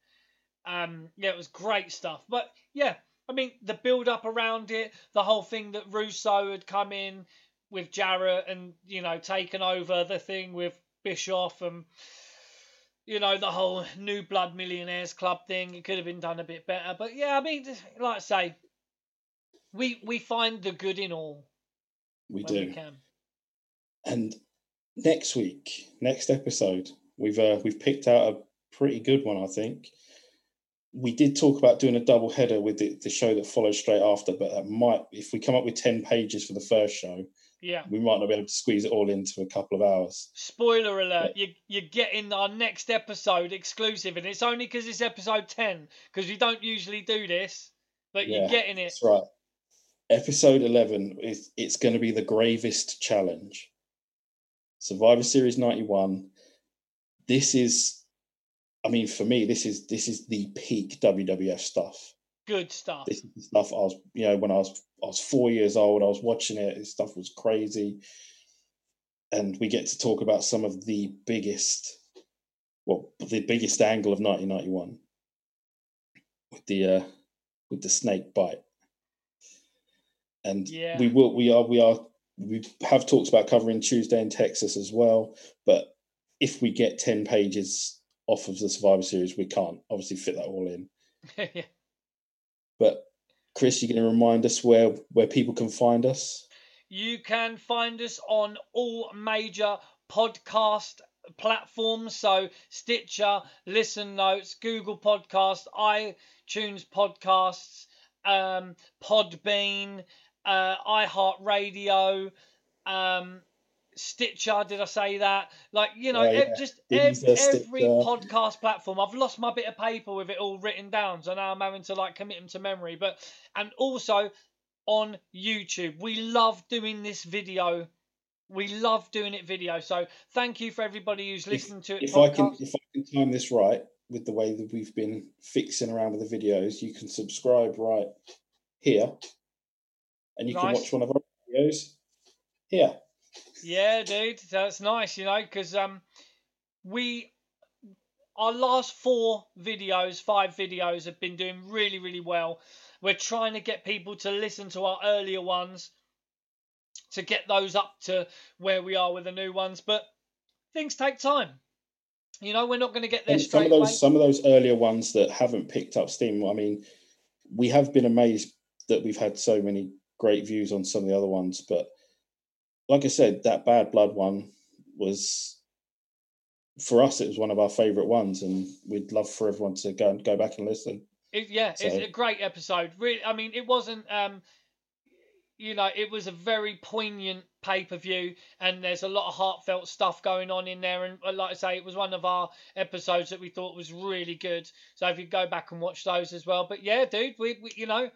Um, yeah, it was great stuff. But yeah, I mean, the build up around it, the whole thing that Russo had come in with Jarrett and you know taken over the thing with Bischoff and you know the whole New Blood Millionaires Club thing. It could have been done a bit better, but yeah, I mean, like I say, we we find the good in all we do. we. And next week, next episode, we've uh, we've picked out a pretty good one, I think. We did talk about doing a double header with the, the show that follows straight after, but that might, if we come up with ten pages for the first show, Yeah. we might not be able to squeeze it all into a couple of hours. Spoiler alert, you, you're getting our next episode exclusive, and it's only because it's episode 10, because we don't usually do this, but Yeah, you're getting it. That's right. Episode eleven is it's going to be the gravest challenge. Survivor Series ninety one. This is, I mean, for me, this is this is the peak WWF stuff. Good stuff. This is the stuff I was, you know, when I was I was four years old, I was watching it. This stuff was crazy, and we get to talk about some of the biggest, well, the biggest angle of nineteen ninety one with the uh, with the snake bite, and Yeah. we will we are we are we have talked about covering Tuesday in Texas as well, but if we get ten pages off of the Survivor Series, we can't obviously fit that all in. Yeah. But Chris, you're going to remind us where where people can find us. You can find us on all major podcast platforms. So Stitcher, Listen Notes, Google Podcasts, iTunes Podcasts, um, Podbean, uh, iHeartRadio, um, Stitcher. Did I say that? Like you know, Yeah, just ev- every podcast platform. I've lost my bit of paper with it all written down, so now I'm having to like commit them to memory. But and also on YouTube. We love doing this video. We love doing it video. So thank you for everybody who's listening to it. If I can if I can time this right with the way that we've been fixing around with the videos, you can subscribe right here, and you can watch one of our videos here. Yeah, dude, that's nice, you know, because um, we our last four videos, five videos, have been doing really, really well. We're trying to get people to listen to our earlier ones to get those up to where we are with the new ones, but things take time. You know, we're not going to get there And some straight of away. those some of those earlier ones that haven't picked up steam. I mean, we have been amazed that we've had so many great views on some of the other ones, but like I said, that Bad Blood one was for us. It was one of our favourite ones, and we'd love for everyone to go and go back and listen. It, yeah, so. it's a great episode. Really, I mean, it wasn't. Um, you know, it was a very poignant pay per view, and there's a lot of heartfelt stuff going on in there. And uh, like I say, it was one of our episodes that we thought was really good. So if you go back and watch those as well, but yeah, dude, we, we you know,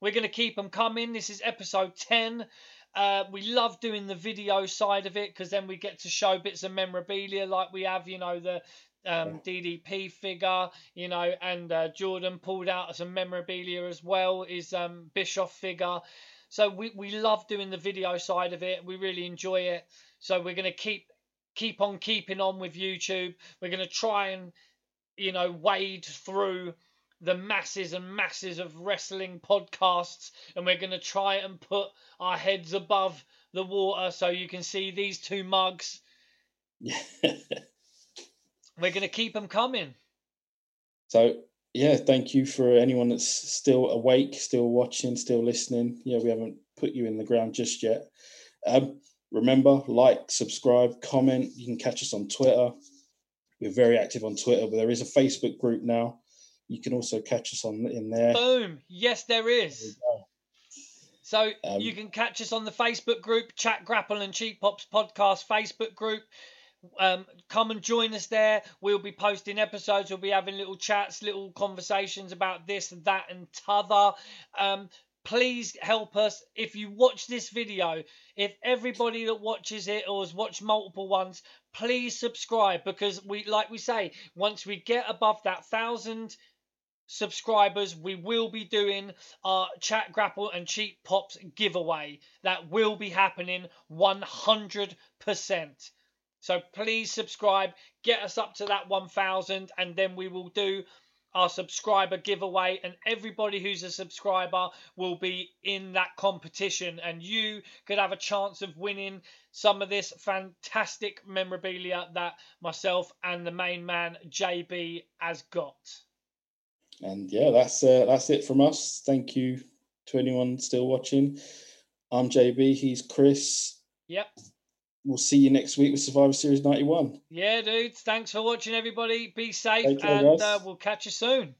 we're gonna keep them coming. This is episode ten. Uh, we love doing the video side of it because then we get to show bits of memorabilia like we have, you know, the um, DDP figure, you know, and uh, Jordan pulled out some memorabilia as well, his um, Bischoff figure. So we, we love doing the video side of it. We really enjoy it. So we're gonna keep keep on keeping on with YouTube. We're gonna try and you know wade through the masses and masses of wrestling podcasts, and we're gonna try and put our heads above the water so you can see these two mugs. we're gonna keep them coming. So yeah, thank you for anyone that's still awake, still watching, still listening. Yeah, we haven't put you in the ground just yet. Um, remember, like, subscribe, comment. You can catch us on Twitter. We're very active on Twitter, but there is a Facebook group now. You can also catch us on in there. Boom! Yes, there is. There so um, you can catch us on the Facebook group, Chat Grapple and Cheap Pops Podcast Facebook group. Um, come and join us there. We'll be posting episodes. We'll be having little chats, little conversations about this and that and t'other. Um, please help us if you watch this video if everybody that watches it or has watched multiple ones please subscribe because we like we say once we get above that thousand subscribers we will be doing our chat grapple and cheap pops giveaway that will be happening 100% so please subscribe, get us up to that 1,000, and then we will do our subscriber giveaway. And everybody who's a subscriber will be in that competition, and you could have a chance of winning some of this fantastic memorabilia that myself and the main man JB has got. And yeah, that's uh, that's it from us. Thank you to anyone still watching. I'm JB. He's Chris. Yep we'll see you next week with Survivor Series 91. Yeah, dudes. Thanks for watching, everybody. Be safe, and uh, we'll catch you soon.